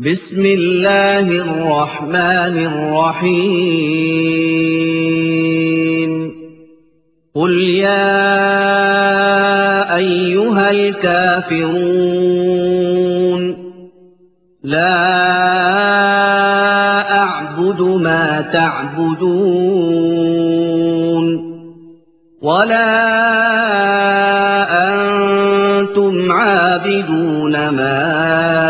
بسم الله الرحمن الرحيم. قل يا أيها الكافرون لا أعبد ما تعبدون ولا أنتم عابدون ما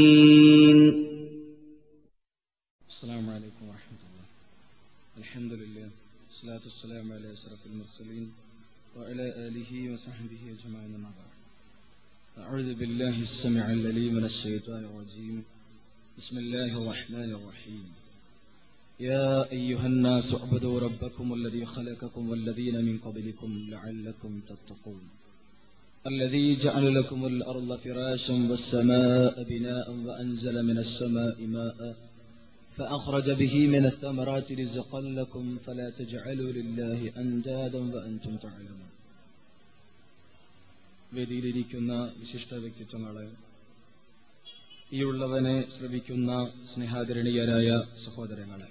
والصلاة والسلام على أشرف المرسلين وعلى آله وصحبه أجمعين أما بعد. أعوذ بالله السميع العليم من الشيطان الرجيم. بسم الله الرحمن الرحيم. يا أيها الناس اعبدوا ربكم الذي خلقكم والذين من قبلكم لعلكم تتقون. الذي جعل لكم الأرض فراشا والسماء بناء وأنزل من السماء ماء فأخرج به من الثمرات رزقا لكم فلا تجعلوا لله أندادا وأنتم تعلمون വേദിയിലിരിക്കുന്ന വിശിഷ്ട വ്യക്തിത്വങ്ങളെ ഈ ഉള്ളവനെ ശ്രവിക്കുന്ന സ്നേഹാദരണീയരായ സഹോദരങ്ങളെ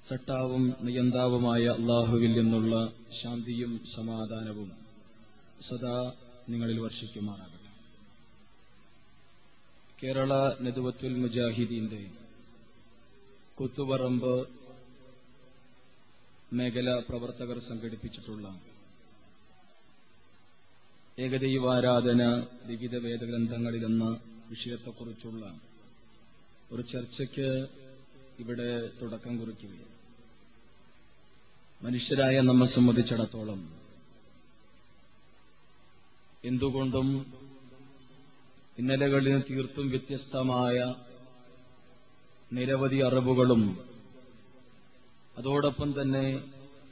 സട്ടാവും നിയന്താവുമായ അള്ളാഹുവിൽ നിന്നുള്ള ശാന്തിയും സമാധാനവും സദാ നിങ്ങളിൽ വർഷിക്കുമാറാകട്ടെ കേരള നെതുവത്തുൽ മുജാഹിദീന്റെ കുത്തുപറമ്പ് മേഖല പ്രവർത്തകർ സംഘടിപ്പിച്ചിട്ടുള്ള ഏകദൈവാരാധന വിവിധ വേദഗ്രന്ഥങ്ങളിലെന്ന വിഷയത്തെക്കുറിച്ചുള്ള ഒരു ചർച്ചയ്ക്ക് ഇവിടെ തുടക്കം കുറിക്കുകയാണ്. മനുഷ്യരായ നമ്മെ സംബന്ധിച്ചിടത്തോളം എന്തുകൊണ്ടും ഇന്നലകളിൽ തീർത്തും വ്യത്യസ്തമായ നിരവധി അറിവുകളും അതോടൊപ്പം തന്നെ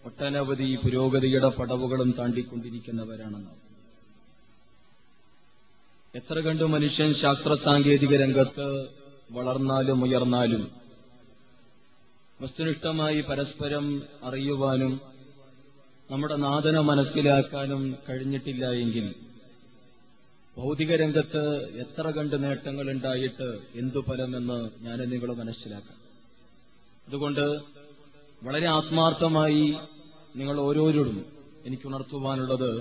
ഒട്ടനവധി പുരോഗതിയുടെ പടവുകളും താണ്ടിക്കൊണ്ടിരിക്കുന്നവരാണ് എത്ര കണ്ടു മനുഷ്യൻ ശാസ്ത്ര സാങ്കേതിക രംഗത്ത് വളർന്നാലും ഉയർന്നാലും വസ്തുനിഷ്ഠമായി പരസ്പരം അറിയുവാനും നമ്മുടെ നാദന മനസ്സിലാക്കാനും കഴിഞ്ഞിട്ടില്ല എങ്കിൽ ഭൗതിക രംഗത്ത് എത്ര കണ്ട് നേട്ടങ്ങൾ ഉണ്ടായിട്ട് എന്തു ഫലമെന്ന് ഞാൻ നിങ്ങൾ മനസ്സിലാക്കാം അതുകൊണ്ട് വളരെ ആത്മാർത്ഥമായി നിങ്ങൾ ഓരോരോടും എനിക്ക് ഉണർത്തുവാനുള്ളത്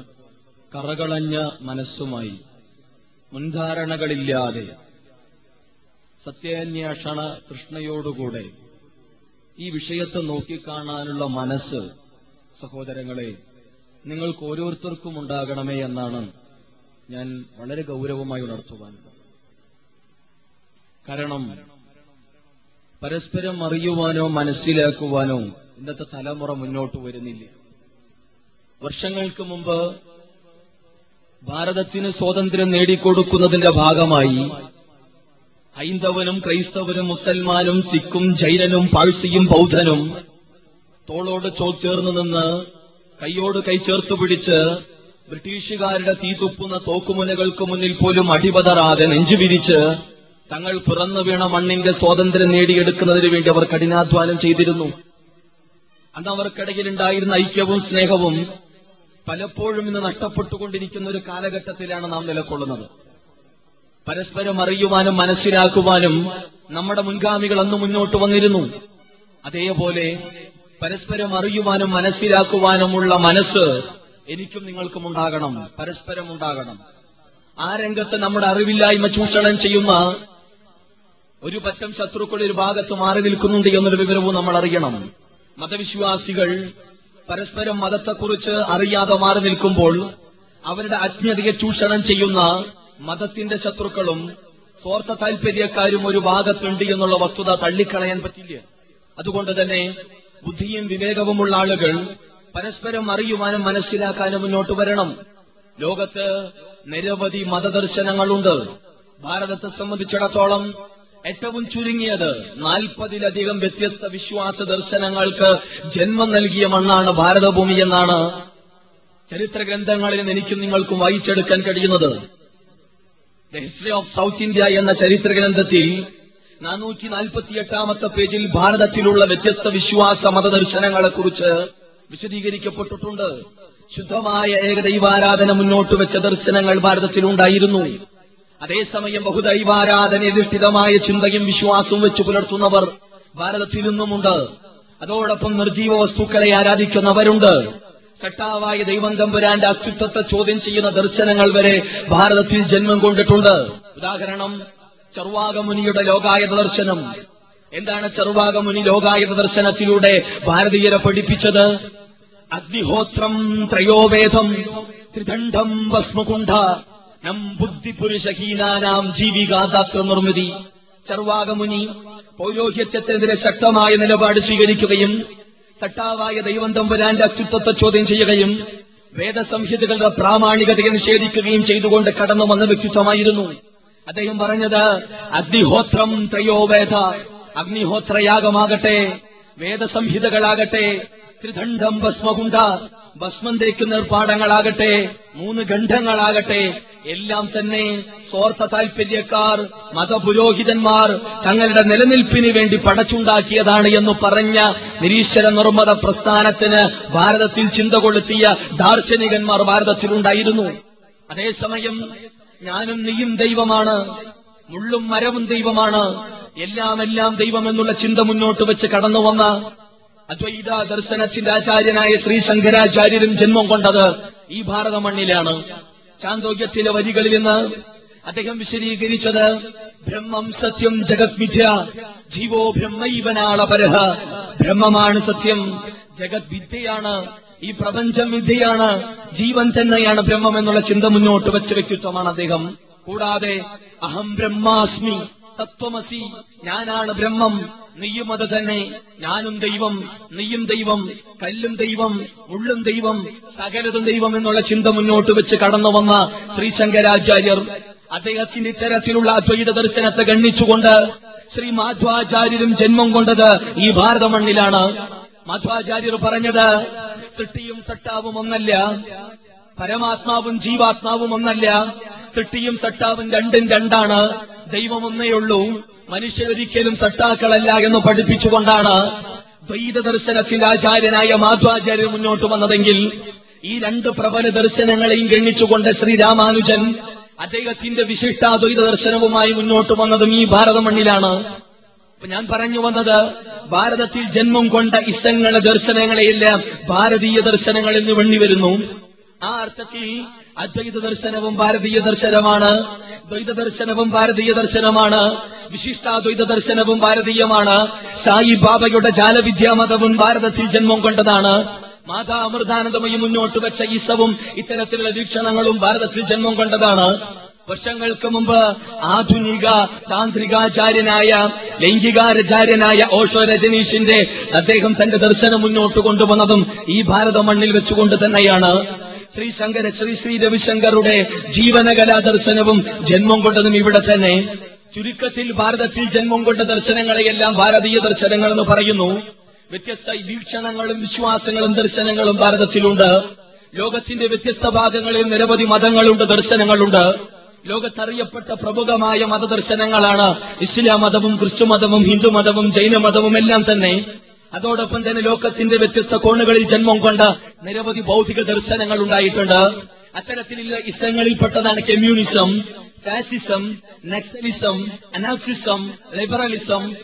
കറകളഞ്ഞ മനസ്സുമായി മുൻധാരണകളില്ലാതെ സത്യാന്വേഷണ കൃഷ്ണയോടുകൂടെ ഈ വിഷയത്തെ നോക്കിക്കാണാനുള്ള മനസ്സ് സഹോദരങ്ങളെ നിങ്ങൾക്ക് ഓരോരുത്തർക്കും ഉണ്ടാകണമേ എന്നാണ് ഞാൻ വളരെ ഗൗരവമായി ഉണർത്തുവാനുണ്ട് കാരണം പരസ്പരം അറിയുവാനോ മനസ്സിലാക്കുവാനോ ഇന്നത്തെ തലമുറ മുന്നോട്ട് വരുന്നില്ല. വർഷങ്ങൾക്ക് മുമ്പ് ഭാരതത്തിന് സ്വാതന്ത്ര്യം നേടിക്കൊടുക്കുന്നതിന്റെ ഭാഗമായി ഹൈന്ദവനും ക്രൈസ്തവനും മുസൽമാനും സിഖും ജൈനനും പാഴ്സിയും ബൗദ്ധനും തോളോട് ചോ ചേർന്ന് നിന്ന് കൈയോട് കൈ ചേർത്ത് പിടിച്ച് ബ്രിട്ടീഷുകാരുടെ തീതുപ്പുന്ന തോക്കുമുനകൾക്ക് മുന്നിൽ പോലും അടിപതറാതെ നെഞ്ചുവിരിച്ച് തങ്ങൾ പിറന്നു വീണ മണ്ണിന്റെ സ്വാതന്ത്ര്യം നേടിയെടുക്കുന്നതിന് വേണ്ടി അവർ കഠിനാധ്വാനം ചെയ്തിരുന്നു. അന്ന് അവർക്കിടയിൽ ഉണ്ടായിരുന്ന ഐക്യവും സ്നേഹവും പലപ്പോഴും ഇന്ന് നഷ്ടപ്പെട്ടുകൊണ്ടിരിക്കുന്ന ഒരു കാലഘട്ടത്തിലാണ് നാം നിലകൊള്ളുന്നത്. പരസ്പരം അറിയുവാനും മനസ്സിലാക്കുവാനും നമ്മുടെ മുൻഗാമികൾ അന്ന് മുന്നോട്ട് വന്നിരുന്നു. അതേപോലെ പരസ്പരം അറിയുവാനും മനസ്സിലാക്കുവാനുമുള്ള മനസ്സ് എനിക്കും നിങ്ങൾക്കും ഉണ്ടാകണം. പരസ്പരം ഉണ്ടാകണം. ആ രംഗത്ത് നമ്മുടെ അറിവില്ലായ്മ ചൂഷണം ചെയ്യുന്ന ഒരു പറ്റം ശത്രുക്കൾ ഒരു ഭാഗത്ത് മാറി നിൽക്കുന്നുണ്ട് എന്നൊരു വിവരവും നമ്മൾ അറിയണം. മതവിശ്വാസികൾ പരസ്പരം മതത്തെക്കുറിച്ച് അറിയാതെ മാറി നിൽക്കുമ്പോൾ അവരുടെ അജ്ഞതയെ ചൂഷണം ചെയ്യുന്ന മതത്തിന്റെ ശത്രുക്കളും സ്വാർത്ഥ താല്പര്യക്കാരും ഒരു ഭാഗത്തുണ്ട് എന്നുള്ള വസ്തുത തള്ളിക്കളയാൻ പറ്റില്ല. അതുകൊണ്ട് തന്നെ ബുദ്ധിയും വിവേകവുമുള്ള ആളുകൾ പരസ്പരം അറിയുവാനും മനസ്സിലാക്കാനും മുന്നോട്ട് വരണം. ലോകത്ത് നിരവധി മതദർശനങ്ങളുണ്ട്. ഭാരതത്തെ സംബന്ധിച്ചിടത്തോളം ഏറ്റവും ചുരുങ്ങിയത് നാൽപ്പതിലധികം വ്യത്യസ്ത വിശ്വാസ ദർശനങ്ങൾക്ക് ജന്മം നൽകിയ മണ്ണാണ് ഭാരതഭൂമി എന്നാണ് ചരിത്ര ഗ്രന്ഥങ്ങളിൽ നിന്ന് എനിക്കും നിങ്ങൾക്കും വായിച്ചെടുക്കാൻ കഴിയുന്നത്. The history of South India എന്ന ചരിത്ര ഗ്രന്ഥത്തിൽ നാനൂറ്റി നാൽപ്പത്തി എട്ടാമത്തെ പേജിൽ ഭാരതത്തിലുള്ള വ്യത്യസ്ത വിശ്വാസ മതദർശനങ്ങളെ കുറിച്ച് വിശദീകരിക്കപ്പെട്ടിട്ടുണ്ട്. ശുദ്ധമായ ഏകദൈവാരാധന മുന്നോട്ട് വെച്ച ദർശനങ്ങൾ ഭാരതത്തിലുണ്ടായിരുന്നു. അതേസമയം ബഹുദൈവാരാധനയധിഷ്ഠിതമായ ചിന്തയും വിശ്വാസവും വെച്ച് പുലർത്തുന്നവർ ഭാരതത്തിൽ നിന്നുമുണ്ട്. അതോടൊപ്പം നിർജീവ വസ്തുക്കളെ ആരാധിക്കുന്നവരുണ്ട്. സട്ടാവായ ദൈവം തമ്പുരാന്റെ അസ്തിത്വത്തെ ചോദ്യം ചെയ്യുന്ന ദർശനങ്ങൾ വരെ ഭാരതത്തിൽ ജന്മം കൊണ്ടിട്ടുണ്ട്. ഉദാഹരണം ചർവാകമുനിയുടെ ലോകായത ദർശനം. എന്താണ് ചർവാകമുനി ലോകായത ദർശനത്തിലൂടെ ഭാരതീയരെ പഠിപ്പിച്ചത്? അഗ്നിഹോത്രം ത്രയോവേദം ത്രിദണ്ഡം ഭസ്മകുണ്ഠ നം ബുദ്ധിപുരുഷഹീനാനാം ജീവികാദാത്ര നിർമ്മിതി സർവാഗമുനി പൗരോഹിത്യത്തിനെതിരെ ശക്തമായ നിലപാട് സ്വീകരിക്കുകയും സട്ടാവായ ദൈവം തമ്പുരാന്റെ അസ്തിത്വത്തെ ചോദ്യം ചെയ്യുകയും വേദസംഹിതകളുടെ പ്രാമാണികതയെ നിഷേധിക്കുകയും ചെയ്തുകൊണ്ട് കടന്നു വന്ന വ്യക്തിത്വമായിരുന്നു. അദ്ദേഹം പറഞ്ഞത് അഗ്നിഹോത്രം ത്രയോവേദ അഗ്നിഹോത്രയാഗമാകട്ടെ വേദസംഹിതകളാകട്ടെ ത്രിദണ്ഡം ഭസ്മകുണ്ട ഭസ്മം തേക്കുന്ന ഏർപ്പാടങ്ങളാകട്ടെ മൂന്ന് ഗണ്ഡങ്ങളാകട്ടെ എല്ലാം തന്നെ സ്വാർത്ഥ താല്പര്യക്കാർ മതപുരോഹിതന്മാർ തങ്ങളുടെ നിലനിൽപ്പിന് വേണ്ടി പടച്ചുണ്ടാക്കിയതാണ് എന്ന് പറഞ്ഞ നിരീശ്വര നിർമ്മത പ്രസ്ഥാനത്തിന് ഭാരതത്തിൽ ചിന്ത കൊളുത്തിയ ദാർശനികന്മാർ ഭാരതത്തിലുണ്ടായിരുന്നു. അതേസമയം ഞാനും നീയും ദൈവമാണ് മുള്ളും മരവും ദൈവമാണ്. എല്ലാം എല്ലാം ദൈവം എന്നുള്ള ചിന്ത മുന്നോട്ട് വെച്ച് കടന്നു വന്ന അദ്വൈത ദർശനത്തിന്റെ ആചാര്യനായ ശ്രീ ശങ്കരാചാര്യരും ജന്മം കൊണ്ടത് ഈ ഭാരത മണ്ണിലാണ് ചാന്തോക്യത്തിലെ വരികളിൽ നിന്ന് അദ്ദേഹം വിശദീകരിച്ചത് ബ്രഹ്മം സത്യം ജഗത് വിദ്യ ജീവോ ബ്രഹ്മൈവനാളപരഹ ബ്രഹ്മമാണ് സത്യം ജഗത് വിദ്യയാണ് ഈ പ്രപഞ്ചം വിദ്യയാണ് ജീവൻ തന്നെയാണ് ബ്രഹ്മം എന്നുള്ള ചിന്ത മുന്നോട്ട് വെച്ച വ്യക്തിത്വമാണ് അദ്ദേഹം. കൂടാതെ അഹം ബ്രഹ്മാസ്മി തത്വമസി ഞാനാണ് ബ്രഹ്മം നീയും അത് തന്നെ. ഞാനും ദൈവം നീയും ദൈവം കല്ലും ദൈവം ഉള്ളും ദൈവം സകലതും ദൈവം എന്നുള്ള ചിന്ത മുന്നോട്ട് വെച്ച് കടന്നു വന്ന ശ്രീ ശങ്കരാചാര്യർ അദ്ദേഹത്തിന്റെ ഇത്തരത്തിലുള്ള അദ്വൈത ദർശനത്തെ ഗണ്ണിച്ചുകൊണ്ട് ശ്രീ മാധ്വാചാര്യരും ജന്മം കൊണ്ടത് ഈ ഭാരത മണ്ണിലാണ് മാധ്വാചാര്യർ പറഞ്ഞത് സൃഷ്ടിയും സട്ടാവും ഒന്നല്ല പരമാത്മാവും ജീവാത്മാവും ഒന്നല്ല സൃഷ്ടിയും സട്ടാവും രണ്ടും രണ്ടാണ് ദൈവം ഒന്നേയുള്ളൂ മനുഷ്യരൊരിക്കലും സട്ടാക്കളല്ല എന്ന് പഠിപ്പിച്ചുകൊണ്ടാണ് ദ്വൈത ദർശനത്തിന്റെ ആചാര്യനായ മാധ്വാചാര്യൻ മുന്നോട്ട് വന്നതെങ്കിൽ ഈ രണ്ട് പ്രബല ദർശനങ്ങളെയും ഗണ്ണിച്ചുകൊണ്ട് ശ്രീരാമാനുജൻ അദ്ദേഹത്തിന്റെ വിശിഷ്ടാദ്വൈത ദർശനവുമായി മുന്നോട്ട് വന്നതും ഈ ഭാരത മണ്ണിലാണ് ഞാൻ പറഞ്ഞു വന്നത് ഭാരതത്തിൽ ജന്മം കൊണ്ട ഇസങ്ങളെ ദർശനങ്ങളെയെല്ലാം ഭാരതീയ ദർശനങ്ങളിൽ നിന്ന് വെണ്ണി വരുന്നു. ആ അർത്ഥത്തിൽ അദ്വൈത ദർശനവും ഭാരതീയ ദർശനമാണ്. ദ്വൈത ദർശനവും ഭാരതീയ ദർശനമാണ്. വിശിഷ്ടാദ്വൈത ദർശനവും ഭാരതീയമാണ്. സായി ബാബയുടെ ജാലവിദ്യാ മതവും ഭാരതത്തിൽ ജന്മം കൊണ്ടതാണ്. മാതാ അമൃതാനന്ദമയി മുന്നോട്ട് വെച്ച ഈസവും ഇത്തരത്തിലുള്ള വീക്ഷണങ്ങളും ഭാരതത്തിൽ ജന്മം കൊണ്ടതാണ്. വർഷങ്ങൾക്ക് മുമ്പ് ആധുനിക താന്ത്രികാചാര്യനായ ലൈംഗികാചാര്യനായ ഓഷോ രജനീഷിന്റെ അദ്ദേഹം തന്റെ ദർശനം മുന്നോട്ട് കൊണ്ടുവന്നതും ഈ ഭാരത മണ്ണിൽ വെച്ചുകൊണ്ട് തന്നെയാണ്. ശ്രീ ശങ്കര ശ്രീ ശ്രീ രവിശങ്കറുടെ ജീവനകലാ ദർശനവും ജന്മം കൊണ്ടതും ഇവിടെ തന്നെ. ചുരുക്കത്തിൽ ഭാരതത്തിൽ ജന്മം കൊണ്ട ദർശനങ്ങളെയെല്ലാം ഭാരതീയ ദർശനങ്ങൾ എന്ന് പറയുന്നു. വ്യത്യസ്ത വീക്ഷണങ്ങളും വിശ്വാസങ്ങളും ദർശനങ്ങളും ഭാരതത്തിലുണ്ട്. ലോകത്തിന്റെ വ്യത്യസ്ത ഭാഗങ്ങളിൽ നിരവധി മതങ്ങളുണ്ട് ദർശനങ്ങളുണ്ട്. ലോകത്തറിയപ്പെട്ട പ്രമുഖമായ മതദർശനങ്ങളാണ് ഇസ്ലാം മതവും ക്രിസ്തു മതവും ഹിന്ദു മതവും ജൈന മതവും എല്ലാം തന്നെ. അതോടൊപ്പം തന്നെ ലോകത്തിന്റെ വ്യത്യസ്ത കോണുകളിൽ ജന്മം കൊണ്ട നിരവധി ഭൗതിക ദർശനങ്ങൾ ഉണ്ടായിട്ടുണ്ട്. അത്തരത്തിലുള്ള ഇസങ്ങളിൽപ്പെട്ടതാണ് communism fascism Naxalism anarchism liberalism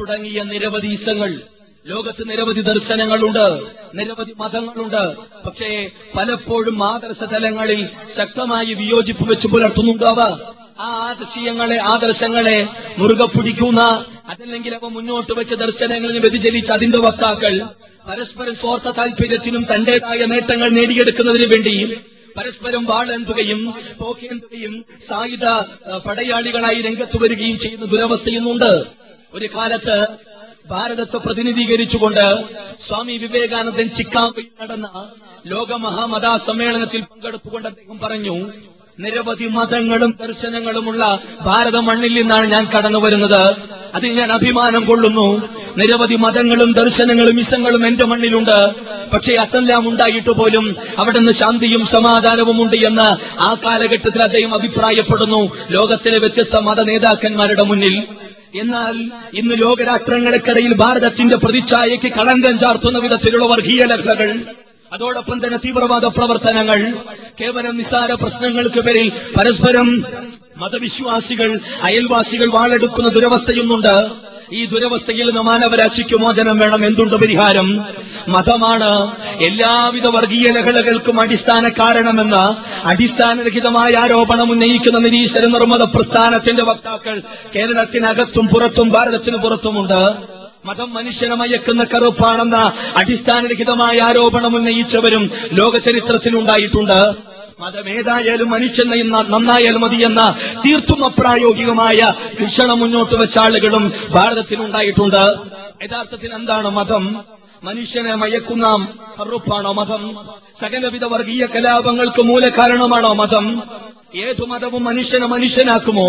തുടങ്ങിയ നിരവധി ഇസങ്ങൾ ലോകത്ത് നിരവധി ദർശനങ്ങളുണ്ട് നിരവധി മതങ്ങളുണ്ട്. പക്ഷേ പലപ്പോഴും മാതൃസ്ഥലങ്ങളിൽ ശക്തമായി വിയോജിപ്പ് വെച്ച് പുലർത്തുന്നുണ്ട് അവ. ആ ആദർശീയങ്ങളെ ആദർശങ്ങളെ മുറുകെ പിടിക്കുന്ന അതല്ലെങ്കിൽ അവ മുന്നോട്ട് വെച്ച ദർശനങ്ങളിൽ വ്യതിചലിച്ച അതിന്റെ വക്താക്കൾ പരസ്പരം സ്വാർത്ഥ താല്പര്യത്തിനും തന്റേതായ നേട്ടങ്ങൾ നേടിയെടുക്കുന്നതിന് വേണ്ടി പരസ്പരം വാളെന്തുകയും തോക്കേന്തുകയും സായുധ പടയാളികളായി രംഗത്ത് വരികയും ചെയ്യുന്ന ദുരവസ്ഥയുന്നുണ്ട് ഒരു കാലത്ത് ഭാരതത്തെ പ്രതിനിധീകരിച്ചുകൊണ്ട് സ്വാമി വിവേകാനന്ദൻ ചിക്കാഗോയിൽ നടന്ന ലോക മഹാമതാ സമ്മേളനത്തിൽ പങ്കെടുത്തുകൊണ്ട് അദ്ദേഹം പറഞ്ഞു നിരവധി മതങ്ങളും ദർശനങ്ങളുമുള്ള ഭാരത മണ്ണിൽ നിന്നാണ് ഞാൻ കടന്നു വരുന്നത്. അതിൽ ഞാൻ അഭിമാനം കൊള്ളുന്നു. നിരവധി മതങ്ങളും ദർശനങ്ങളും ഇസങ്ങളും എന്റെ മണ്ണിലുണ്ട്. പക്ഷേ അതെല്ലാം ഉണ്ടായിട്ട് പോലും അവിടെ നിന്ന് ശാന്തിയും സമാധാനവും ഉണ്ട് എന്ന് ആ കാലഘട്ടത്തിൽ അദ്ദേഹം അഭിപ്രായപ്പെടുന്നു. ലോകത്തിലെ വ്യത്യസ്ത മത നേതാക്കന്മാരുടെ മുന്നിൽ. എന്നാൽ ഇന്ന് ലോകരാഷ്ട്രങ്ങൾക്കിടയിൽ ഭാരതത്തിന്റെ പ്രതിച്ഛായയ്ക്ക് കളങ്കം ചാർത്തുന്ന വിധത്തിലുള്ള വർഗീയ ലഹളകൾ അതോടൊപ്പം തന്നെ തീവ്രവാദ പ്രവർത്തനങ്ങൾ കേവലം നിസ്സാര പ്രശ്നങ്ങൾക്ക് പേരിൽ പരസ്പരം മതവിശ്വാസികൾ അയൽവാസികൾ വാളെടുക്കുന്ന ദുരവസ്ഥയൊന്നുണ്ട്. ഈ ദുരവസ്ഥയിൽ മാനവരാശിക്ക് മോചനം വേണം എന്തുണ്ട് പരിഹാരം? മതമാണ് എല്ലാവിധ വർഗീയ ലഹളകൾക്കും അടിസ്ഥാന കാരണമെന്ന അടിസ്ഥാനരഹിതമായ ആരോപണം ഉന്നയിക്കുന്ന നിരീശ്വര നിർമ്മത പ്രസ്ഥാനത്തിന്റെ വക്താക്കൾ കേരളത്തിനകത്തും പുറത്തും ഭാരതത്തിന് പുറത്തുമുണ്ട്. മതം മനുഷ്യനെ മയക്കുന്ന കറുപ്പാണെന്ന അടിസ്ഥാനരഹിതമായ ആരോപണം ഉന്നയിച്ചവരും ലോക ചരിത്രത്തിലുണ്ടായിട്ടുണ്ട് മതമേതായാലും മനുഷ്യൻ നന്നായാലും മതി എന്ന തീർത്തും അപ്രായോഗികമായ വീക്ഷണം മുന്നോട്ട് വെച്ച ആളുകളും ഭാരതത്തിലുണ്ടായിട്ടുണ്ട്. യഥാർത്ഥത്തിൽ എന്താണ് മതം? മനുഷ്യനെ മയക്കുന്ന കറുപ്പാണോ മതം? സകലവിധ വർഗീയ കലാപങ്ങൾക്ക് മൂലകാരണമാണോ മതം? ഏതു മതവും മനുഷ്യനെ മനുഷ്യനാക്കുമോ?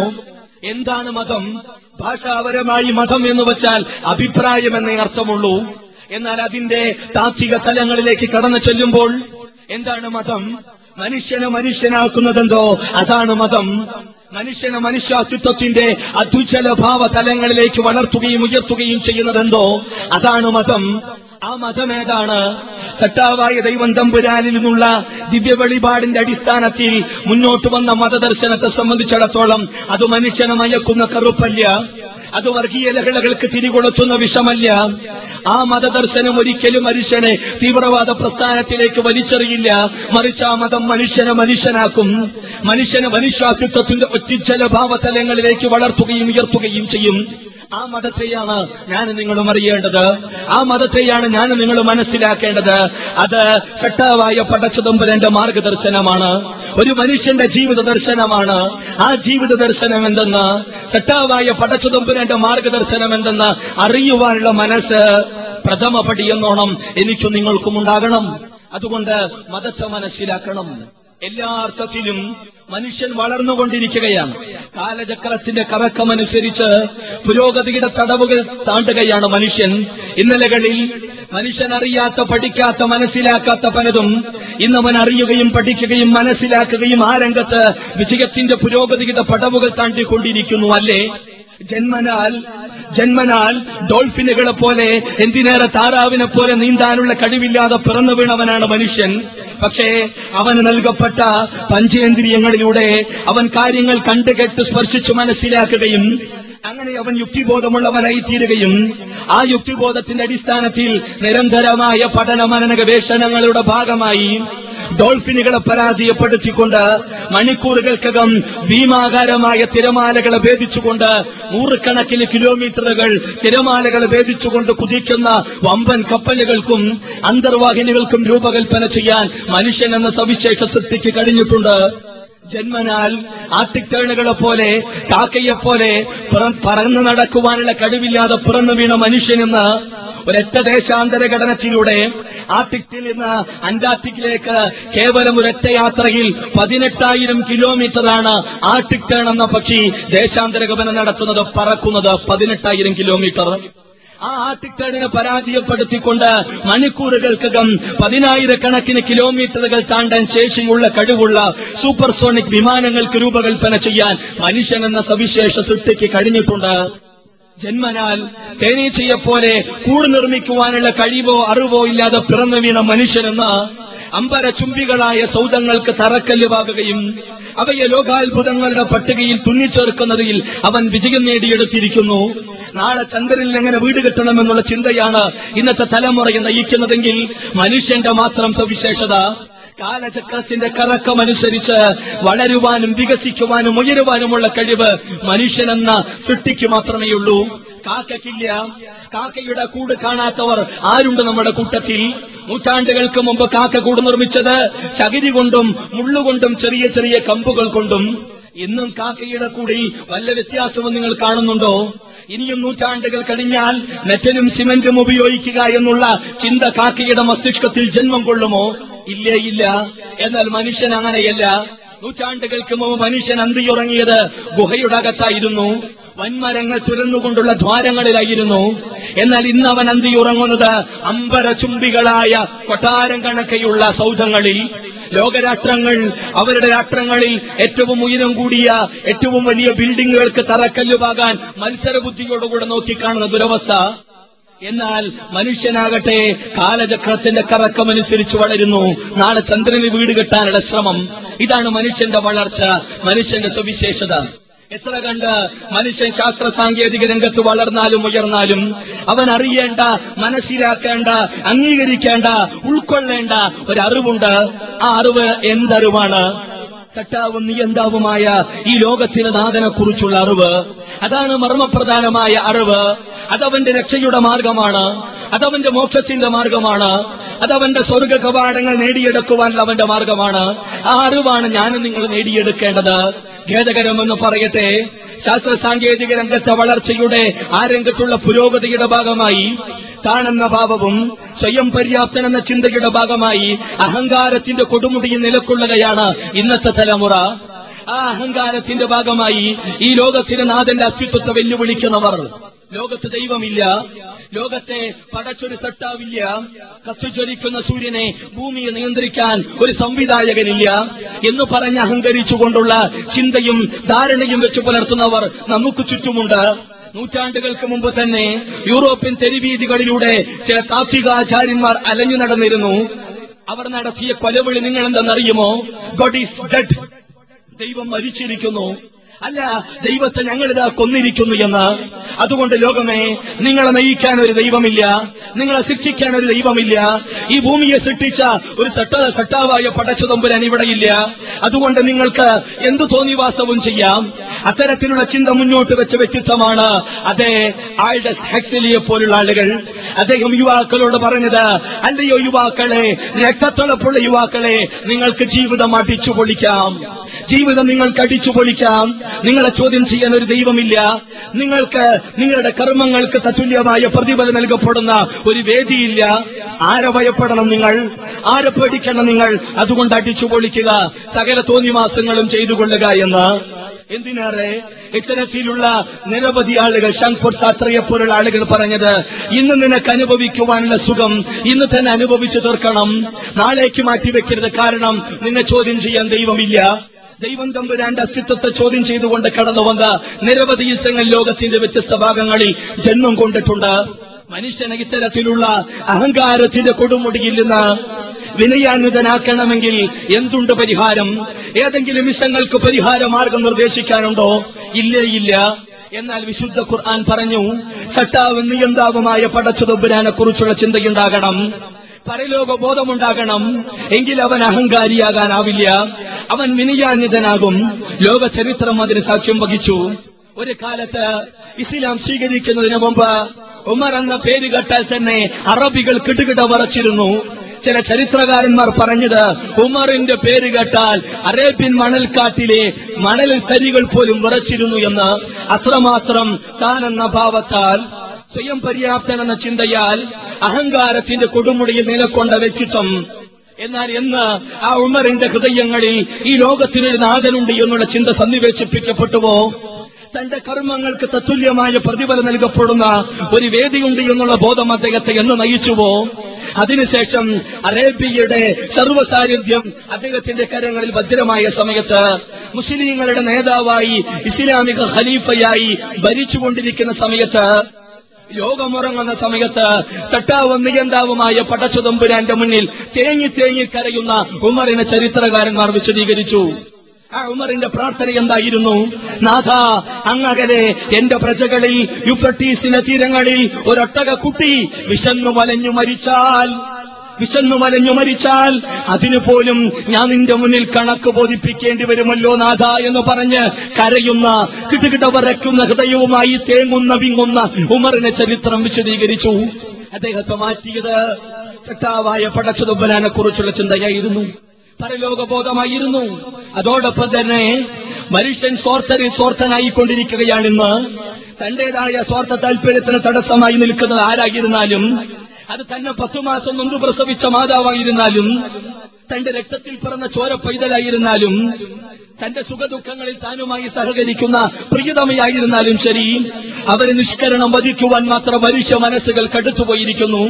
എന്താണ് മതം? ഭാഷാപരമായി മതം എന്ന് വെച്ചാൽ അഭിപ്രായം എന്നേ അർത്ഥമുള്ളൂ. എന്നാൽ അതിന്റെ താത്വിക തലങ്ങളിലേക്ക് കടന്നു ചെല്ലുമ്പോൾ എന്താണ് മതം? മനുഷ്യനെ മനുഷ്യനാക്കുന്നതെന്തോ? അതാണ് മതം. മനുഷ്യനെ മനുഷ്യാസ്തിത്വത്തിന്റെ അത്യുജ്വല ഭാവ തലങ്ങളിലേക്ക് വളർത്തുകയും ഉയർത്തുകയും ചെയ്യുന്നതെന്തോ? അതാണ് മതം. ആ മതം ഏതാണ്? സട്ടാവായ ദൈവം തമ്പുരാനിൽ നിന്നുള്ള ദിവ്യ വെളിപാടിന്റെ അടിസ്ഥാനത്തിൽ മുന്നോട്ട് വന്ന മതദർശനത്തെ സംബന്ധിച്ചിടത്തോളം അത് മനുഷ്യനെ മയക്കുന്ന കറുപ്പല്ല. അത് വർഗീയ ലഹളകൾക്ക് തിരികൊളുത്തുന്ന വിഷമല്ല. ആ മതദർശനം ഒരിക്കലും മനുഷ്യനെ തീവ്രവാദ പ്രസ്ഥാനത്തിലേക്ക് വലിച്ചെറിയില്ല. മറിച്ച് ആ മതം മനുഷ്യനെ മനുഷ്യനാക്കും. മനുഷ്യനെ മനുഷ്യാസ്തിത്വത്തിന്റെ ഒറ്റിച്ചല ഭാവതലങ്ങളിലേക്ക് വളർത്തുകയും ഉയർത്തുകയും ചെയ്യും. ആ മതത്തെയാണ് ഞാൻ നിങ്ങളും അറിയേണ്ടത്. ആ മതത്തെയാണ് ഞാൻ നിങ്ങൾ മനസ്സിലാക്കേണ്ടത്. അത് സട്ടാവായ പടച്ചതുമ്പലന്റെ മാർഗദർശനമാണ്. ഒരു മനുഷ്യന്റെ ജീവിത ദർശനമാണ്. ആ ജീവിത ദർശനം എന്തെന്ന്? സട്ടാവായ പടച്ചതുമ്പലന്റെ മാർഗദർശനം എന്തെന്ന് അറിയുവാനുള്ള മനസ്സ് പ്രഥമ പടിയെന്നോണം എനിക്കും നിങ്ങൾക്കും ഉണ്ടാകണം. അതുകൊണ്ട് മതത്തെ മനസ്സിലാക്കണം. എല്ലാ അർത്ഥത്തിലും മനുഷ്യൻ വളർന്നുകൊണ്ടിരിക്കുകയാണ്. കാലചക്രത്തിന്റെ കറക്കമനുസരിച്ച് പുരോഗതിയുടെ തടവുകൾ താണ്ടുകയാണ് മനുഷ്യൻ. ഇന്നലകളിൽ മനുഷ്യൻ അറിയാത്ത പഠിക്കാത്ത മനസ്സിലാക്കാത്ത പലതും ഇന്ന് അവൻ അറിയുകയും പഠിക്കുകയും മനസ്സിലാക്കുകയും ആ രംഗത്ത് വിജയത്തിന്റെ പുരോഗതിയുടെ പടവുകൾ താണ്ടിക്കൊണ്ടിരിക്കുന്നു അല്ലേ? ജന്മനാൽ ജന്മനാൽ ഡോൾഫിനുകളെ പോലെ എന്തിനേറെ താറാവിനെ പോലെ നീന്താനുള്ള കഴിവില്ലാതെ പിറന്നു വീണവനാണ് മനുഷ്യൻ. പക്ഷേ അവന് നൽകപ്പെട്ട പഞ്ചേന്ദ്രിയങ്ങളിലൂടെ അവൻ കാര്യങ്ങൾ കണ്ടുകെട്ട് സ്പർശിച്ചു മനസ്സിലാക്കുകയും അങ്ങനെ അവൻ യുക്തിബോധമുള്ളവനായി തീരുകയും ആ യുക്തിബോധത്തിന്റെ അടിസ്ഥാനത്തിൽ നിരന്തരമായ പഠന മനന ഗവേഷണങ്ങളുടെ ഭാഗമായി ഡോൾഫിനുകളെ പരാജയപ്പെടുത്തിക്കൊണ്ട് മണിക്കൂറുകൾക്കകം ഭീമാകാരമായ തിരമാലകളെ ഭേദിച്ചുകൊണ്ട് നൂറുകണക്കിന് കിലോമീറ്ററുകൾ തിരമാലകളെ ഭേദിച്ചുകൊണ്ട് കുതിക്കുന്ന വമ്പൻ കപ്പലുകൾക്കും അന്തർവാഹിനികൾക്കും രൂപകൽപ്പന ചെയ്യാൻ മനുഷ്യൻ എന്ന സവിശേഷ സൃഷ്ടിക്ക് കഴിഞ്ഞിട്ടുണ്ട്. ജന്മനാൽ ആട്ടിത്തേണുകളെ പോലെ കാക്കയെ പോലെ പുറം- പറന്നു നടക്കുവാനുള്ള കഴിവില്ലാതെ പിറന്നു വീണ മനുഷ്യനെന്ന് ഒരൊറ്റ ദേശാന്തര ഘടനത്തിലൂടെ ആർട്ടിക്കിൽ നിന്ന് അന്റാർട്ടിക്കിലേക്ക് കേവലം ഒരൊറ്റ യാത്രയിൽ പതിനെട്ടായിരം കിലോമീറ്ററാണ് ആർട്ടിക് ടേൺ എന്ന പക്ഷി ദേശാന്തര ഗമനം നടത്തുന്നത് പറക്കുന്നത് പതിനെട്ടായിരം കിലോമീറ്റർ. ആ ആർട്ടിക് ടേണിനെ പരാജയപ്പെടുത്തിക്കൊണ്ട് മണിക്കൂറുകൾക്കകം പതിനായിരക്കണക്കിന് കിലോമീറ്ററുകൾ താണ്ടാൻ ശേഷിയുള്ള കഴിവുള്ള സൂപ്പർസോണിക് വിമാനങ്ങൾക്ക് രൂപകൽപ്പന ചെയ്യാൻ മനുഷ്യൻ എന്ന സവിശേഷ സൃഷ്ടിക്ക് കഴിഞ്ഞിട്ടുണ്ട്. ജന്മനാൽ തേനീച്ചയെ പോലെ കൂട് നിർമ്മിക്കുവാനുള്ള കഴിവോ അറിവോ ഇല്ലാതെ പിറന്നു വീണ മനുഷ്യനെന്ന് അമ്പര ചുംബികളായ സൗദങ്ങൾക്ക് തറക്കല്ലുവാകുകയും അവയെ ലോകാത്ഭുതങ്ങളുടെ പട്ടികയിൽ തുന്നിച്ചേർക്കുന്നതിൽ അവൻ വിജയം നേടിയെടുത്തിരിക്കുന്നു. നാളെ ചന്ദ്രനിൽ എങ്ങനെ വീട് കെട്ടണമെന്നുള്ള ചിന്തയാണ് ഇന്നത്തെ തലമുറയെ നയിക്കുന്നതെങ്കിൽ മനുഷ്യന്റെ മാത്രം സവിശേഷത കാലചക്രത്തിന്റെ കറക്കമനുസരിച്ച് വളരുവാനും വികസിക്കുവാനും ഉയരുവാനുമുള്ള കഴിവ് മനുഷ്യനെന്ന സൃഷ്ടിക്ക് മാത്രമേ ഉള്ളൂ കാക്കയ്ക്കില്ല കാക്കയുടെ കൂട് കാണാത്തവർ ആരുണ്ട് നമ്മുടെ കൂട്ടത്തിൽ? നൂറ്റാണ്ടുകൾക്ക് മുമ്പ് കാക്ക കൂട് നിർമ്മിച്ചത് ചകിരി കൊണ്ടും മുള്ളുകൊണ്ടും ചെറിയ ചെറിയ കമ്പുകൾ കൊണ്ടും. ഇന്നും കാക്കയുടെ കൂടി വല്ല വ്യത്യാസവും നിങ്ങൾ കാണുന്നുണ്ടോ? ഇനിയും നൂറ്റാണ്ടുകൾ കഴിഞ്ഞാൽ നെറ്റലും സിമന്റും ഉപയോഗിക്കുക എന്നുള്ള ചിന്ത കാക്കയുടെ മസ്തിഷ്കത്തിൽ ജന്മം കൊള്ളുമോ? ഇല്ലേ ഇല്ല. എന്നാൽ മനുഷ്യൻ അങ്ങനെയല്ല. നൂറ്റാണ്ടുകൾക്ക് മുമ്പ് മനുഷ്യൻ അന്തിയുറങ്ങിയത് ഗുഹയുടെ അകത്തായിരുന്നു. വൻമരങ്ങൾ തുരന്നുകൊണ്ടുള്ള ദ്വാരങ്ങളിലായിരുന്നു. എന്നാൽ ഇന്ന് അവൻ അന്തിയുറങ്ങുന്നത് അമ്പരചുംബികളായ കൊട്ടാരം കണക്കെയുള്ള സൗധങ്ങളിൽ. ലോകരാഷ്ട്രങ്ങൾ അവരുടെ രാഷ്ട്രങ്ങളിൽ ഏറ്റവും ഉയരം കൂടിയ ഏറ്റവും വലിയ ബിൽഡിങ്ങുകൾക്ക് തറക്കല്ലുപാകാൻ മത്സരബുദ്ധിയോടുകൂടെ നോക്കിക്കാണുന്ന ദുരവസ്ഥ. എന്നാൽ മനുഷ്യനാകട്ടെ കാലചക്രത്തിന്റെ കറക്കമനുസരിച്ച് വളരുന്നു. നാളെ ചന്ദ്രന് വീട് കെട്ടാനുള്ള ശ്രമം. ഇതാണ് മനുഷ്യന്റെ വളർച്ച മനുഷ്യന്റെ സവിശേഷത. എത്ര കണ്ട് മനുഷ്യൻ ശാസ്ത്ര സാങ്കേതിക രംഗത്ത് വളർന്നാലും ഉയർന്നാലും അവൻ അറിയേണ്ട മനസ്സിലാക്കേണ്ട അംഗീകരിക്കേണ്ട ഉൾക്കൊള്ളേണ്ട ഒരു അറിവുണ്ട് ആ അറിവ് എന്തറിവാണ് സട്ടാവും നിയന്താവുമായ ഈ ലോകത്തിന് നാഥനെ കുറിച്ചുള്ള അറിവ്. അതാണ് മർമ്മപ്രധാനമായ അറിവ്. അതവന്റെ രക്ഷയുടെ മാർഗമാണ്. അതവന്റെ മോക്ഷത്തിന്റെ മാർഗമാണ്. അതവന്റെ സ്വർഗ കവാടങ്ങൾ നേടിയെടുക്കുവാനുള്ള അവന്റെ മാർഗമാണ്. ആ അറിവാണ് ഞാനും നിങ്ങൾ നേടിയെടുക്കേണ്ടത്. ഖേദകരമെന്ന് പറയട്ടെ ശാസ്ത്ര സാങ്കേതിക രംഗത്തെ വളർച്ചയുടെ ആ രംഗത്തുള്ള പുരോഗതിയുടെ ഭാഗമായി താണെന്ന ഭാവവും സ്വയം പര്യാപ്തൻ എന്ന ചിന്തയുടെ ഭാഗമായി അഹങ്കാരത്തിന്റെ കൊടുമുടിയിൽ നിലക്കൊള്ളുകയാണ് ഇന്നത്തെ തലമുറ ആ അഹങ്കാരത്തിന്റെ ഭാഗമായി ഈ ലോകത്തിന് നാഥന്റെ അത്യുത്വത്തെ വെല്ലുവിളിക്കുന്നവർ. ലോകത്ത് ദൈവമില്ല. ലോകത്തെ പടച്ചൊരു സട്ടാവില്ല കത്തുചൊരിക്കുന്ന സൂര്യനെ ഭൂമിയെ നിയന്ത്രിക്കാൻ ഒരു സംവിധായകനില്ല എന്ന് പറഞ്ഞ് അഹങ്കരിച്ചുകൊണ്ടുള്ള ചിന്തയും ധാരണയും വെച്ച് പുലർത്തുന്നവർ നമുക്ക് ചുറ്റുമുണ്ട്. നൂറ്റാണ്ടുകൾക്ക് മുമ്പ് തന്നെ യൂറോപ്യൻ തെരുവീതികളിലൂടെ ചില താത്വികാചാര്യന്മാർ അലഞ്ഞു നടന്നിരുന്നു. അവർ നടത്തിയ കൊലവിളി നിങ്ങൾ എന്തെന്നറിയുമോ ഗോഡ് ഈസ് ഡെഡ് ദൈവം മരിച്ചിരിക്കുന്നു. അല്ല ദൈവത്തെ ഞങ്ങളിതാ കൊന്നിരിക്കുന്നു എന്ന്. അതുകൊണ്ട് ലോകമേ നിങ്ങളെ നയിക്കാൻ ഒരു ദൈവമില്ല. നിങ്ങളെ ശിക്ഷിക്കാൻ ഒരു ദൈവമില്ല. ഈ ഭൂമിയെ സൃഷ്ടിച്ച ഒരു സട്ട സട്ടാവായ പടച്ചതമ്പുരാൻ ഇവിടെയില്ല അതുകൊണ്ട് നിങ്ങൾക്ക് എന്തു തോന്നിവാസവും ചെയ്യാം. അത്തരത്തിലുള്ള ചിന്ത മുന്നോട്ട് വെച്ച വ്യക്തിത്വമാണ് അതെ ആൾഡസ് ഹെക്സലിയെ പോലുള്ള ആളുകൾ. അദ്ദേഹം യുവാക്കളോട് പറഞ്ഞത് അല്ലയോ യുവാക്കളെ രക്തത്തുളപ്പുള്ള യുവാക്കളെ നിങ്ങൾക്ക് ജീവിതം അടിച്ചു പൊളിക്കാം ജീവിതം നിങ്ങൾക്ക് അടിച്ചു പൊളിക്കാം നിങ്ങളെ ചോദ്യം ചെയ്യാൻ ഒരു ദൈവമില്ല. നിങ്ങൾക്ക് നിങ്ങളുടെ കർമ്മങ്ങൾക്ക് തത്തുല്യമായ പ്രതിഫലം നൽകപ്പെടുന്ന ഒരു വേദിയില്ല. ആരെ ഭയപ്പെടണം നിങ്ങൾ? ആരെ പേടിക്കണം നിങ്ങൾ? അതുകൊണ്ട് അടിച്ചു പൊളിക്കുക സകല തോന്നിവാസങ്ങളും ചെയ്തു കൊള്ളുക എന്ന്. എന്തിനേറെ? ഇത്തരത്തിലുള്ള നിരവധി ആളുകൾ ഷൺപൂർ സാത്രയെ പോലുള്ള ആളുകൾ പറഞ്ഞത് ഇന്ന് നിനക്ക് അനുഭവിക്കുവാനുള്ള സുഖം ഇന്ന് തന്നെ അനുഭവിച്ചു തീർക്കണം. നാളേക്ക് മാറ്റിവെക്കരുത്. കാരണം നിന്നെ ചോദ്യം ചെയ്യാൻ ദൈവമില്ല. ദൈവം തമ്പുരാന്റെ അസ്തിത്വത്തെ ചോദ്യം ചെയ്തുകൊണ്ട് കടന്നു വന്ന നിരവധി ഈസങ്ങൾ ലോകത്തിന്റെ വ്യത്യസ്ത ഭാഗങ്ങളിൽ ജന്മം കൊണ്ടിട്ടുണ്ട്. മനുഷ്യനെ ഇത്തരത്തിലുള്ള അഹങ്കാരത്തിന്റെ കൊടുമുടിയിൽ നിന്ന് വിനയാന്വിതനാക്കണമെങ്കിൽ എന്തുണ്ട് പരിഹാരം? ഏതെങ്കിലും വിഷങ്ങൾക്ക് പരിഹാര മാർഗം നിർദ്ദേശിക്കാനുണ്ടോ? ഇല്ലേ ഇല്ല. എന്നാൽ വിശുദ്ധ ഖുർആൻ പറഞ്ഞു സട്ടാവ് നിയന്താവുമായ പടച്ചതൊബുരാനെ കുറിച്ചുള്ള ചിന്തയുണ്ടാകണം. പരലോക ബോധമുണ്ടാകണം എങ്കിൽ അവൻ അഹങ്കാരിയാകാനാവില്ല. അവൻ വിനയാന്വിതനാകും. ലോക ചരിത്രം അതിന് സാക്ഷ്യം വഹിച്ചു. ഒരു കാലത്ത് ഇസ്ലാം സ്വീകരിക്കുന്നതിന് മുമ്പ് ഉമർ എന്ന പേര് കേട്ടാൽ തന്നെ അറബികൾ കിടുകിട വറച്ചിരുന്നു. ചില ചരിത്രകാരന്മാർ പറഞ്ഞത് ഉമറിന്റെ പേര് കേട്ടാൽ അറേബ്യൻ മണൽക്കാട്ടിലെ മണൽ തരികൾ പോലും വിറച്ചിരുന്നു എന്ന്. അത്രമാത്രം താൻ എന്ന ഭാവത്താൽ സ്വയം പര്യാപ്തനെന്ന ചിന്തയാൽ അഹങ്കാരത്തിന്റെ കൊടുമുടിയിൽ നിലക്കൊണ്ട വ്യക്തിത്വം. എന്നാൽ എന്ന് ആ ഉമറിന്റെ ഹൃദയങ്ങളിൽ ഈ ലോകത്തിനൊരു നാഥനുണ്ട് എന്നുള്ള ചിന്ത സന്നിവേശിപ്പിക്കപ്പെട്ടുവോ? തന്റെ കർമ്മങ്ങൾക്ക് തത്തുല്യമായ പ്രതിഫലം നൽകപ്പെടുന്ന ഒരു വേദിയുണ്ട് എന്നുള്ള ബോധം അദ്ദേഹത്തെ എന്ന് നയിച്ചുവോ? അതിനുശേഷം അറേബ്യയുടെ സർവസാന്നിധ്യം അദ്ദേഹത്തിന്റെ കരങ്ങളിൽ ഭദ്രമായ സമയത്ത് മുസ്ലിങ്ങളുടെ നേതാവായി ഇസ്ലാമിക ഖലീഫയായി ഭരിച്ചുകൊണ്ടിരിക്കുന്ന സമയത്ത് ലോകമുറങ്ങുന്ന സമയത്ത് സട്ടാവും നിയന്താവുമായ പടച്ചുതമ്പുരാന്റെ മുന്നിൽ തേങ്ങി തേങ്ങി കരയുന്ന ഉമറിനെ ചരിത്രകാരന്മാർ വിശദീകരിച്ചു. ആ ഉമറിന്റെ പ്രാർത്ഥന എന്തായിരുന്നു? നാഥ അങ്ങകലെ എന്റെ പ്രജകളിൽ യുഫ്രട്ടീസിന്റെ തീരങ്ങളിൽ ഒരൊട്ടക കുട്ടി വിശന്നു വലഞ്ഞു മരിച്ചാൽ. വിശന്നു വലഞ്ഞു മരിച്ചാൽ അതിനു പോലും ഞാൻ നിന്റെ മുന്നിൽ കണക്ക് ബോധിപ്പിക്കേണ്ടി വരുമല്ലോ നാഥ എന്ന് പറഞ്ഞ് കരയുന്ന കിട്ടുകിട്ട വരയ്ക്കുന്ന ഹൃദയവുമായി തേങ്ങുന്ന വിങ്ങുന്ന ഉമറിനെ ചരിത്രം വിശദീകരിച്ചു. അദ്ദേഹത്തെ മാറ്റിയത് സട്ടാവായ പടച്ചതുബലാനെ കുറിച്ചുള്ള ചിന്തയായിരുന്നു. പരലോകബോധമായിരുന്നു. അതോടൊപ്പം തന്നെ മനുഷ്യൻ സ്വാർത്ഥരി സ്വാർത്ഥനായിക്കൊണ്ടിരിക്കുകയാണിന്ന് തന്റേതായ സ്വാർത്ഥ താല്പര്യത്തിന് തടസ്സമായി നിൽക്കുന്നത് ആരായിരുന്നാലും അത് തന്നെ പത്തു മാസം മുമ്പ് പ്രസവിച്ച മാതാവായിരുന്നാലും തന്റെ രക്തത്തിൽ പിറന്ന ചോര പൈതലായിരുന്നാലും തന്റെ സുഖദുഃഖങ്ങളിൽ താനുമായി സഹകരിക്കുന്ന പ്രിയതമയായിരുന്നാലും ശരി അവരെ നിഷ്കരണം വധിക്കുവാൻ മാത്രം മനുഷ്യ മനസ്സുകൾ കടുത്തുപോയിരിക്കുന്നു.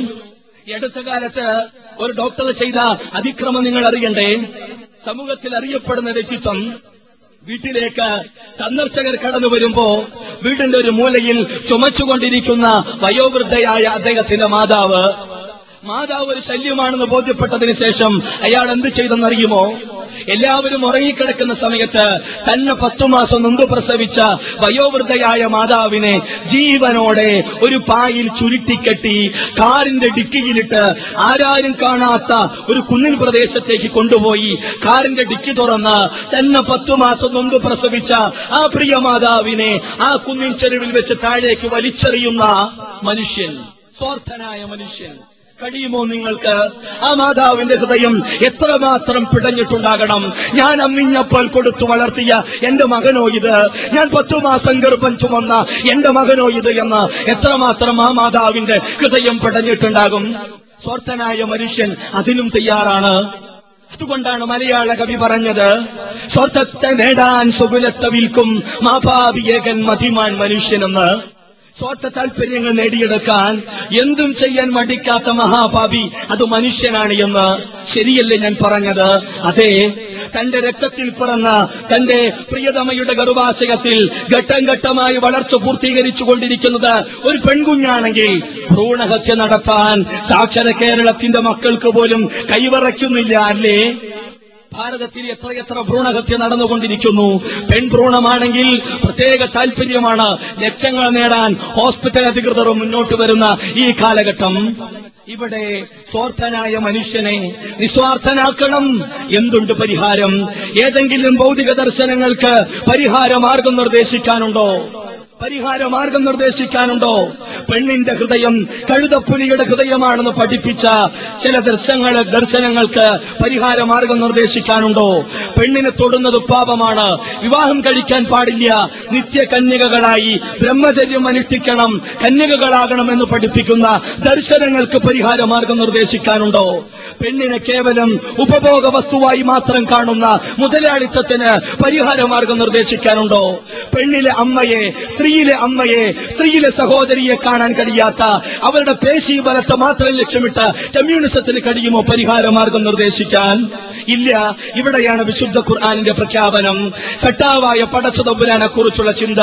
എടുത്ത കാലത്ത് ഒരു ഡോക്ടർ ചെയ്ത അതിക്രമം നിങ്ങൾ അറിയണ്ടേ സമൂഹത്തിൽ അറിയപ്പെടുന്ന വ്യക്തിത്വം വീട്ടിലേക്ക് സന്ദർശകർ കടന്നു വരുമ്പോ വീടിന്റെ ഒരു മൂലയിൽ ചുമച്ചുകൊണ്ടിരിക്കുന്ന വയോവൃദ്ധയായ അദ്ദേഹത്തിന്റെ മാതാവ് മാതാവ് ഒരു ശല്യമാണെന്ന് ബോധ്യപ്പെട്ടതിന് ശേഷം അയാൾ എന്ത് ചെയ്തെന്നറിയുമോ? എല്ലാവരും ഉറങ്ങിക്കിടക്കുന്ന സമയത്ത് തന്നെ പത്തു മാസം മുമ്പ് പ്രസവിച്ച വയോവൃദ്ധയായ മാതാവിനെ ജീവനോടെ ഒരു പായിൽ ചുരുട്ടിക്കെട്ടി കാറിന്റെ ഡിക്കിയിലിട്ട് ആരാരും കാണാത്ത ഒരു കുന്നിൻ പ്രദേശത്തേക്ക് കൊണ്ടുപോയി കാറിന്റെ ഡിക്കി തുറന്ന് തന്നെ പത്തു മാസം മുമ്പ് പ്രസവിച്ച ആ പ്രിയ മാതാവിനെ ആ കുന്നിൻ ചെരുവിൽ വെച്ച് താഴേക്ക് വലിച്ചെറിയുന്ന മനുഷ്യൻ സ്വാർത്ഥനായ മനുഷ്യൻ. കഴിയുമോ നിങ്ങൾക്ക്? ആ മാതാവിന്റെ ഹൃദയം എത്രമാത്രം പിടഞ്ഞിട്ടുണ്ടാകണം? ഞാൻ അമ്മിഞ്ഞപ്പോൾ കൊടുത്തു വളർത്തിയ എന്റെ മകനോ ഇത്? ഞാൻ പത്തു മാസം ഗർഭം ചുമന്ന എന്റെ മകനോ ഇത് എന്ന് എത്രമാത്രം ആ മാതാവിന്റെ ഹൃദയം പിടഞ്ഞിട്ടുണ്ടാകും? സ്വാർത്ഥനായ മനുഷ്യൻ അതിനും തയ്യാറാണ്. അതുകൊണ്ടാണ് മലയാള കവി പറഞ്ഞത് സ്വർത്തത്തെ നേടാൻ സുകുലത്തെ വിൽക്കും മാഭാവിയേകൻ മതിമാൻ മനുഷ്യനെന്ന്. സ്വാർത്ഥ താല്പര്യങ്ങൾ നേടിയെടുക്കാൻ എന്തും ചെയ്യാൻ മടിക്കാത്ത മഹാഭാവി അത് മനുഷ്യനാണ് എന്ന് ശരിയല്ലേ ഞാൻ പറഞ്ഞത്? അതെ തന്റെ രക്തത്തിൽ പിറന്ന തന്റെ പ്രിയതമയുടെ ഗർഭാശയത്തിൽ ഘട്ടം ഘട്ടമായി വളർച്ച പൂർത്തീകരിച്ചു കൊണ്ടിരിക്കുന്നത് ഒരു പെൺകുഞ്ഞാണെങ്കിൽ ഭ്രൂണഹത്യ നടത്താൻ സാക്ഷര കേരളത്തിന്റെ മക്കൾക്ക് പോലും കൈവറയ്ക്കുന്നില്ല അല്ലേ? ഭാരതത്തിൽ എത്രയെത്ര ഭ്രൂണഹത്യ നടന്നുകൊണ്ടിരിക്കുന്നു. പെൺഭ്രൂണമാണെങ്കിൽ പ്രത്യേക താല്പര്യമാണ് ലക്ഷ്യങ്ങൾ നേടാൻ ഹോസ്പിറ്റൽ അധികൃതർ മുന്നോട്ട് വരുന്ന ഈ കാലഘട്ടം. ഇവിടെ സ്വാർത്ഥനായ മനുഷ്യനെ നിസ്വാർത്ഥനാക്കണം. എന്തുണ്ട് പരിഹാരം? ഏതെങ്കിലും ഭൗതിക ദർശനങ്ങൾക്ക് പരിഹാര മാർഗം നിർദ്ദേശിക്കാനുണ്ടോ? പരിഹാര മാർഗം നിർദ്ദേശിക്കാനുണ്ടോ? പെണ്ണിന്റെ ഹൃദയം കഴുതപ്പുലിയുടെ ഹൃദയമാണെന്ന് പഠിപ്പിച്ച ചില ദർശനങ്ങൾ ദർശനങ്ങൾക്ക് പരിഹാര മാർഗം നിർദ്ദേശിക്കാനുണ്ടോ? പെണ്ണിനെ തൊടുന്നത് പാപമാണ്. വിവാഹം കഴിക്കാൻ പാടില്ല. നിത്യ കന്യകകളായി ബ്രഹ്മചര്യം അനുഷ്ഠിക്കണം കന്യകകളാകണം എന്ന് പഠിപ്പിക്കുന്ന ദർശനങ്ങൾക്ക് പരിഹാര മാർഗം നിർദ്ദേശിക്കാനുണ്ടോ? പെണ്ണിനെ കേവലം ഉപഭോഗ വസ്തുവായി മാത്രം കാണുന്ന മുതലാളിത്തത്തിന് പരിഹാര മാർഗം നിർദ്ദേശിക്കാനുണ്ടോ? പെണ്ണിലെ അമ്മയെ സ്ത്രീയിലെ അമ്മയെ സ്ത്രീയിലെ സഹോദരിയെ കാണാൻ കഴിയാത്ത അവരുടെ പേശി ബലത്തെ മാത്രം ലക്ഷ്യമിട്ട് കമ്മ്യൂണിസത്തിന് കഴിയുമോ പരിഹാര മാർഗം നിർദ്ദേശിക്കാൻ? ഇല്ല. ഇവിടെയാണ് വിശുദ്ധ ഖുർആാനിന്റെ പ്രഖ്യാപനം. സട്ടാവായ പടച്ചതമ്പുരാനെ കുറിച്ചുള്ള ചിന്ത.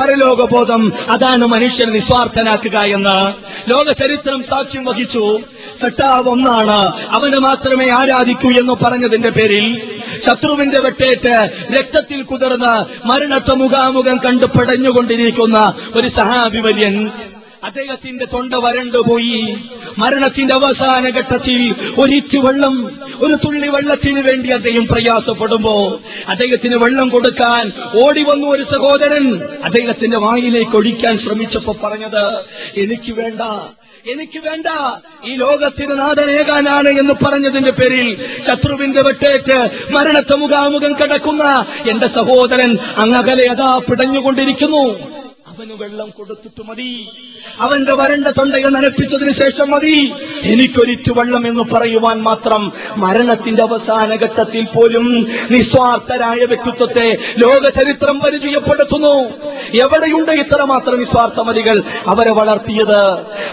പരലോകബോധം അതാണ് മനുഷ്യനെ നിസ്വാർത്ഥനാക്കുക എന്ന്. ലോക ചരിത്രം സാക്ഷ്യം വഹിച്ചു. സട്ടാവ് ഒന്നാണ്. അവന് മാത്രമേ ആരാധിക്കൂ എന്ന് പറഞ്ഞതിന്റെ പേരിൽ ശത്രുവിന്റെ വെട്ടേറ്റ് രക്തത്തിൽ കുതിർന്ന് മരണത്തെ മുഖാമുഖം കണ്ട് പടഞ്ഞുകൊണ്ടിരിക്കുന്ന ഒരു സഹാഭിവര്യൻ അദ്ദേഹത്തിന്റെ തൊണ്ട വരണ്ടുപോയി മരണത്തിന്റെ അവസാന ഘട്ടത്തിൽ ഒരിറ്റു വെള്ളം ഒരു തുള്ളി വെള്ളത്തിന് വേണ്ടി അദ്ദേഹം പ്രയാസപ്പെടുമ്പോ അദ്ദേഹത്തിന് വെള്ളം കൊടുക്കാൻ ഓടി വന്നു ഒരു സഹോദരൻ. അദ്ദേഹത്തിന്റെ വായിലേക്ക് ഒഴിക്കാൻ ശ്രമിച്ചപ്പോ പറഞ്ഞത് എനിക്ക് വേണ്ട എനിക്ക് വേണ്ട. ഈ ലോകത്തിന് നാഥനേകാനാണ് എന്ന് പറഞ്ഞതിന്റെ പേരിൽ ശത്രുവിന്റെ വെട്ടേറ്റ് മരണത്തെ മുഖാമുഖം കിടക്കുന്ന എന്റെ സഹോദരൻ അങ്ങകലെ അതാ പിടഞ്ഞുകൊണ്ടിരിക്കുന്നു. അവന് വെള്ളം കൊടുത്തിട്ട് മതി. അവന്റെ വരണ്ട തൊണ്ടയെ നനപ്പിച്ചതിന് ശേഷം മതി. എനിക്കൊരിറ്റു വെള്ളം എന്ന് പറയുവാൻ മാത്രം മരണത്തിന്റെ അവസാന ഘട്ടത്തിൽ പോലും നിസ്വാർത്ഥരായ വ്യക്തിത്വത്തെ ലോക ചരിത്രം പരിചയപ്പെടുത്തുന്നു. എവിടെയുണ്ട് ഇത്രമാത്രം നിസ്വാർത്ഥമതികൾ? അവരെ വളർത്തിയത്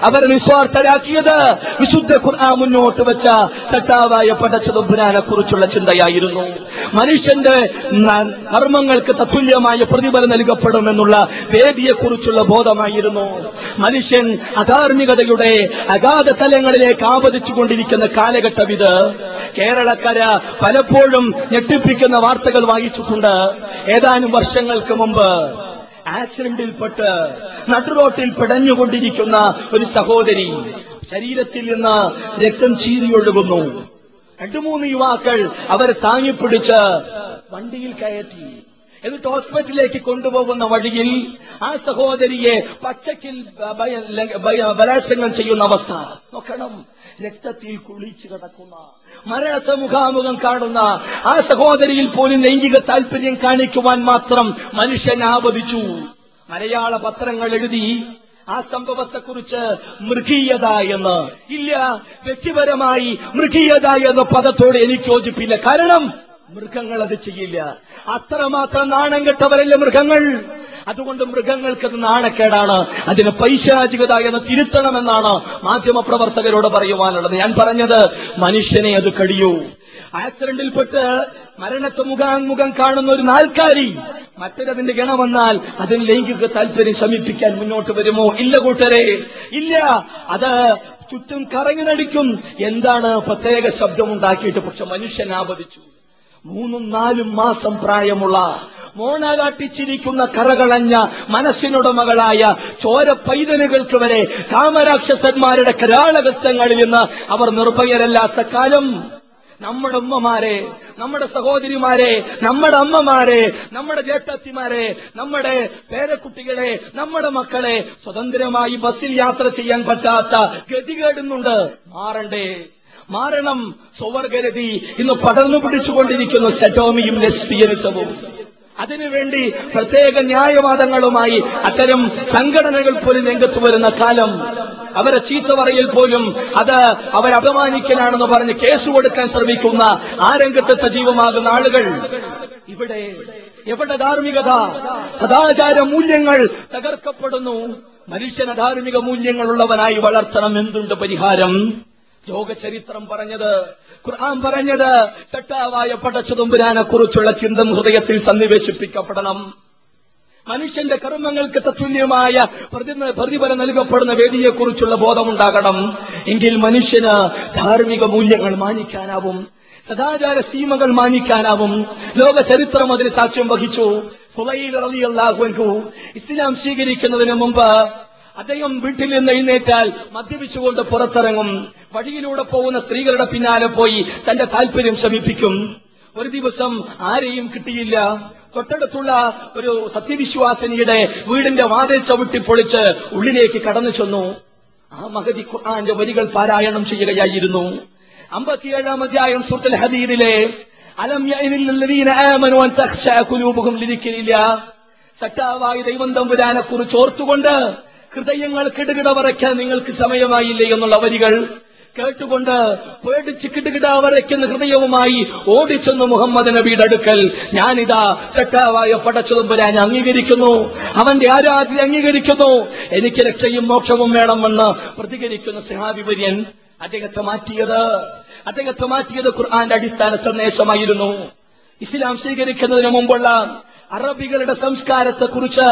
അവരെ നിസ്വാർത്ഥരാക്കിയത് വിശുദ്ധ ഖുർആൻ മുന്നോട്ട് വെച്ച സട്ടാവായ പടച്ചതുബ്രാനെ കുറിച്ചുള്ള ചിന്തയായിരുന്നു. മനുഷ്യന്റെ കർമ്മങ്ങൾക്ക് തത്തുല്യമായ പ്രതിഫലം നൽകപ്പെടുമെന്നുള്ള വേദിയെക്കുറിച്ചുള്ള ബോധമായിരുന്നു. മനുഷ്യൻ അധാർമികതയുടെ അഗാധ തലങ്ങളിലേക്ക് ആപതിച്ചുകൊണ്ടിരിക്കുന്ന കാലഘട്ടം ഇത്. കേരളക്കര പലപ്പോഴും ഞെട്ടിപ്പിക്കുന്ന വാർത്തകൾ വായിച്ചിട്ടുണ്ട്. ഏതാനും വർഷങ്ങൾക്ക് മുമ്പ് ആക്സിഡന്റിൽപ്പെട്ട് നടുറോട്ടിൽ പിടഞ്ഞുകൊണ്ടിരിക്കുന്ന ഒരു സഹോദരി ശരീരത്തിൽ നിന്ന് രക്തം ചീരിയൊഴുകുന്നു. രണ്ടു മൂന്ന് യുവാക്കൾ അവരെ താങ്ങിപ്പിടിച്ച് വണ്ടിയിൽ കയറ്റി. എന്നിട്ട് ഹോസ്പിറ്റലിലേക്ക് കൊണ്ടുപോകുന്ന വഴിയിൽ ആ സഹോദരിയെ പച്ചക്കിൽ ബലാത്സംഗം ചെയ്യുന്ന അവസ്ഥ. നോക്കണം. രക്തത്തിൽ കുളിച്ചു കിടക്കുന്ന മരണത്തെ മുഖാമുഖം കാണുന്ന ആ സഹോദരിയിൽ പോലും ലൈംഗിക താല്പര്യം കാണിക്കുവാൻ മാത്രം മനുഷ്യൻ ആവതിച്ചു മലയാള പത്രങ്ങൾ എഴുതി ആ സംഭവത്തെക്കുറിച്ച് മൃഗീയത എന്ന്. ഇല്ല വ്യക്തിപരമായി മൃഗീയത എന്ന പദത്തോട് എനിക്ക് യോജിപ്പില്ല. കാരണം മൃഗങ്ങൾ അത് ചെയ്യില്ല. അത്രമാത്രം നാണം കെട്ടവരല്ല മൃഗങ്ങൾ? അതുകൊണ്ട് മൃഗങ്ങൾക്ക് അത് നാണക്കേടാണ്. അതിന് പൈശാചികത എന്ന് തിരുത്തണമെന്നാണ് മാധ്യമ പ്രവർത്തകരോട് പറയുവാനുള്ളത്. ഞാൻ പറഞ്ഞത് മനുഷ്യനെ അത് കഴിയൂ. ആക്സിഡന്റിൽപ്പെട്ട് മരണത്തെ മുഖാമുഖം കാണുന്ന ഒരു നാൽക്കാരി മറ്റൊരതിന്റെ ഗണം വന്നാൽ അതിന് ലൈംഗിക താല്പര്യം ശമിപ്പിക്കാൻ മുന്നോട്ട് വരുമോ? ഇല്ല കൂട്ടരെ ഇല്ല. അത് ചുറ്റും കറങ്ങി നടിക്കും. എന്താണ് പ്രത്യേക ശബ്ദമുണ്ടാക്കിയിട്ട് പക്ഷെ മനുഷ്യൻ ആപതിച്ചു. മൂന്നും നാലും മാസം പ്രായമുള്ള മോണാകാട്ടിച്ചിരിക്കുന്ന കറകളഞ്ഞ മനസ്സിനുടമകളായ ചോര പൈതനുകൾക്ക് വരെ കാമരാക്ഷസന്മാരുടെ കരാളകസ്ഥങ്ങളിൽ നിന്ന് അവർ നിർഭയരല്ലാത്ത കാലം. നമ്മുടെ ഉമ്മമാരെ നമ്മുടെ സഹോദരിമാരെ നമ്മുടെ അമ്മമാരെ നമ്മുടെ ചേട്ടത്തിമാരെ നമ്മുടെ പേരക്കുട്ടികളെ നമ്മുടെ മക്കളെ സ്വതന്ത്രമായി ബസ്സിൽ യാത്ര ചെയ്യാൻ പറ്റാത്ത ഗതികേടുന്നുണ്ട്. മാറണ്ടേ. മാരണം സ്വവർഗരതി ഇന്ന് പടർന്നു പിടിച്ചുകൊണ്ടിരിക്കുന്ന സെറ്റോമിയും ലെസ്ബിയനിസവും. അതിനുവേണ്ടി പ്രത്യേക ന്യായവാദങ്ങളുമായി അത്തരം സംഘടനകൾ പോലും രംഗത്ത് വരുന്ന കാലം. അവരെ ചീത്ത പറയൽ പോലും അത് അവരപമാനിക്കലാണെന്ന് പറഞ്ഞ് കേസ് കൊടുക്കാൻ ശ്രമിക്കുന്ന ആ രംഗത്ത് സജീവമാകുന്ന ആളുകൾ. ഇവിടെ എവിടെ ധാർമ്മികത? സദാചാര മൂല്യങ്ങൾ തകർക്കപ്പെടുന്നു. മനുഷ്യന് ധാർമ്മിക മൂല്യങ്ങളുള്ളവനായി വളർത്തണം. എന്തുണ്ട് പരിഹാരം? ലോകചരിത്രം പറഞ്ഞത് ഖുർആൻ പറഞ്ഞത് സെട്ടാവായ പടച്ചതുമ്പുരാനെ കുറിച്ചുള്ള ചിന്തം ഹൃദയത്തിൽ സന്നിവേശിപ്പിക്കപ്പെടണം. മനുഷ്യന്റെ കർമ്മങ്ങൾക്ക് തത്തുല്യമായ പ്രതി- പ്രതിഫലം നൽകപ്പെടുന്ന വേദിയെക്കുറിച്ചുള്ള ബോധമുണ്ടാകണം. എങ്കിൽ മനുഷ്യന് ധാർമ്മിക മൂല്യങ്ങൾ മാനിക്കാനാവും. സദാചാര സീമകൾ മാനിക്കാനാവും. ലോക ചരിത്രം അതിന് സാക്ഷ്യം വഹിച്ചു. റളിയല്ലാഹു അൻഹു ഇസ്ലാം സ്വീകരിക്കുന്നതിന് മുമ്പ് അദ്ദേഹം വീട്ടിൽ നിന്ന് എഴുന്നേറ്റാൽ മദ്യപിച്ചുകൊണ്ട് പുറത്തിറങ്ങും. വഴിയിലൂടെ പോകുന്ന സ്ത്രീകളുടെ പിന്നാലെ പോയി തന്റെ താല്പര്യം ശമിപ്പിക്കും. ഒരു ദിവസം ആരെയും കിട്ടിയില്ല. തൊട്ടടുത്തുള്ള ഒരു സത്യവിശ്വാസിനിയുടെ വീടിന്റെ വാതിൽ ചവിട്ടി പൊളിച്ച് ഉള്ളിലേക്ക് കടന്നു ചെന്നു. ആ മഹതി ഖുർആന്റെ വരികൾ പാരായണം ചെയ്യുകയായിരുന്നു. അമ്പത്തിയേഴാം അധ്യായം സുഹൃത്തുൽ ഹദീദിലെ അലം സട്ടാവായ ദൈവം തമ്പുരാനെ കുറിച്ച് ഓർത്തുകൊണ്ട് ഹൃദയങ്ങൾ കിടുകിട വരയ്ക്കാൻ നിങ്ങൾക്ക് സമയമായില്ലേ എന്നുള്ള വരികൾ കേട്ടുകൊണ്ട് പേടിച്ച് കിടുകിട വരയ്ക്കുന്ന ഹൃദയവുമായി ഓടിച്ചെന്നു മുഹമ്മദ് നബിയുടെ അടുക്കൽ. ഞാനിതാ സട്ടാവായ ഞാൻ അംഗീകരിക്കുന്നു. അവന്റെ ആരാധന അംഗീകരിക്കുന്നു. എനിക്ക് രക്ഷയും മോക്ഷവും വേണമെന്ന് പ്രതികരിക്കുന്ന സഹാബിവര്യൻ അദ്ദേഹത്തെ മാറ്റിയത്. അദ്ദേഹത്തെ മാറ്റിയത് ഖുർആന്റെ അടിസ്ഥാന സന്ദേശമായിരുന്നു. ഇസ്ലാം സ്വീകരിക്കുന്നതിന് മുമ്പുള്ള അറബികളുടെ സംസ്കാരത്തെക്കുറിച്ച്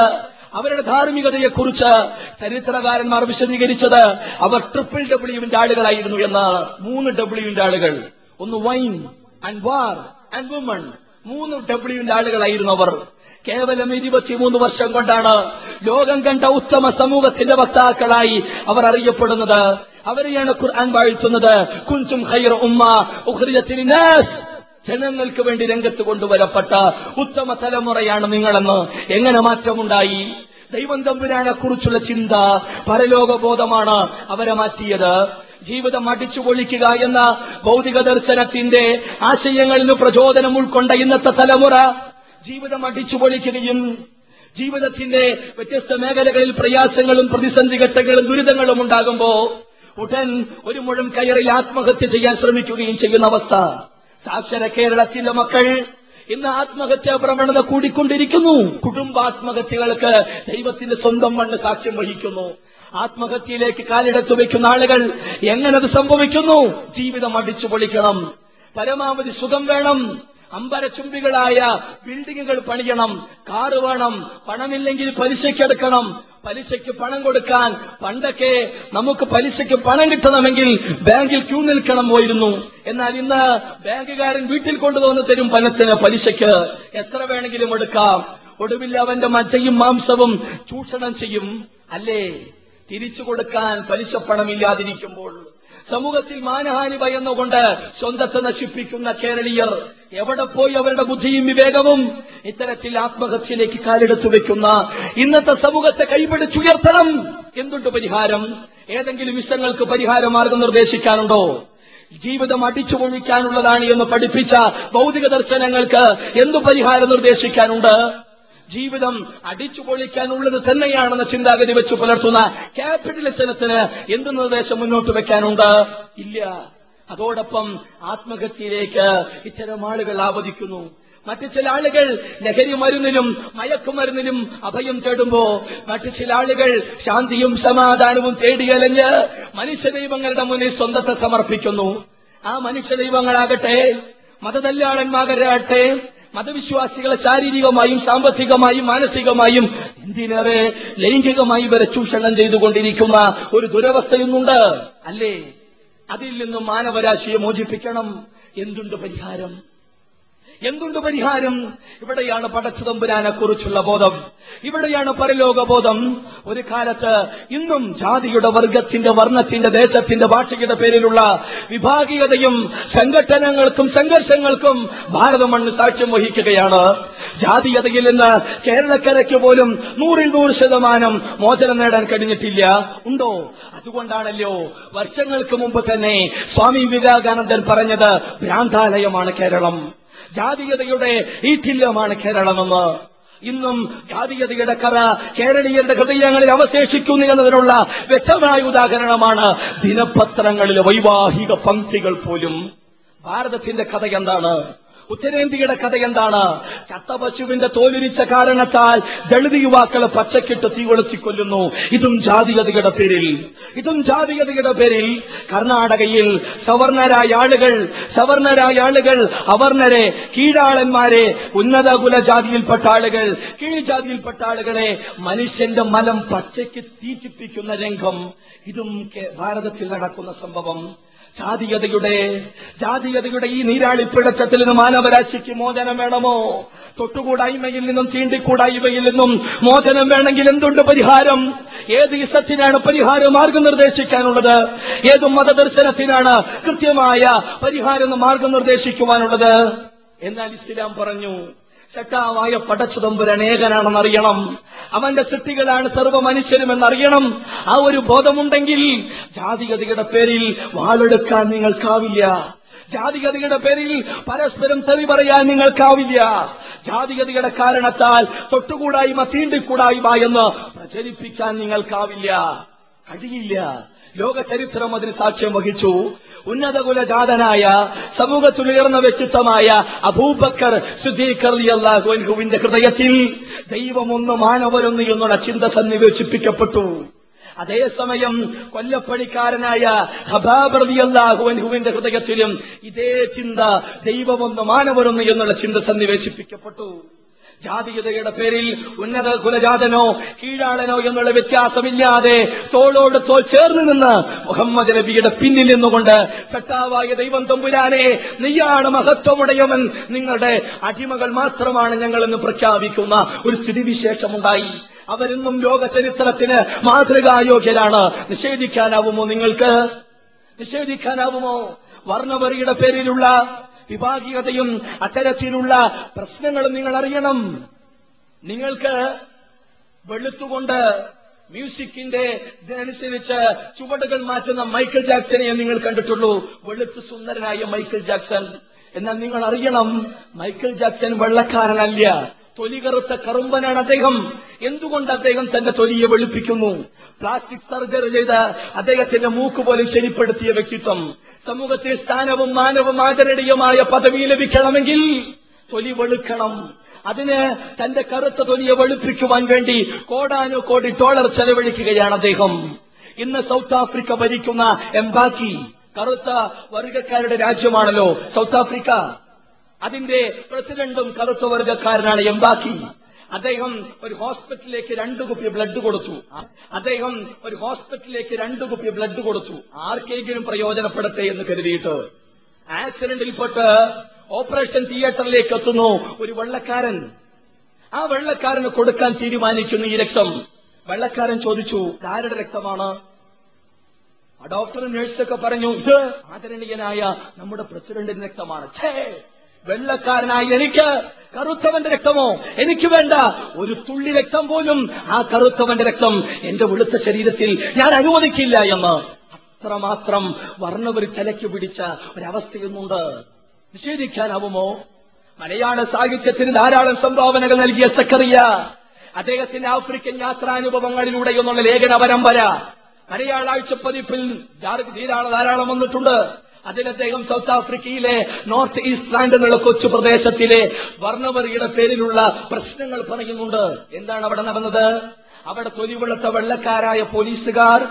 അവരുടെ ധാർമ്മികതയെക്കുറിച്ച് ചരിത്രകാരന്മാർ വിശദീകരിച്ചത് അവർ ട്രിപ്പിൾ ഡബ്ല്യുവിന്റെ ആളുകളായിരുന്നു എന്നാണ്. മൂന്ന് ഡബ്ല്യുവിന്റെ ആളുകൾ. ഒന്ന് wine and war and woman മൂന്ന് ഡബ്ല്യുവിന്റെ ആളുകളായിരുന്നു അവർ. കേവലം ഇരുപത്തിമൂന്ന് വർഷം കൊണ്ടാണ് ലോകം കണ്ട ഉത്തമ സമൂഹത്തിന്റെ വക്താക്കളായി അവർ അറിയപ്പെടുന്നത്. അവരെയാണ് ഖുർആൻ വാഴ്ത്തുന്നത്. കുൻതും ഖൈറ ഉമ്മ ഉഖ്രിജത്തിൽ നാസ്. ജനങ്ങൾക്ക് വേണ്ടി രംഗത്ത് കൊണ്ടുവരപ്പെട്ട ഉത്തമ തലമുറയാണ് നിങ്ങളെന്ന് എങ്ങനെ മാറ്റമുണ്ടായി? ദൈവം തമ്പുരാനെ കുറിച്ചുള്ള ചിന്ത പരലോകബോധമാണ് അവരെ മാറ്റിയത്. ജീവിതം അടിച്ചു പൊളിക്കുക എന്ന ഭൗതിക ദർശനത്തിന്റെ ആശയങ്ങളിൽ നിന്ന് പ്രചോദനം ഉൾക്കൊണ്ട ഇന്നത്തെ തലമുറ ജീവിതം അടിച്ചു പൊളിക്കുകയും ജീവിതത്തിന്റെ വ്യത്യസ്ത മേഖലകളിൽ പ്രയാസങ്ങളും പ്രതിസന്ധി ഘട്ടങ്ങളും ദുരിതങ്ങളും ഉണ്ടാകുമ്പോ ഉടൻ ഒരു മുഴം കയറിൽ ആത്മഹത്യ ചെയ്യാൻ ശ്രമിക്കുകയും ചെയ്യുന്ന അവസ്ഥ. സാക്ഷര കേരളത്തിലെ മക്കൾ ഇന്ന് ആത്മഹത്യാ പ്രവണത കൂടിക്കൊണ്ടിരിക്കുന്നു. കുടുംബാത്മഹത്യകൾക്ക് ദൈവത്തിന്റെ സ്വന്തം മണ്ണ് സാക്ഷ്യം വഹിക്കുന്നു. ആത്മഹത്യയിലേക്ക് കാലിടത്തു വയ്ക്കുന്ന ആളുകൾ എങ്ങനെ അത് സംഭവിക്കുന്നു? ജീവിതം അടിച്ചു പൊളിക്കണം പരമാവധി സുഖം വേണം. അമ്പരചുംബികളായ ബിൽഡിങ്ങുകൾ പണിയണം. കാറ് വേണം. പണമില്ലെങ്കിൽ പലിശയ്ക്കെടുക്കണം പലിശയ്ക്ക് പണം കൊടുക്കാൻ പണ്ടൊക്കെ നമുക്ക് പലിശയ്ക്ക് പണം കിട്ടണമെങ്കിൽ ബാങ്കിൽ ക്യൂ നിൽക്കണം പോയിരുന്നു. എന്നാൽ ഇന്ന് ബാങ്കുകാരൻ വീട്ടിൽ കൊണ്ടുവന്ന് തരും പണത്തിന് പലിശയ്ക്ക് എത്ര വേണമെങ്കിലും എടുക്കാം. ഒടുവിൽ അവന്റെ മജ്ജയും മാംസവും ചൂഷണം ചെയ്യും. അല്ലേ? തിരിച്ചു കൊടുക്കാൻ പലിശ പണമില്ലാതിരിക്കുമ്പോൾ സമൂഹത്തിൽ മാനഹാനി ഭയന്നുകൊണ്ട് സ്വന്തത്തെ നശിപ്പിക്കുന്ന കേരളീയർ എവിടെ പോയി അവരുടെ ബുദ്ധിയും വിവേകവും ഇത്തരത്തിൽ ആത്മഹത്യയിലേക്ക് കാലെടുത്തു വെക്കുന്ന ഇന്നത്തെ സമൂഹത്തെ കൈപിടിച്ചുയർത്തണം. എന്തുണ്ട് പരിഹാരം? ഏതെങ്കിലും വിഷയങ്ങൾക്ക് പരിഹാര മാർഗം നിർദ്ദേശിക്കാനുണ്ടോ? ജീവിതം അടിച്ചു പൊഴിക്കാനുള്ളതാണ് എന്ന് പഠിപ്പിച്ച ഭൗതിക ദർശനങ്ങൾക്ക് എന്തു പരിഹാരം നിർദ്ദേശിക്കാനുണ്ട്? ജീവിതം അടിച്ചു പൊളിക്കാനുള്ളത് തന്നെയാണെന്ന ചിന്താഗതി വെച്ച് പുലർത്തുന്ന ക്യാപിറ്റലിസത്തിന് എന്ത് നിർദ്ദേശം മുന്നോട്ട് വെക്കാനുണ്ട്? ഇല്ല. അതോടൊപ്പം ആത്മഹത്യയിലേക്ക് ഇത്തരം ആളുകൾ ആവതിക്കുന്നു മറ്റു ചില ആളുകൾ ലഹരി മരുന്നിനും മയക്കുമരുന്നിനും അഭയം തേടുമ്പോ മറ്റു ചില ആളുകൾ ശാന്തിയും സമാധാനവും തേടിയലഞ്ഞ് മനുഷ്യ ദൈവങ്ങളുടെ മുന്നിൽ സ്വന്തത്തെ സമർപ്പിക്കുന്നു. ആ മനുഷ്യ ദൈവങ്ങളാകട്ടെ മതതല്ലാളന്മാരാകട്ടെ മതവിശ്വാസികളെ ശാരീരികമായും സാമ്പത്തികമായും മാനസികമായും എന്തിനേറെ ലൈംഗികമായി വരെ ചൂഷണം ചെയ്തുകൊണ്ടിരിക്കുന്ന ഒരു ദുരവസ്ഥയൊന്നുണ്ട് അല്ലേ? അതിൽ നിന്നും മാനവരാശിയെ മോചിപ്പിക്കണം. എന്തുണ്ട് പരിഹാരം? എന്തുണ്ട് പരിഹാരം? ഇവിടെയാണ് പടച്ചുതമ്പുരാനെ കുറിച്ചുള്ള ബോധം. ഇവിടെയാണ് പരലോക ബോധം ഒരു കാലത്ത് ഇന്നും ജാതിയുടെ വർഗത്തിന്റെ വർണത്തിന്റെ ദേശത്തിന്റെ ഭാഷയുടെ പേരിലുള്ള വിഭാഗീയതയും സംഘടനകൾക്കും സംഘർഷങ്ങൾക്കും ഭാരത മണ്ണ് സാക്ഷ്യം വഹിക്കുകയാണ്. ജാതീയതയിൽ നിന്ന് കേരളക്കരയ്ക്ക് പോലും നൂറിൽ നൂറ് ശതമാനം മോചനം നേടാൻ കഴിഞ്ഞിട്ടില്ല. ഉണ്ടോ? അതുകൊണ്ടാണല്ലോ വർഷങ്ങൾക്ക് മുമ്പ് തന്നെ സ്വാമി വിവേകാനന്ദൻ പറഞ്ഞത് ഭ്രാന്താലയമാണ് കേരളം. ജാതീയതയുടെ ഈറ്റില്ലമാണ് കേരളമെന്ന്. ഇന്നും ജാതീയതയുടെ കഥ കേരളീയരുടെ ഹൃദയങ്ങളിൽ അവശേഷിക്കുന്നു എന്നതിനുള്ള വ്യക്തമായ ഉദാഹരണമാണ് ദിനപത്രങ്ങളിലെ വൈവാഹിക പങ്ക്തികൾ പോലും. ഭാരതത്തിന്റെ കഥ എന്താണ്? ഉത്തരേന്ത്യയുടെ കഥ എന്താണ്? ചത്തപശുവിന്റെ തോലുരിച്ച കാരണത്താൽ ദളിത് യുവാക്കളെ പച്ചക്കിട്ട് തീ കൊളുത്തി കൊല്ലുന്നു. ഇതും ജാതീയതയുടെ പേരിൽ. ഇതും ജാതീയതയുടെ പേരിൽ കർണാടകയിൽ സവർണരായ ആളുകൾ സവർണരായ ആളുകൾ അവർണരെ കീഴാളന്മാരെ ഉന്നത കുലജാതിയിൽപ്പെട്ട ആളുകൾ കീഴ്ജാതിയിൽപ്പെട്ട ആളുകളെ മനുഷ്യന്റെ മലം പച്ചയ്ക്ക് തീറ്റിപ്പിക്കുന്ന രംഗം. ഇതും ഭാരതത്തിൽ നടക്കുന്ന സംഭവം. ജാതീയതയുടെ ജാതീയതയുടെ ഈ നീരാളിപ്പിടച്ചത്തിൽ നിന്ന് മാനവരാശിക്ക് മോചനം വേണമോ? തൊട്ടുകൂടായ്മയിൽ നിന്നും ചീണ്ടിക്കൂടായ്മയിൽ നിന്നും മോചനം വേണമെങ്കിൽ എന്തുണ്ട് പരിഹാരം? ഏത് ഇസത്തിനാണ് പരിഹാര മാർഗം നിർദ്ദേശിക്കാനുള്ളത്? ഏത് മതദർശനത്തിനാണ് കൃത്യമായ പരിഹാരം മാർഗം നിർദ്ദേശിക്കുവാനുള്ളത്? എന്നാൽ ഇസ്ലാം പറഞ്ഞു ശട്ടാവായ പടച്ചുതമ്പുരാൻ ഏകനാണെന്ന് അറിയണം. അവന്റെ സൃഷ്ടികളാണ് സർവ മനുഷ്യരും എന്നറിയണം. ആ ഒരു ബോധമുണ്ടെങ്കിൽ ജാതിഗതിയുടെ പേരിൽ വാളെടുക്കാൻ നിങ്ങൾക്കാവില്ല. ജാതിഗതിയുടെ പേരിൽ പരസ്പരം തെറി പറയാൻ നിങ്ങൾക്കാവില്ല. ജാതിഗതിയുടെ കാരണത്താൽ തൊട്ടുകൂടായ്മ തീണ്ടിക്കൂടായ്മ എന്ന് പ്രചരിപ്പിക്കാൻ നിങ്ങൾക്കാവില്ല. കഴിയില്ല. ലോക ചരിത്രം അതിന് സാക്ഷ്യം വഹിച്ചു. ഉന്നത കുലജാതനായ സമൂഹത്തിലുയർന്ന വ്യക്തിത്വമായ അബൂബക്കർ ഹൃദയത്തിൽ ദൈവമൊന്ന് മാനവരൊന്ന് എന്നുള്ള ചിന്ത സന്നിവേശിപ്പിക്കപ്പെട്ടു. അതേസമയം കൊല്ലപ്പണിക്കാരനായ ഹബാബർദിയല്ലാഹുവിന്റെ ഹൃദയത്തിലും ഇതേ ചിന്ത ദൈവമൊന്ന് മാനവരൊന്ന് എന്നുള്ള ചിന്ത സന്നിവേശിപ്പിക്കപ്പെട്ടു. ജാതീയതയുടെ പേരിൽ ഉന്നത കുലജാതനോ കീഴാളനോ എന്നുള്ള വ്യത്യാസമില്ലാതെ തോളോട് തോൾ ചേർന്ന് നിന്ന് മുഹമ്മദ് നബിയുടെ പിന്നിൽ നിന്നുകൊണ്ട് സട്ടാവായ ദൈവം തമ്പുരാനെ നീയാണ് മഹത്വമുടയവൻ. നിങ്ങളുടെ അടിമകൾ മാത്രമാണ് ഞങ്ങളെന്ന് പ്രഖ്യാപിക്കുന്ന ഒരു സ്ഥിതിവിശേഷമുണ്ടായി. അവരിന്നും ലോക ചരിത്രത്തിന് മാതൃകായോഗ്യരാണ്. നിഷേധിക്കാനാവുമോ നിങ്ങൾക്ക്? നിഷേധിക്കാനാവുമോ? വർണവറിയുടെ പേരിലുള്ള വിഭാഗീയതയും അത്തരത്തിലുള്ള പ്രശ്നങ്ങളും നിങ്ങൾ അറിയണം. നിങ്ങൾക്ക് വെളുത്തുകൊണ്ട് മ്യൂസിക്കിന്റെ ഇതിനനുസരിച്ച് ചുവടുകൾ മാറ്റുന്ന മൈക്കിൾ ജാക്സനെ നിങ്ങൾ കണ്ടിട്ടുള്ളൂ. വെളുത്ത് സുന്ദരനായ മൈക്കിൾ ജാക്സൺ. എന്നാൽ നിങ്ങൾ അറിയണം മൈക്കിൾ ജാക്സൺ വെള്ളക്കാരനല്ല. തൊലി കറുത്ത കറുമ്പനാണ് അദ്ദേഹം. എന്തുകൊണ്ട് അദ്ദേഹം തന്റെ തൊലിയെ വെളുപ്പിക്കുന്നു? പ്ലാസ്റ്റിക് സർജറി ചെയ്ത അദ്ദേഹത്തിന്റെ മൂക്ക് പോലും ശരിപ്പെടുത്തിയ വ്യക്തിത്വം. സമൂഹത്തിൽ സ്ഥാനവും മാനവും ആദരണീയമായ പദവി ലഭിക്കണമെങ്കിൽ തൊലി വെളുക്കണം. അതിന് തന്റെ കറുത്ത തൊലിയെ വെളുപ്പിക്കുവാൻ വേണ്ടി കോടാനു കോടി ഡോളർ ചെലവഴിക്കുകയാണ് അദ്ദേഹം. ഇന്ന് സൗത്ത് ആഫ്രിക്ക ഭരിക്കുന്ന എംബാക്കി കറുത്ത വർഗക്കാരുടെ രാജ്യമാണല്ലോ സൗത്ത് ആഫ്രിക്ക. അതിന്റെ പ്രസിഡന്റും കറുത്ത വർഗക്കാരനാണ് എംബാക്കി അദ്ദേഹം ഒരു ഹോസ്പിറ്റലിലേക്ക് രണ്ടു കുപ്പി ബ്ലഡ് കൊടുത്തു. അദ്ദേഹം ഒരു ഹോസ്പിറ്റലിലേക്ക് രണ്ടു കുപ്പി ബ്ലഡ് കൊടുത്തു. ആർക്കെങ്കിലും പ്രയോജനപ്പെടട്ടെ എന്ന് കരുതിയിട്ട് ആക്സിഡന്റിൽപ്പെട്ട് ഓപ്പറേഷൻ തിയേറ്ററിലേക്ക് എത്തുന്നു ഒരു വെള്ളക്കാരൻ. ആ വെള്ളക്കാരന് കൊടുക്കാൻ തീരുമാനിക്കുന്നു ഈ രക്തം. വെള്ളക്കാരൻ ചോദിച്ചു ആരുടെ രക്തമാണ്? ആ ഡോക്ടറും നഴ്സൊക്കെ പറഞ്ഞു ഇത് ആദരണീയനായ നമ്മുടെ പ്രസിഡന്റിന്റെ രക്തമാണ്. ഛേ! വെള്ളക്കാരനായി എനിക്ക് കറുത്തവന്റെ രക്തമോ? എനിക്ക് വേണ്ട. ഒരു തുള്ളി രക്തം പോലും ആ കറുത്തവന്റെ രക്തം എന്റെ വെളുത്ത ശരീരത്തിൽ ഞാൻ അനുവദിക്കില്ല എന്ന്. അത്രമാത്രം വർണവര് ചലയ്ക്ക് പിടിച്ച ഒരവസ്ഥയൊന്നുണ്ട്. നിഷേധിക്കാനാവുമോ? മലയാള സാഹിത്യത്തിന് ധാരാളം സംഭാവനകൾ നൽകിയ സക്കറിയ. അദ്ദേഹത്തിന്റെ ആഫ്രിക്കൻ യാത്രാനുഭവങ്ങളിലൂടെ എന്നുള്ള ലേഖന പരമ്പര. മലയാളാഴ്ച പതിപ്പിൽ ധാര- ധാരാളം ധാരാളം വന്നിട്ടുണ്ട്. അതിൽ അദ്ദേഹം സൗത്ത് ആഫ്രിക്കയിലെ നോർത്ത് ഈസ്റ്റ് ലാൻഡ് എന്നുള്ള കൊച്ചു പ്രദേശത്തിലെ വർണവറിയുടെ പേരിലുള്ള പ്രശ്നങ്ങൾ പറയുന്നുണ്ട്. എന്താണ് അവിടെ നടന്നത്? അവിടെ തൊലിവെളുത്ത വെള്ളക്കാരായ പോലീസുകാർ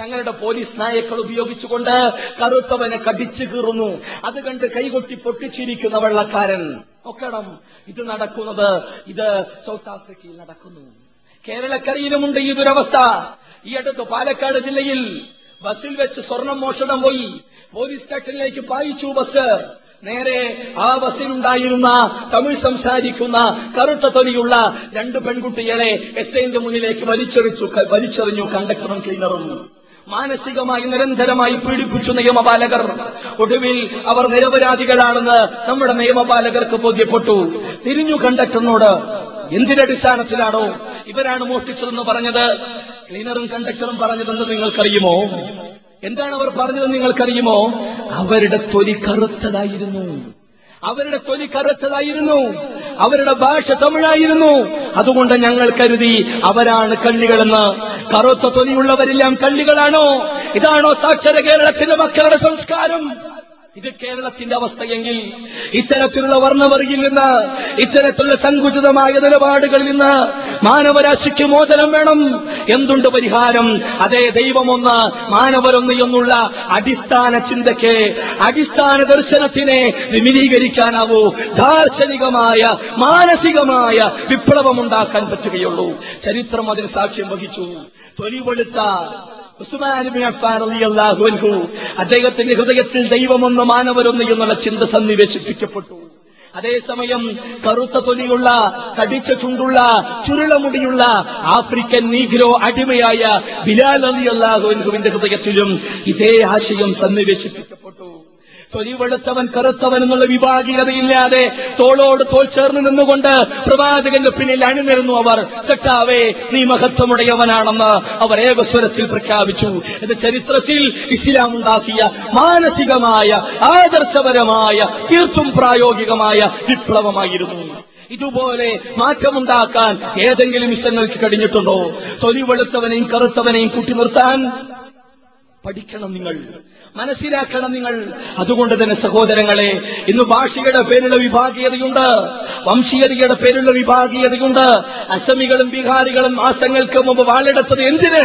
തങ്ങളുടെ പോലീസ് നായക്കൾ ഉപയോഗിച്ചുകൊണ്ട് കറുത്തവനെ കടിച്ചു കീറുന്നു. അത് കണ്ട് കൈകൊട്ടി പൊട്ടിച്ചിരിക്കുന്ന വെള്ളക്കാരൻ. നോക്കണം ഇത് നടക്കുന്നത് ഇത് സൗത്ത് ആഫ്രിക്കയിൽ നടക്കുന്നു. കേരളക്കരയിലുമുണ്ട് ഈ ദുരവസ്ഥ. ഈ അടുത്ത് പാലക്കാട് ജില്ലയിൽ ബസ്സിൽ വെച്ച് സ്വർണം മോഷണം പോയി. പോലീസ് സ്റ്റേഷനിലേക്ക് പായിച്ചു ബസ്. നേരെ ആ ബസ്സിലുണ്ടായിരുന്ന തമിഴ് സംസാരിക്കുന്ന കറുത്ത തൊലിയുള്ള രണ്ട് പെൺകുട്ടികളെ എസ് ഐന്റെ മുന്നിലേക്ക് വലിച്ചെറിച്ചു വലിച്ചെറിഞ്ഞു കണ്ടക്ടറും ക്ലീനറും. മാനസികമായി നിരന്തരമായി പീഡിപ്പിച്ചു നിയമപാലകർ. ഒടുവിൽ അവർ നിരപരാധികളാണെന്ന് നമ്മുടെ നിയമപാലകർക്ക് ബോധ്യപ്പെട്ടു. തിരിഞ്ഞു കണ്ടക്ടറിനോട് എന്തിനടിസ്ഥാനത്തിലാണോ ഇവരാണ് മോഷ്ടിച്ചതെന്ന് പറഞ്ഞത്? ക്ലീനറും കണ്ടക്ടറും പറഞ്ഞതെന്ന് നിങ്ങൾക്കറിയുമോ? എന്താണ് അവർ പറഞ്ഞത് നിങ്ങൾക്കറിയുമോ? അവരുടെ തൊലി കറുത്തതായിരുന്നു. അവരുടെ തൊലി കറുത്തതായിരുന്നു. അവരുടെ ഭാഷ തമിഴായിരുന്നു. അതുകൊണ്ട് ഞങ്ങൾ കരുതി അവരാണ് കള്ളികളെന്ന്. കറുത്ത തൊലിയുള്ളവരെല്ലാം കള്ളികളാണോ? ഇതാണോ സാക്ഷര കേരളത്തിന്റെ മക്കളുടെ സംസ്കാരം? ഇത് കേരളത്തിന്റെ അവസ്ഥയെങ്കിൽ ഇത്തരത്തിലുള്ള വർണവർഗിൽ നിന്ന് ഇത്തരത്തിലുള്ള സങ്കുചിതമായ നിലപാടുകളിൽ നിന്ന് മാനവരാശിക്ക് മോചനം വേണം. എന്തുണ്ട് പരിഹാരം? അതേ ദൈവമൊന്ന് മാനവരൊന്ന് എന്നുള്ള അടിസ്ഥാന ചിന്തയ്ക്ക് അടിസ്ഥാന ദർശനത്തിനെ വിമിലീകരിക്കാനാവൂ. ദാർശനികമായ മാനസികമായ വിപ്ലവമുണ്ടാക്കാൻ പറ്റുകയുള്ളൂ. ചരിത്രം അതിന് സാക്ഷ്യം വഹിച്ചു. തൊലിവെളുത്ത അദ്ദേഹത്തിന്റെ ഹൃദയത്തിൽ ദൈവമൊന്ന് മാനവരൊന്ന് എന്നുള്ള ചിന്ത സന്നിവേശിപ്പിക്കപ്പെട്ടു. അതേസമയം കറുത്ത തൊലിയുള്ള കടിച്ച ചുണ്ടുള്ള ചുരുളമുടിയുള്ള ആഫ്രിക്കൻ നീഗ്രോ അടിമയായ ബിലാൽ അലി അള്ളാഹുവിന്റെ ഹൃദയത്തിലും ഇതേ ആശയം സന്നിവേശിപ്പിക്കപ്പെട്ടു. തൊലി വെളുത്തവൻ കറുത്തവൻ എന്നുള്ള വിഭാഗീയതയില്ലാതെ തോളോട് തോൾ ചേർന്ന് നിന്നുകൊണ്ട് പ്രവാചകന്റെ പിന്നിൽ അണിനിരുന്നു അവർ. സെട്ടാവേ നീ മഹത്വമുടയവനാണെന്ന് അവർ ഏകസ്വരത്തിൽ പ്രഖ്യാപിച്ചു. ഇത് ചരിത്രത്തിൽ ഇസ്ലാം ഉണ്ടാക്കിയ മാനസികമായ ആദർശപരമായ തീർത്തും പ്രായോഗികമായ വിപ്ലവമായിരുന്നു. ഇതുപോലെ മാറ്റമുണ്ടാക്കാൻ ഏതെങ്കിലും ഇഷ്ടങ്ങൾക്ക് കഴിഞ്ഞിട്ടുണ്ടോ? തൊലി വെളുത്തവനെയും കറുത്തവനെയും കൂട്ടി നിർത്താൻ പഠിക്കണം നിങ്ങൾ. മനസ്സിലാക്കണം നിങ്ങൾ. അതുകൊണ്ട് തന്നെ സഹോദരങ്ങളെ ഇന്ന് ഭാഷയുടെ പേരുള്ള വിഭാഗീയതയുണ്ട്. വംശീയതയുടെ പേരുള്ള വിഭാഗീയതയുണ്ട്. അസമികളും ബീഹാരികളും മാസങ്ങൾക്ക് മുമ്പ് വാളെടുത്തത് എന്തിന്?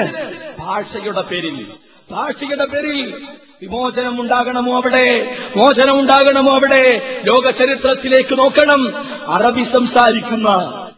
ഭാഷയുടെ പേരിൽ. ഭാഷയുടെ പേരിൽ വിമോചനം ഉണ്ടാകണമോ അവിടെ? മോചനം ഉണ്ടാകണമോ അവിടെ? ലോക ചരിത്രത്തിലേക്ക് നോക്കണം. അറബി സംസാരിക്കുന്ന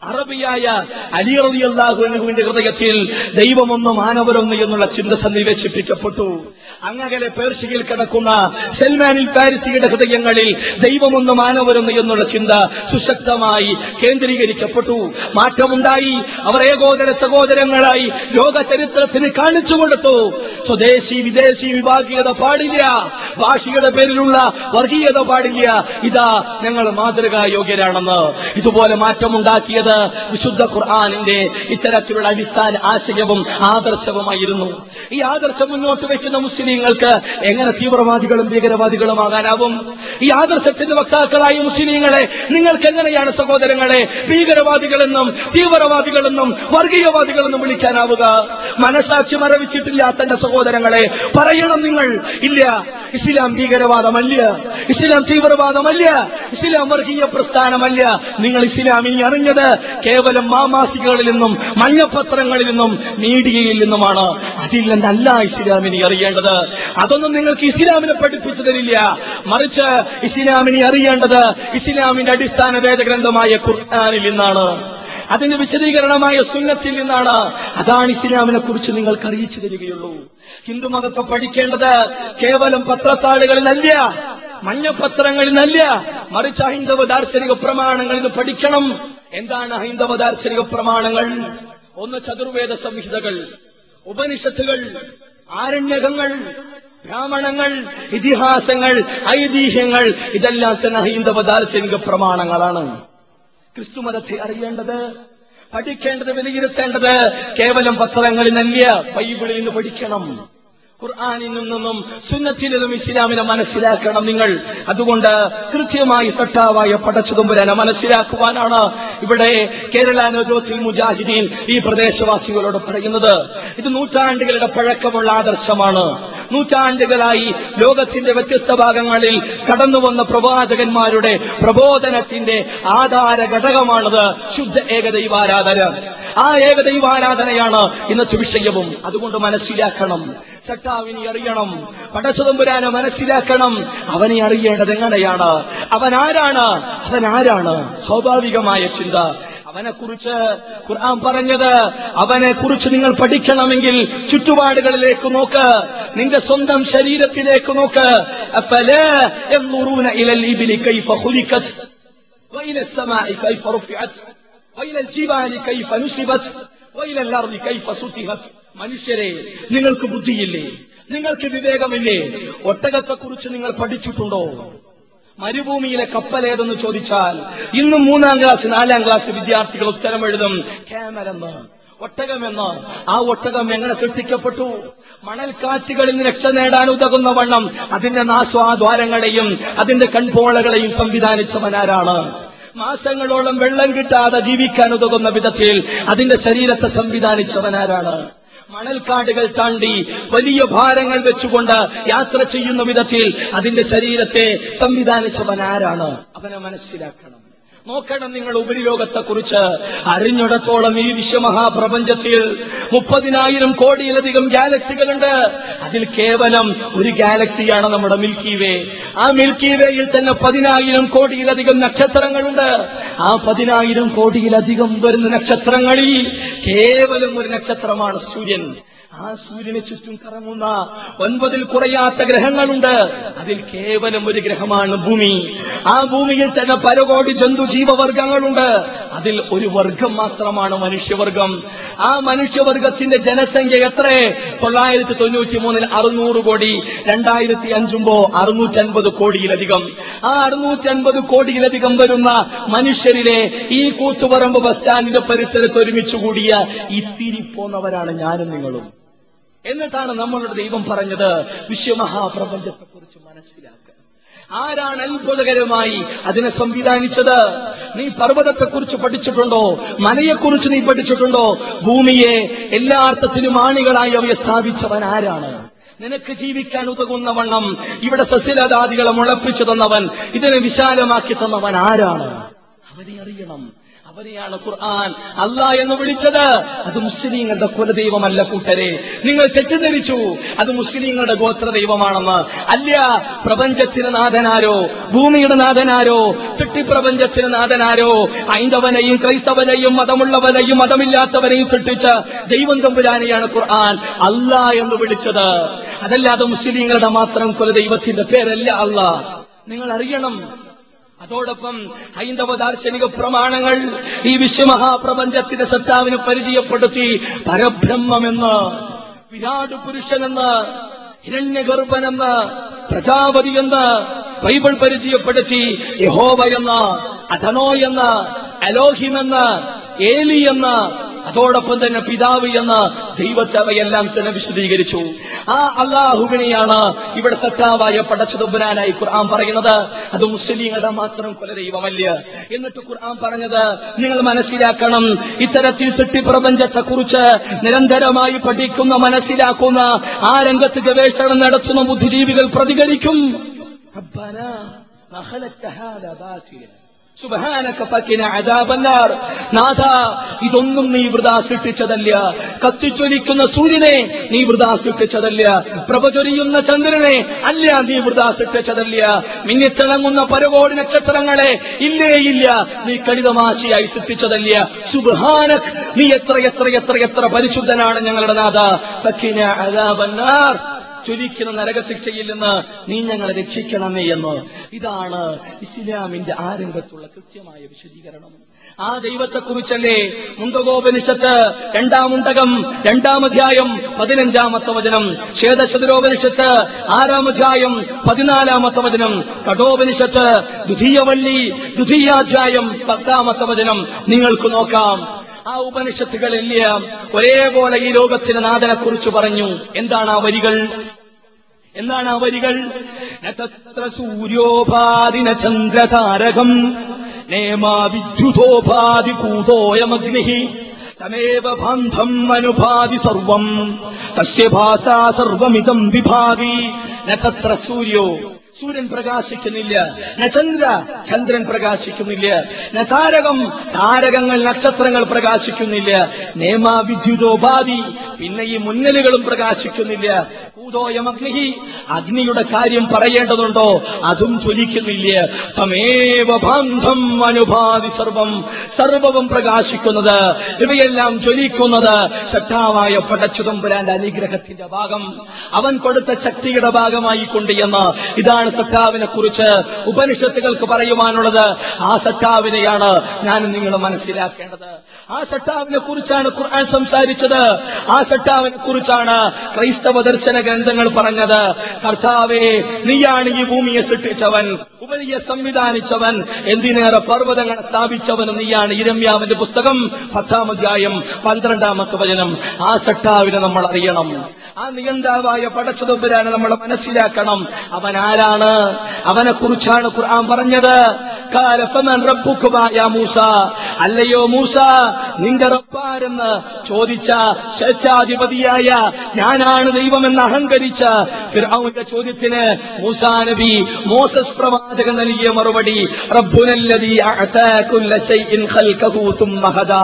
അറബിയായ അലി റളിയല്ലാഹുവിന്റെ ഹൃദയത്തിൽ ദൈവമൊന്ന് മാനവരൊന്ന് എന്നുള്ള ചിന്ത സന്നിവേശിപ്പിക്കപ്പെട്ടു. അങ്ങകലെ പേർഷ്യയിൽ കിടക്കുന്ന സെൽമാനിൽ പാരിസിയുടെ ഹൃദയങ്ങളിൽ ദൈവമൊന്ന് മാനവരൊന്ന് എന്നുള്ള ചിന്ത സുശക്തമായി കേന്ദ്രീകരിക്കപ്പെട്ടു. മാറ്റമുണ്ടായി. അവർ ഏകോദര സഹോദരങ്ങളായി ലോക ചരിത്രത്തിന് കാണിച്ചു കൊടുത്തു. സ്വദേശി വിദേശി വിഭാഗീയത പാടില്ല. ഭാഷയുടെ പേരിലുള്ള വർഗീയത പാടില്ല. ഇതാ ഞങ്ങൾ മാതൃകാ യോഗ്യരാണെന്ന് ഇതുപോലെ മാറ്റമുണ്ടാക്കിയത് വിശുദ്ധ ഖുർആാനിന്റെ ഇത്തരത്തിലുള്ള അടിസ്ഥാന ആശയവും ആദർശവുമായിരുന്നു. ഈ ആദർശം മുന്നോട്ട് വെക്കുന്ന മുസ്ലിങ്ങൾക്ക് എങ്ങനെ തീവ്രവാദികളും ഭീകരവാദികളുമാകാനാവും? ഈ ആദർശത്തിന്റെ വക്താക്കളായി മുസ്ലിങ്ങളെ നിങ്ങൾക്ക് എങ്ങനെയാണ് സഹോദരങ്ങളെ ഭീകരവാദികളെന്നും തീവ്രവാദികളെന്നും വർഗീയവാദികളെന്നും വിളിക്കാനാവുക? മനസാക്ഷി മരവിച്ചിട്ടില്ല തന്റെ സഹോദരങ്ങളെ. പറയണം നിങ്ങൾ. ഇല്ല. ഇസ്ലാം ഭീകരവാദമല്ല. ഇസ്ലാം തീവ്രവാദമല്ല. ഇസ്ലാം വർഗീയ പ്രസ്ഥാനമല്ല. നിങ്ങൾ ഇസ്ലാമിനെ അറിഞ്ഞത് കേവലം മാമാസികകളിൽ നിന്നും മഞ്ഞപത്രങ്ങളിൽ നിന്നും മീഡിയയിൽ നിന്നുമാണ്. അതിൽ നിന്നല്ല ഇസ്ലാമിനെ അറിയേണ്ടത്. അതൊന്നും നിങ്ങൾക്ക് ഇസ്ലാമിനെ പഠിപ്പിച്ചു തരില്ല മറിച്ച് ഇസ്ലാമിനെ അറിയേണ്ടത് ഇസ്ലാമിന്റെ അടിസ്ഥാന വേദഗ്രന്ഥമായ ഖുർആാനിൽ നിന്നാണ്. അതിന്റെ വിശദീകരണമായ സുന്നത്തിൽ നിന്നാണ്. അതാണ് ഇസ്ലാമിനെ കുറിച്ച് നിങ്ങൾക്ക് അറിയിച്ചു തരികയുള്ളൂ. ഹിന്ദു മതത്തെ പഠിക്കേണ്ടത് കേവലം പത്രത്താളുകളിലല്ല മഞ്ഞപത്രങ്ങളിലല്ല. മറിച്ച് ഹൈന്ദവ ദാർശനിക പ്രമാണങ്ങളിൽ പഠിക്കണം. എന്താണ് ഹൈന്ദവ ദാർശനിക പ്രമാണങ്ങൾ? ഒന്ന് ചതുർവേദ സംഹിതകൾ ഉപനിഷത്തുകൾ ആരണ്യകങ്ങൾ ബ്രാഹ്മണങ്ങൾ ഇതിഹാസങ്ങൾ ഐതിഹ്യങ്ങൾ ഇതെല്ലാം തന്നെ ഹൈന്ദവ ദാർശനിക പ്രമാണങ്ങളാണ്. ക്രിസ്തുമതത്തെ അറിയേണ്ടത് പഠിക്കേണ്ടത് വിലയിരുത്തേണ്ടത് കേവലം പത്രങ്ങളിൽ നല്ല ബൈബിളിൽ നിന്ന് പഠിക്കണം. ഖുർആാനിൽ നിന്നും സുന്നത്തിൽ നിന്നും ഇസ്ലാമിനെ മനസ്സിലാക്കണം നിങ്ങൾ. അതുകൊണ്ട് കൃത്യമായി സട്ടാവായ പടച്ചുതുമ്പുരനെ മനസ്സിലാക്കുവാനാണ് ഇവിടെ കേരള നവജോസിൽ മുജാഹിദീൻ ഈ പ്രദേശവാസികളോട് പറയുന്നത്. ഇത് നൂറ്റാണ്ടുകളുടെ പഴക്കമുള്ള ആദർശമാണ്. നൂറ്റാണ്ടുകളായി ലോകത്തിന്റെ വ്യത്യസ്ത ഭാഗങ്ങളിൽ കടന്നു വന്ന പ്രവാചകന്മാരുടെ പ്രബോധനത്തിന്റെ ആധാര ഘടകമാണത് ശുദ്ധ ഏകദൈവാരാധന. ആ ഏകദൈവാരാധനയാണ് ഇന്നത്തെ വിഷയവും അതുകൊണ്ട് മനസ്സിലാക്കണം. സട്ടാവിനെ അറിയണം പടച്ചുതമ്പുരാനെ മനസ്സിലാക്കണം അവനെ അറിയേണ്ടത് എങ്ങനെയാണ് അവൻ ആരാണ് അവൻ ആരാണ് സ്വാഭാവികമായ ചിന്ത അവനെ കുറിച്ച് ഖുർആൻ പറഞ്ഞത് അവനെ കുറിച്ച് നിങ്ങൾ പഠിക്കണമെങ്കിൽ ചുറ്റുപാടുകളിലേക്ക് നോക്ക് നിന്റെ സ്വന്തം ശരീരത്തിലേക്ക് നോക്ക് അഫലാ യൻദുറൂന ഇലൽ ഇബ്ലി കൈഫ ഖുലിഖത് وإلى السماء كيف رفعت وإلى الجبال كيف نصبت وإلى الأرض كيف سطحت മനുഷ്യരെ നിങ്ങൾക്ക് ബുദ്ധിയില്ലേ? നിങ്ങൾക്ക് വിവേകമില്ലേ? ഒട്ടകത്തെക്കുറിച്ച് നിങ്ങൾ പഠിച്ചിട്ടുണ്ടോ? മരുഭൂമിയിലെ കപ്പൽ ഏതെന്ന് ചോദിച്ചാൽ ഇന്നും മൂന്നാം ക്ലാസ് നാലാം ക്ലാസ് വിദ്യാർത്ഥികൾ ഉത്തരം എഴുതും ക്യാമറെന്ന് ഒട്ടകമെന്ന് ആ ഒട്ടകം എങ്ങനെ സൃഷ്ടിക്കപ്പെട്ടു? മണൽക്കാറ്റുകളിൽ നിന്ന് രക്ഷ നേടാൻ ഉതകുന്ന വണ്ണം അതിന്റെ നാസ്വാദ്വാരങ്ങളെയും അതിന്റെ കൺപോളകളെയും സംവിധാനിച്ചവനാരാണ്. മാസങ്ങളോളം വെള്ളം കിട്ടാതെ ജീവിക്കാൻ ഉതകുന്ന വിധത്തിൽ അതിന്റെ ശരീരത്തെ സംവിധാനിച്ചവനാരാണ്. മണൽക്കാടുകൾ താണ്ടി വലിയ ഭാരങ്ങൾ വെച്ചുകൊണ്ട് യാത്ര ചെയ്യുന്ന വിധത്തിൽ അതിന്റെ ശരീരത്തെ സംവിധാനിച്ചവൻ ആരാണ് അവനെ മനസ്സിലാക്കണം. നോക്കണം നിങ്ങൾ ഉപരിയോഗത്തെക്കുറിച്ച് കുറിച്ച് അറിഞ്ഞിടത്തോളം ഈ വിശ്വമഹാപ്രപഞ്ചത്തിൽ മുപ്പതിനായിരം കോടിയിലധികം ഗാലക്സികളുണ്ട്. അതിൽ കേവലം ഒരു ഗാലക്സിയാണ് നമ്മുടെ മിൽക്കി വേ. ആ മിൽക്കി വേയിൽ തന്നെ പതിനായിരം കോടിയിലധികം നക്ഷത്രങ്ങളുണ്ട്. ആ പതിനായിരം കോടിയിലധികം വരുന്ന നക്ഷത്രങ്ങളിൽ കേവലം ഒരു നക്ഷത്രമാണ് സൂര്യൻ. ആ സൂര്യനെ ചുറ്റും കറങ്ങുന്ന ഒൻപതിൽ കുറയാത്ത ഗ്രഹങ്ങളുണ്ട്. അതിൽ കേവലം ഒരു ഗ്രഹമാണ് ഭൂമി. ആ ഭൂമിയിൽ തന്നെ പരകോടി ജന്തു ജീവവർഗങ്ങളുണ്ട് അതിൽ ഒരു വർഗം മാത്രമാണ് മനുഷ്യവർഗം. ആ മനുഷ്യവർഗത്തിന്റെ ജനസംഖ്യ എത്ര? തൊള്ളായിരത്തി തൊണ്ണൂറ്റി മൂന്നിൽ അറുന്നൂറ് കോടി രണ്ടായിരത്തി അഞ്ചുമ്പോ അറുന്നൂറ്റി അൻപത് കോടിയിലധികം. ആ അറുന്നൂറ്റി അൻപത് കോടിയിലധികം വരുന്ന മനുഷ്യരിലെ ഈ കൂത്തുപറമ്പ് ബസ് സ്റ്റാൻഡിന്റെ പരിസരത്ത് ഒരുമിച്ചുകൂടിയ ഇത്തിരി പോന്നവരാണ് ഞാനും നിങ്ങളും. എന്നിട്ടാണ് നമ്മളുടെ ദൈവം പറഞ്ഞത്. വിശ്വമഹാപ്രപഞ്ചത്തെ കുറിച്ച് മനസ്സിലാക്കുക. ആരാണ് അത്ഭുതകരമായി അതിനെ സംവിധാനിച്ചത്? നീ പർവതത്തെക്കുറിച്ച് പഠിച്ചിട്ടുണ്ടോ? മലയെക്കുറിച്ച് നീ പഠിച്ചിട്ടുണ്ടോ? ഭൂമിയെ എല്ലാ അർത്ഥത്തിലും ആണികളായി അവയെ സ്ഥാപിച്ചവൻ ആരാണ്? നിനക്ക് ജീവിക്കാൻ ഉതകുന്ന വണ്ണം ഇവിടെ സസ്യലതാദികളെ മുളപ്പിച്ചു തന്നവൻ ഇതിനെ വിശാലമാക്കി തന്നവൻ ആരാണ്? അവനെ അറിയണം. അവനെയാണ് ഖുർആൻ. അല്ല എന്ന് വിളിച്ചത് അത് മുസ്ലിങ്ങളുടെ കുലദൈവമല്ല കൂട്ടരെ. നിങ്ങൾ തെറ്റിദ്ധരിച്ചു. അത് മുസ്ലിങ്ങളുടെ ഗോത്ര ദൈവമാണെന്ന് അല്ല പ്രപഞ്ചത്തിന് നാഥനാരോ? ഭൂമിയുടെ നാഥനാരോ? സൃഷ്ടിപ്രപഞ്ചത്തിന് നാഥനാരോ? ഐന്ദവനെയും ക്രൈസ്തവനെയും മതമുള്ളവനെയും മതമില്ലാത്തവനെയും സൃഷ്ടിച്ച ദൈവം തമ്പുരാനെയാണ് ഖുർആൻ. അല്ല എന്ന് വിളിച്ചത്. അതല്ലാതെ മുസ്ലിങ്ങളുടെ മാത്രം കുലദൈവത്തിന്റെ പേരല്ല അല്ല നിങ്ങൾ അറിയണം അതോടൊപ്പം ഹൈന്ദവ ദാർശനിക പ്രമാണങ്ങൾ ഈ വിശ്വമഹാപ്രപഞ്ചത്തിന്റെ സത്താവിന് പരിചയപ്പെടുത്തി പരബ്രഹ്മമെന്ന് വിരാട് പുരുഷനെന്ന് ഹിരണ്യഗർഭനെന്ന് പ്രജാപതി എന്ന് ബൈബിൾ പരിചയപ്പെടുത്തി യഹോവ എന്ന് എന്ന് അലോഹിമെന്ന് ഏലി എന്ന് അതോടൊപ്പം തന്നെ പിതാവ് എന്ന് ദൈവത്തെ അവയെല്ലാം തന്നെ വിശദീകരിച്ചു ആ അള്ളാഹുവിനെയാണ് ഇവിടെ സത്താവായ പടച്ചതുബരാനായി ഖുർആൻ പറയുന്നത് അത് മുസ്ലിങ്ങളുടെ മാത്രം കുലദൈവമല്ല എന്നിട്ട് ഖുർആൻ പറഞ്ഞത് നിങ്ങൾ മനസ്സിലാക്കണം ഇത്തരത്തിൽ സൃഷ്ടി പ്രപഞ്ചത്തെ കുറിച്ച് നിരന്തരമായി പഠിക്കുന്ന മനസ്സിലാക്കുന്ന ആ രംഗത്ത് ഗവേഷണം നടത്തുന്ന ബുദ്ധിജീവികൾ പ്രതികരിക്കും ربنا ما خلقت هذا باطلا സുബഹാനക ഫക്കിന അദാബന്നാർ ഇതൊന്നും നീ വൃതാ സൃഷ്ടിച്ചതല്ല. കത്തിച്ചൊലിക്കുന്ന സൂര്യനെ നീ വൃതാ സൃഷ്ടിച്ചതല്ല. പ്രഭചൊരിയുന്ന ചന്ദ്രനെ അല്ല നീ വൃതാ സൃഷ്ടിച്ചതല്ല. മിന്നിത്തിളങ്ങുന്ന പരകോടി നക്ഷത്രങ്ങളെ ഇല്ലേ ഇല്ല നീ കണിതമാശിയായി സൃഷ്ടിച്ചതല്ല. സുബഹാനക് നീ എത്ര എത്ര എത്ര എത്ര പരിശുദ്ധനാണ് ഞങ്ങളുടെ നാഥ. ചൊലിക്കുന്ന നരകശിക്ഷയിൽ നിന്ന് നീ ഞങ്ങളെ രക്ഷിക്കണമേ എന്ന്. ഇതാണ് ഇസ്ലാമിന്റെ ആ രംഗത്തുള്ള കൃത്യമായ വിശദീകരണം. ആ ദൈവത്തെക്കുറിച്ചല്ലേ മുണ്ടകോപനിഷത്ത് രണ്ടാം മുണ്ടകം രണ്ടാം അധ്യായം പതിനഞ്ചാമത്തെ വചനം. ശ്വേതശതുരോപനിഷത്ത് ആറാം അധ്യായം പതിനാലാമത്തെ വചനം. കഠോപനിഷത്ത് ദ്വിതീയവള്ളി ദ്വിതീയാധ്യായം പത്താമത്തെ വചനം. നിങ്ങൾക്ക് നോക്കാം. ആ ഉപനിഷത്തുകളെല്ലാം ഒരേപോലെ ഈ ലോകത്തിന്റെ നാഥനെ കുറിച്ച് പറഞ്ഞു. എന്താണ് ആ വരികൾ? എന്താണ് ആ വരികൾ? സൂര്യോപാദിന ചന്ദ്രതാരകം നേമാ വിദ്യുതോപാധി കൂതോയമഗ്നി തമേവ ബന്ധം അനുഭാതി സർവം സസ്യഭാസ സർവമിതം വിഭാതി നതത്ര സൂര്യോ സൂര്യൻ പ്രകാശിക്കുന്നില്ല. ന ചന്ദ്ര ചന്ദ്രൻ പ്രകാശിക്കുന്നില്ല. ന താരകം താരകങ്ങൾ നക്ഷത്രങ്ങൾ പ്രകാശിക്കുന്നില്ല. നേമാ വിദ്യുതോപാധി പിന്നെ ഈ മുന്നലുകളും പ്രകാശിക്കുന്നില്ല. ഭൂതോയമഗ്നി അഗ്നിയുടെ കാര്യം പറയേണ്ടതുണ്ടോ? അതും ജ്വലിക്കുന്നില്ല. തമേവ ബാന്ധം അനുഭാതി സർവം. സർവവും പ്രകാശിക്കുന്നത് ഇവയെല്ലാം ജ്വലിക്കുന്നത് ശക്താവായ പടച്ചുതമ്പുരാന്റെ അനുഗ്രഹത്തിന്റെ ഭാഗം. അവൻ കൊടുത്ത ശക്തിയുടെ ഭാഗമായി കൊണ്ട് എന്ന് ഇതാണ് സത്താവിനെ കുറിച്ച് ഉപനിഷത്തുകൾക്ക് പറയുവാനുള്ളത്? ആ സത്താവിനെയാണ് ഞാൻ നിങ്ങൾ മനസ്സിലാക്കേണ്ടത്. ആ സട്ടാവിനെ കുറിച്ചാണ് ഖുർആൻ സംസാരിച്ചത്. ആ സട്ടാവിനെ കുറിച്ചാണ് ക്രൈസ്തവ ദർശന ഗ്രന്ഥങ്ങൾ പറഞ്ഞത്. കർത്താവേ നീയാണ് ഈ ഭൂമിയെ സൃഷ്ടിച്ചവൻ ഉപരിയെ സംവിധാനിച്ചവൻ എന്തിനേറെ പർവതങ്ങൾ സ്ഥാപിച്ചവൻ നീയാണ്. ഇരമ്യാവിന്റെ പുസ്തകം പത്താം അധ്യായം പന്ത്രണ്ടാമത്തെ വചനം. ആ സട്ടാവിനെ നമ്മൾ അറിയണം. ആ നിയന്താവായ പടച്ചതുമ്പരാനെ നമ്മൾ മനസ്സിലാക്കണം. അവൻ ആരാണ്? അവനെ കുറിച്ചാണ് ഖുർആൻ പറഞ്ഞത്. അല്ലയോ മൂസ നിന്റെ റബ്ബാരെന്ന് ചോദിച്ച സ്വേച്ഛാധിപതിയായ ഞാനാണ് ദൈവമെന്ന് അഹങ്കരിച്ച ഫിർഔന്റെ ചോദ്യത്തിന് മൂസാ നബി മോസസ് പ്രവാചകൻ നൽകിയ മറുപടി റബ്ബുനല്ലദീ അഅതാ ശൈഇൻ ഖൽഖഹു തുമ്മ ഹദാ.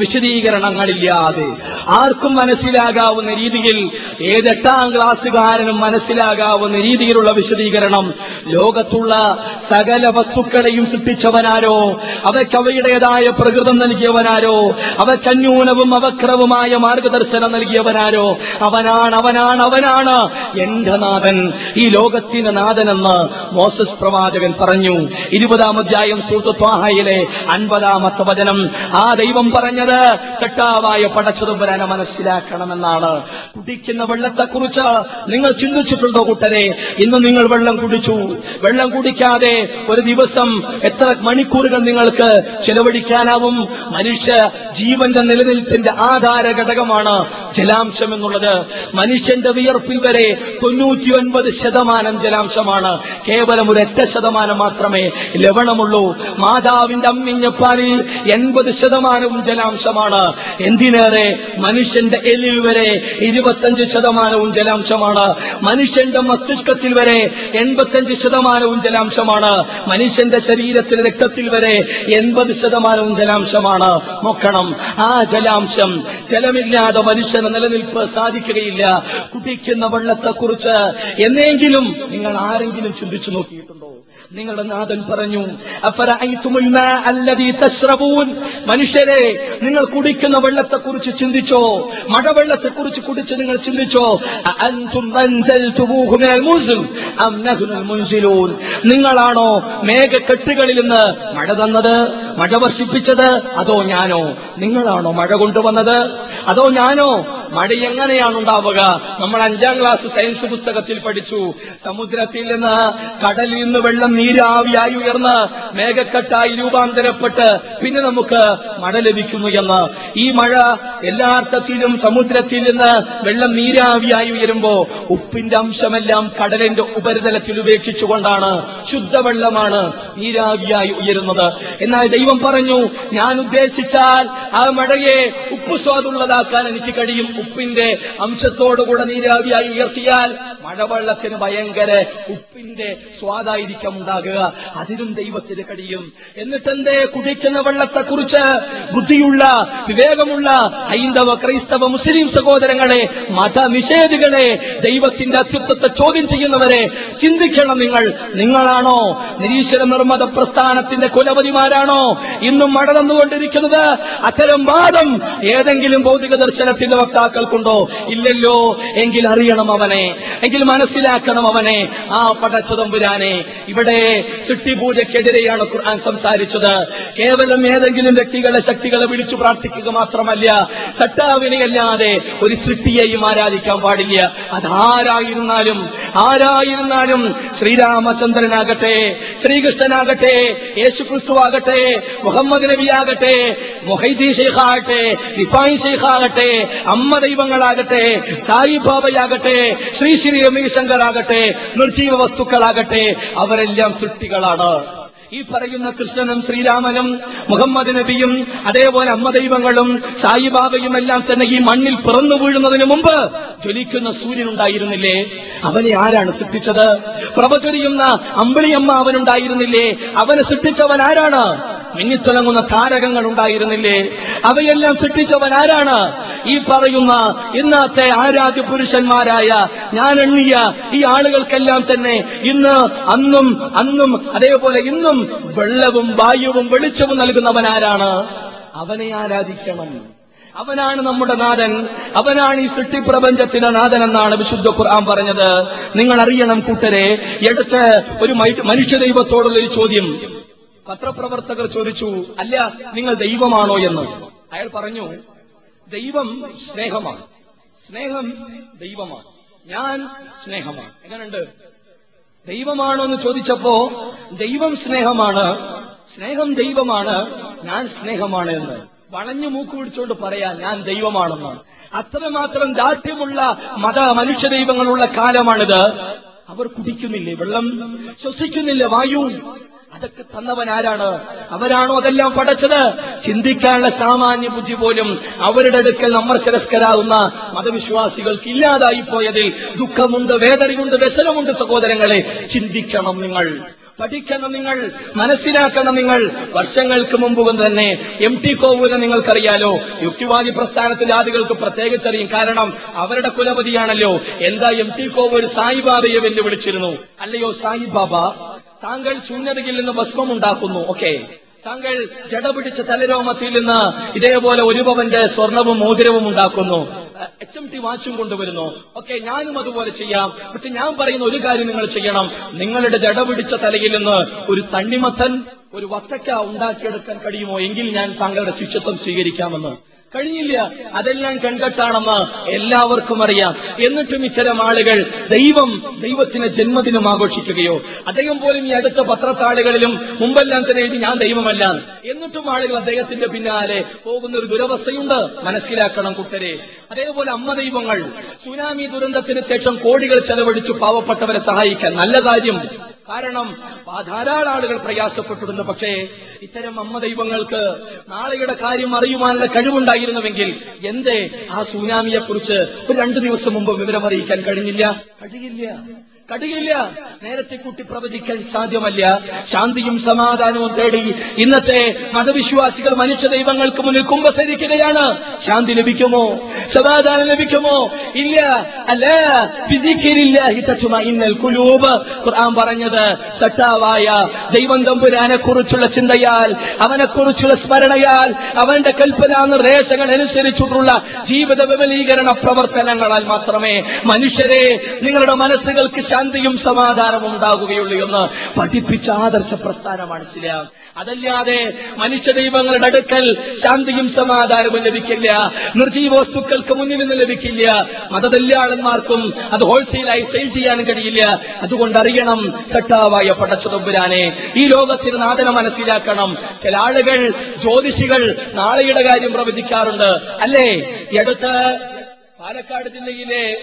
വിശദീകരണങ്ങളില്ലാതെ ആർക്കും മനസ്സിലാകാവുന്ന രീതിയിൽ ഏതെട്ടാം ക്ലാസ്സുകാരനും മനസ്സിലാകാവുന്ന രീതിയിലുള്ള വിശദീകരണം. ലോകത്തുള്ള സകല വസ്തുക്കളെയും സൃഷ്ടിച്ചവനാരോ? അവയ്ക്ക് അവയുടേതായ പ്രകൃതം നൽകിയവനാരോ? അവയ്ക്ക് അന്യൂനവും അവക്രവുമായ മാർഗദർശനം നൽകിയവനാരോ? അവനാണ് അവനാണ് അവനാണ് എന്റെ നാഥൻ. ഈ ലോകത്തിന് നാഥനെന്ന് മോസസ് പ്രവാചകൻ പറഞ്ഞു. ഇരുപതാം അധ്യായം സൂത്രത്വാഹയിലെ അൻപതാമത്തെ വചനം. ആ ദൈവം പറഞ്ഞത് ശക്താവായ പടച്ചുതുമ്പരാനെ മനസ്സിലാക്കണമെന്നാണ്. കുടിക്കുന്ന വെള്ളത്തെക്കുറിച്ച് നിങ്ങൾ ചിന്തിച്ചിട്ടുണ്ടോ കൂട്ടരെ? ഇന്ന് നിങ്ങൾ വെള്ളം കുടിച്ചു. വെള്ളം കുടിക്കാതെ ഒരു ദിവസം എത്ര മണിക്കൂറുകൾ നിങ്ങൾക്ക് ചെലവഴിക്കാനാവും? മനുഷ്യ ജീവന്റെ നിലനിൽപ്പിന്റെ ആധാര ഘടകമാണ് ജലാംശം എന്നുള്ളത്. മനുഷ്യന്റെ വിയർപ്പിൽ വരെ തൊണ്ണൂറ്റിയൊൻപത് ശതമാനം ജലാംശമാണ്. കേവലം ഒരു എട്ട് ശതമാനം മാത്രമേ ലവണമുള്ളൂ. മാതാവിന്റെ അമ്മിഞ്ഞപ്പാലിൽ എൺപത് ശതമാനവും ജലാംശമാണ്. എന്തിനേറെ? മനുഷ്യന്റെ എല്ലിൽ വരെ ഇരുപത്തഞ്ച് ശതമാനവും ജലാംശമാണ്. മനുഷ്യന്റെ മസ്തിഷ്കത്തിൽ വരെ എൺപത്തഞ്ച് ശതമാനവും ജലാംശമാണ്. മനുഷ്യന്റെ ശരീരത്തിൽ രക്തത്തിൽ വരെ എൺപത് ശതമാനവും ജലാംശമാണ്. നോക്കണം. ആ ജലാംശം ജലമില്ലാതെ മനുഷ്യന് നിലനിൽപ്പ് സാധിക്കുകയില്ല. കുടിക്കുന്ന വെള്ളത്തെക്കുറിച്ച് എന്നെങ്കിലും നിങ്ങൾ ആരെങ്കിലും ചിന്തിച്ചു നോക്കിയിട്ടുണ്ടോ? നിങ്ങളുടെ നാഥൻ പറഞ്ഞു മനുഷ്യരെ നിങ്ങൾ കുടിക്കുന്ന വെള്ളത്തെക്കുറിച്ച് ചിന്തിച്ചോ? മഴവെള്ളത്തെക്കുറിച്ച് കുടിച്ച് നിങ്ങൾ ചിന്തിച്ചോ? നിങ്ങളാണോ മേഘക്കെട്ടുകളിൽ നിന്ന് മഴ തന്നത് മഴ വർഷിപ്പിച്ചത്? അതോ ഞാനോ? നിങ്ങളാണോ മഴ കൊണ്ടുവന്നത്? അതോ ഞാനോ മഴ എങ്ങനെയാണ് ഉണ്ടാവുക നമ്മൾ അഞ്ചാം ക്ലാസ് സയൻസ് പുസ്തകത്തിൽ പഠിച്ചു. സമുദ്രത്തിൽ നിന്ന് കടലിൽ നിന്ന് വെള്ളം നീരാവിയായി ഉയർന്ന് മേഘക്കെട്ടായി രൂപാന്തരപ്പെട്ട് പിന്നെ നമുക്ക് മഴ ലഭിക്കുന്നു എന്ന്. ഈ മഴ എല്ലാ അർത്ഥത്തിലും സമുദ്രത്തിൽ നിന്ന് വെള്ളം നീരാവിയായി ഉയരുമ്പോ ഉപ്പിന്റെ അംശമെല്ലാം കടലിന്റെ ഉപരിതലത്തിൽ ഉപേക്ഷിച്ചുകൊണ്ടാണ് ശുദ്ധവെള്ളമാണ് നീരാവിയായി ഉയരുന്നത്. എന്നാൽ ദൈവം പറഞ്ഞു ഞാൻ ഉദ്ദേശിച്ചാൽ ആ മഴയെ ഉപ്പ് സ്വാദുള്ളതാക്കാൻ എനിക്ക് കഴിയും. ഉപ്പിന്റെ അംശത്തോടുകൂടെ നീരാവിയായി ഉയർത്തിയാൽ മഴവെള്ളത്തിന് ഭയങ്കര ഉപ്പിന്റെ സ്വാദായിരിക്കും ഉണ്ടാകുക അതിനും ദൈവത്തിന് കഴിയും. എന്നിട്ടെന്തേ കുടിക്കുന്ന വെള്ളത്തെക്കുറിച്ച് ബുദ്ധിയുള്ള വിവേകമുള്ള ഹൈന്ദവ ക്രൈസ്തവ മുസ്ലിം സഹോദരങ്ങളെ മതനിഷേധികളെ ദൈവത്തിന്റെ അത്യുത്വത്തെ ചോദ്യം ചെയ്യുന്നവരെ ചിന്തിക്കണം നിങ്ങൾ. നിങ്ങളാണോ നിരീശ്വര നിർമ്മത പ്രസ്ഥാനത്തിന്റെ കുലപതിമാരാണോ? ഇന്നും മഴ തന്നുകൊണ്ടിരിക്കുന്നത് അത്തരം വാദം ഏതെങ്കിലും ഭൗതിക ദർശനത്തിന്റെ വക്താക്കൾക്കുണ്ടോ ഇല്ലല്ലോ. എങ്കിൽ അറിയണം അവനെ. എങ്കിൽ മനസ്സിലാക്കണം അവനെ. ആ പടച്ചതമ്പുരാനെ ഇവിടെ സൃഷ്ടിപൂജക്കെതിരെയാണ് ഖുർആൻ സംസാരിച്ചത്. കേവലം ഏതെങ്കിലും വ്യക്തികളെ ശക്തികളെ വിളിച്ചു പ്രാർത്ഥിക്കുക മാത്രമല്ല സട്ടാവിനെ അല്ലാതെ ഒരു സൃഷ്ടിയെയും ആരാധിക്കാൻ പാടില്ല. അതാരായിരുന്നാലും ആരായിരുന്നാലും ശ്രീരാമചന്ദ്രനാകട്ടെ ശ്രീകൃഷ്ണനാകട്ടെ യേശു ക്രിസ്തു ആകട്ടെ മുഹമ്മദ് നബി ആകട്ടെ മൊഹൈദി ഷെയ്ഖാകട്ടെ റിഫായി ഷെയ്ഖാകട്ടെ അമ്മ ദൈവങ്ങളാകട്ടെ സായിബാബയാകട്ടെ ശ്രീ ശ്രീ രമേശങ്കർ ആകട്ടെ നിർജീവ വസ്തുക്കളാകട്ടെ അവരെല്ലാം സൃഷ്ടികളാണ്. ഈ പറയുന്ന കൃഷ്ണനും ശ്രീരാമനും മുഹമ്മദ് നബിയും അതേപോലെ അമ്മ ദൈവങ്ങളും സായിബാബയും എല്ലാം തന്നെ ഈ മണ്ണിൽ പിറന്നു വീഴുന്നതിന് മുമ്പ് ജ്വലിക്കുന്ന സൂര്യൻ ഉണ്ടായിരുന്നില്ലേ? അവനെ ആരാണ് സൃഷ്ടിച്ചത്? പ്രഭചൊരിയുന്ന അമ്പിളിയമ്മ അവനുണ്ടായിരുന്നില്ലേ? അവനെ സൃഷ്ടിച്ചവൻ ആരാണ്? മിന്നിത്തിളങ്ങുന്ന താരകങ്ങൾ ഉണ്ടായിരുന്നില്ലേ? അവയെല്ലാം സൃഷ്ടിച്ചവൻ ആരാണ്? ഈ പറയുന്ന ഇന്നത്തെ ആരാധ്യ പുരുഷന്മാരായ ഞാൻ എണ്ണിയ ഈ ആളുകൾക്കെല്ലാം തന്നെ ഇന്ന് അന്നും അന്നും അതേപോലെ ഇന്നും വെള്ളവും വായുവും വെളിച്ചവും നൽകുന്നവൻ ആരാണ്? അവനെ ആരാധിക്കണം. അവനാണ് നമ്മുടെ നാഥൻ. അവനാണ് ഈ സൃഷ്ടിപ്രപഞ്ചത്തിന്റെ നാഥൻ എന്നാണ് വിശുദ്ധ ഖുർആൻ പറഞ്ഞത്. നിങ്ങൾ അറിയണം കൂട്ടരെ എടുത്ത് ഒരു മനുഷ്യ ദൈവത്തോടുള്ള ഒരു ചോദ്യം. പത്രപ്രവർത്തകർ ചോദിച്ചു അല്ല നിങ്ങൾ ദൈവമാണോ എന്ന്? അയാൾ പറഞ്ഞു ദൈവം സ്നേഹമാണ്. സ്നേഹം ദൈവമാണ്. ഞാൻ സ്നേഹമാണ്. എങ്ങനെയുണ്ട്? ദൈവമാണോ എന്ന് ചോദിച്ചപ്പോ ദൈവം സ്നേഹമാണ്. സ്നേഹം ദൈവമാണ്. ഞാൻ സ്നേഹമാണ് എന്ന്. വളഞ്ഞു മൂക്ക് പിടിച്ചുകൊണ്ട് പറയാ ഞാൻ ദൈവമാണെന്ന്. അത്രമാത്രം ദാർഢ്യമുള്ള മത മനുഷ്യ ദൈവങ്ങളുള്ള കാലമാണിത്. അവർ കുടിക്കുന്നില്ലേ വെള്ളം? ശ്വസിക്കുന്നില്ല വായു? അതൊക്കെ തന്നവൻ ആരാണ് അവരാണോ അതെല്ലാം പടച്ചത്? ചിന്തിക്കാനുള്ള സാമാന്യ ബുദ്ധി പോലും അവരുടെ അടുക്കൽ നമ്മൾ ചിരസ്കരാകുന്ന മതവിശ്വാസികൾക്ക് ഇല്ലാതായി പോയതിൽ ദുഃഖമുണ്ട് വേദനയുണ്ട് വ്യസനമുണ്ട് സഹോദരങ്ങളെ. ചിന്തിക്കണം നിങ്ങൾ. പഠിക്കണം നിങ്ങൾ. മനസ്സിലാക്കണം നിങ്ങൾ. വർഷങ്ങൾക്ക് മുമ്പ് തന്നെ എം ടി കോവൂരെ നിങ്ങൾക്കറിയാലോ യുക്തിവാദി പ്രസ്ഥാനത്തിലെ ആദികൾക്ക് പ്രത്യേകിച്ചറിയും കാരണം അവരുടെ കുലപതിയാണല്ലോ. എന്താ എം ടി കോവൂർ സായിബാബയെ വെല്ലുവിളിച്ചിരുന്നു? അല്ലയോ സായിബാബ? താങ്കൾ ശൂന്യതയിൽ നിന്ന് ഭസ്മം ഉണ്ടാക്കുന്നു ഓക്കെ. താങ്കൾ ജട പിടിച്ച തലരോമത്തിൽ നിന്ന് ഇതേപോലെ ഒരു പവന്റെ സ്വർണവും മോതിരവും ഉണ്ടാക്കുന്നു. എച്ച് എം ടി വാച്ചും കൊണ്ടുവരുന്നു. ഓക്കെ ഞാനും അതുപോലെ ചെയ്യാം. പക്ഷെ ഞാൻ പറയുന്ന ഒരു കാര്യം നിങ്ങൾ ചെയ്യണം. നിങ്ങളുടെ ജട പിടിച്ച തലയിൽ നിന്ന് ഒരു തണ്ണിമത്തൻ ഒരു വത്തക്ക ഉണ്ടാക്കിയെടുക്കാൻ കഴിയുമോ? എങ്കിൽ ഞാൻ താങ്കളുടെ ശിക്ഷത്വം സ്വീകരിക്കാമെന്ന്. കഴിഞ്ഞില്ല. അതെല്ലാം കൺകെട്ടാണെന്ന് എല്ലാവർക്കും അറിയാം. എന്നിട്ടും ഇത്തരം ആളുകൾ ദൈവം ദൈവത്തിന് ജന്മദിനം ആഘോഷിക്കുകയോ അദ്ദേഹം പോലും ഈ അടുത്ത പത്രത്താളുകളിലും മുമ്പെല്ലാം തന്നെ എഴുതി ഞാൻ ദൈവമല്ല. എന്നിട്ടും ആളുകൾ അദ്ദേഹത്തിന്റെ പിന്നാലെ പോകുന്ന ഒരു ദുരവസ്ഥയുണ്ട്. മനസ്സിലാക്കണം കുട്ടരെ അതേപോലെ അമ്മ ദൈവങ്ങൾ സുനാമി ദുരന്തത്തിന് ശേഷം കോടികൾ ചെലവഴിച്ചു പാവപ്പെട്ടവരെ സഹായിക്കാൻ നല്ല കാര്യം. കാരണം ധാരാളം ആളുകൾ പ്രയാസപ്പെട്ടിരുന്നു. പക്ഷേ ഇത്തരം അമ്മ ദൈവങ്ങൾക്ക് നാളെയുടെ കാര്യം അറിയുവാനുള്ള കഴിവുണ്ടായിരുന്നുവെങ്കിൽ എന്തേ ആ സുനാമിയെക്കുറിച്ച് ഒരു രണ്ടു ദിവസം മുമ്പ് വിവരം അറിയിക്കാൻ കഴിഞ്ഞില്ല? കഴിയില്ല. കഴിയില്ല നേരത്തെ കൂട്ടി പ്രവചിക്കാൻ സാധ്യമല്ല. ശാന്തിയും സമാധാനവും തേടി ഇന്നത്തെ മതവിശ്വാസികൾ മനുഷ്യ ദൈവങ്ങൾക്ക് മുന്നിൽ കുമ്പസരിക്കുകയാണ്. ശാന്തി ലഭിക്കുമോ? സമാധാനം ലഭിക്കുമോ? ഇല്ല. അല്ല. ഇന്നൽ ഖുലൂബ്. ഖുർആൻ പറഞ്ഞത് സട്ടാവായ ദൈവം തമ്പുരാനെ കുറിച്ചുള്ള ചിന്തയാൽ അവനെക്കുറിച്ചുള്ള സ്മരണയാൽ അവന്റെ കൽപ്പന നിർദ്ദേശങ്ങൾ അനുസരിച്ചിട്ടുള്ള ജീവിത വിപുലീകരണ പ്രവർത്തനങ്ങളാൽ മാത്രമേ മനുഷ്യരെ നിങ്ങളുടെ മനസ്സുകൾക്ക് ശാന്തിയും സമാധാനവും ഉണ്ടാകുകയുള്ളൂ എന്ന് പഠിപ്പിച്ച ആദർശ പ്രസ്ഥാനമാണ് ഇസ്ലാം. അതല്ലാതെ മനുഷ്യ ദൈവങ്ങളുടെ അടുക്കൽ ശാന്തിയും സമാധാനവും ലഭിക്കില്ല. നിർജീവ വസ്തുക്കൾക്ക് മുന്നിൽ നിന്ന് ലഭിക്കില്ല. മതതല്ലാളന്മാർക്കും അത് ഹോൾസെയിലായി സെയിൽ ചെയ്യാൻ കഴിയില്ല. അതുകൊണ്ട് അറിയണം സട്ടാവായ പടച്ചതൊമ്പുരാനെ ഈ ലോകത്തിന് നാഥനെ മനസ്സിലാക്കണം. ചില ആളുകൾ ജ്യോതിഷികൾ നാളെയുടെ കാര്യം പ്രവചിക്കാറുണ്ട്. അല്ലേ? എടുത്ത് പാലക്കാട് ജില്ലയിലെ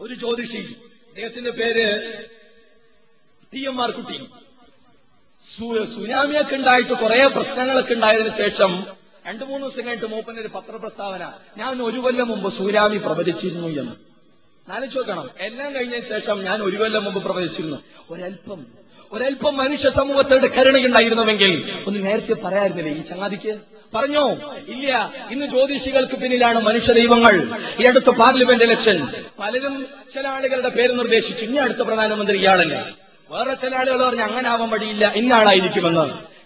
ഒരു ജ്യോതിഷി അദ്ദേഹത്തിന്റെ പേര് ടി എം ആർ കുട്ടി സുനാമിയൊക്കെ ഉണ്ടായിട്ട് കുറെ പ്രശ്നങ്ങളൊക്കെ ഉണ്ടായതിനു ശേഷം രണ്ടു മൂന്ന് ദിവസം കഴിഞ്ഞിട്ട് മൂപ്പന്റെ ഒരു പത്രപ്രസ്താവന ഞാൻ ഒരു കൊല്ലം മുമ്പ് സുനാമി പ്രവചിച്ചിരുന്നു എന്ന്. നാലു നോക്കണം. എല്ലാം കഴിഞ്ഞതിന് ശേഷം ഞാൻ ഒരു കൊല്ലം മുമ്പ് പ്രവചിച്ചിരുന്നു. ഒരല്പം ഒരല്പം മനുഷ്യ സമൂഹത്തോട് കരുണയുണ്ടായിരുന്നുവെങ്കിൽ ഒന്ന് നേരത്തെ പറയായിരുന്നില്ലേ ഈ ചങ്ങാതിക്ക്? പറഞ്ഞോ? ഇല്ല. ഇന്ന് ജ്യോതിഷികൾക്ക് പിന്നിലാണ് മനുഷ്യ ദൈവങ്ങൾ. ഈ അടുത്ത പാർലമെന്റ് ഇലക്ഷൻ. പലരും ചില ആളുകളുടെ പേര് നിർദ്ദേശിച്ചു. ഇനി അടുത്ത പ്രധാനമന്ത്രി ഇയാളല്ലേ. വേറെ ചില ആളുകൾ പറഞ്ഞു അങ്ങനെ ആവാൻ വഴിയില്ല. ഇന്ന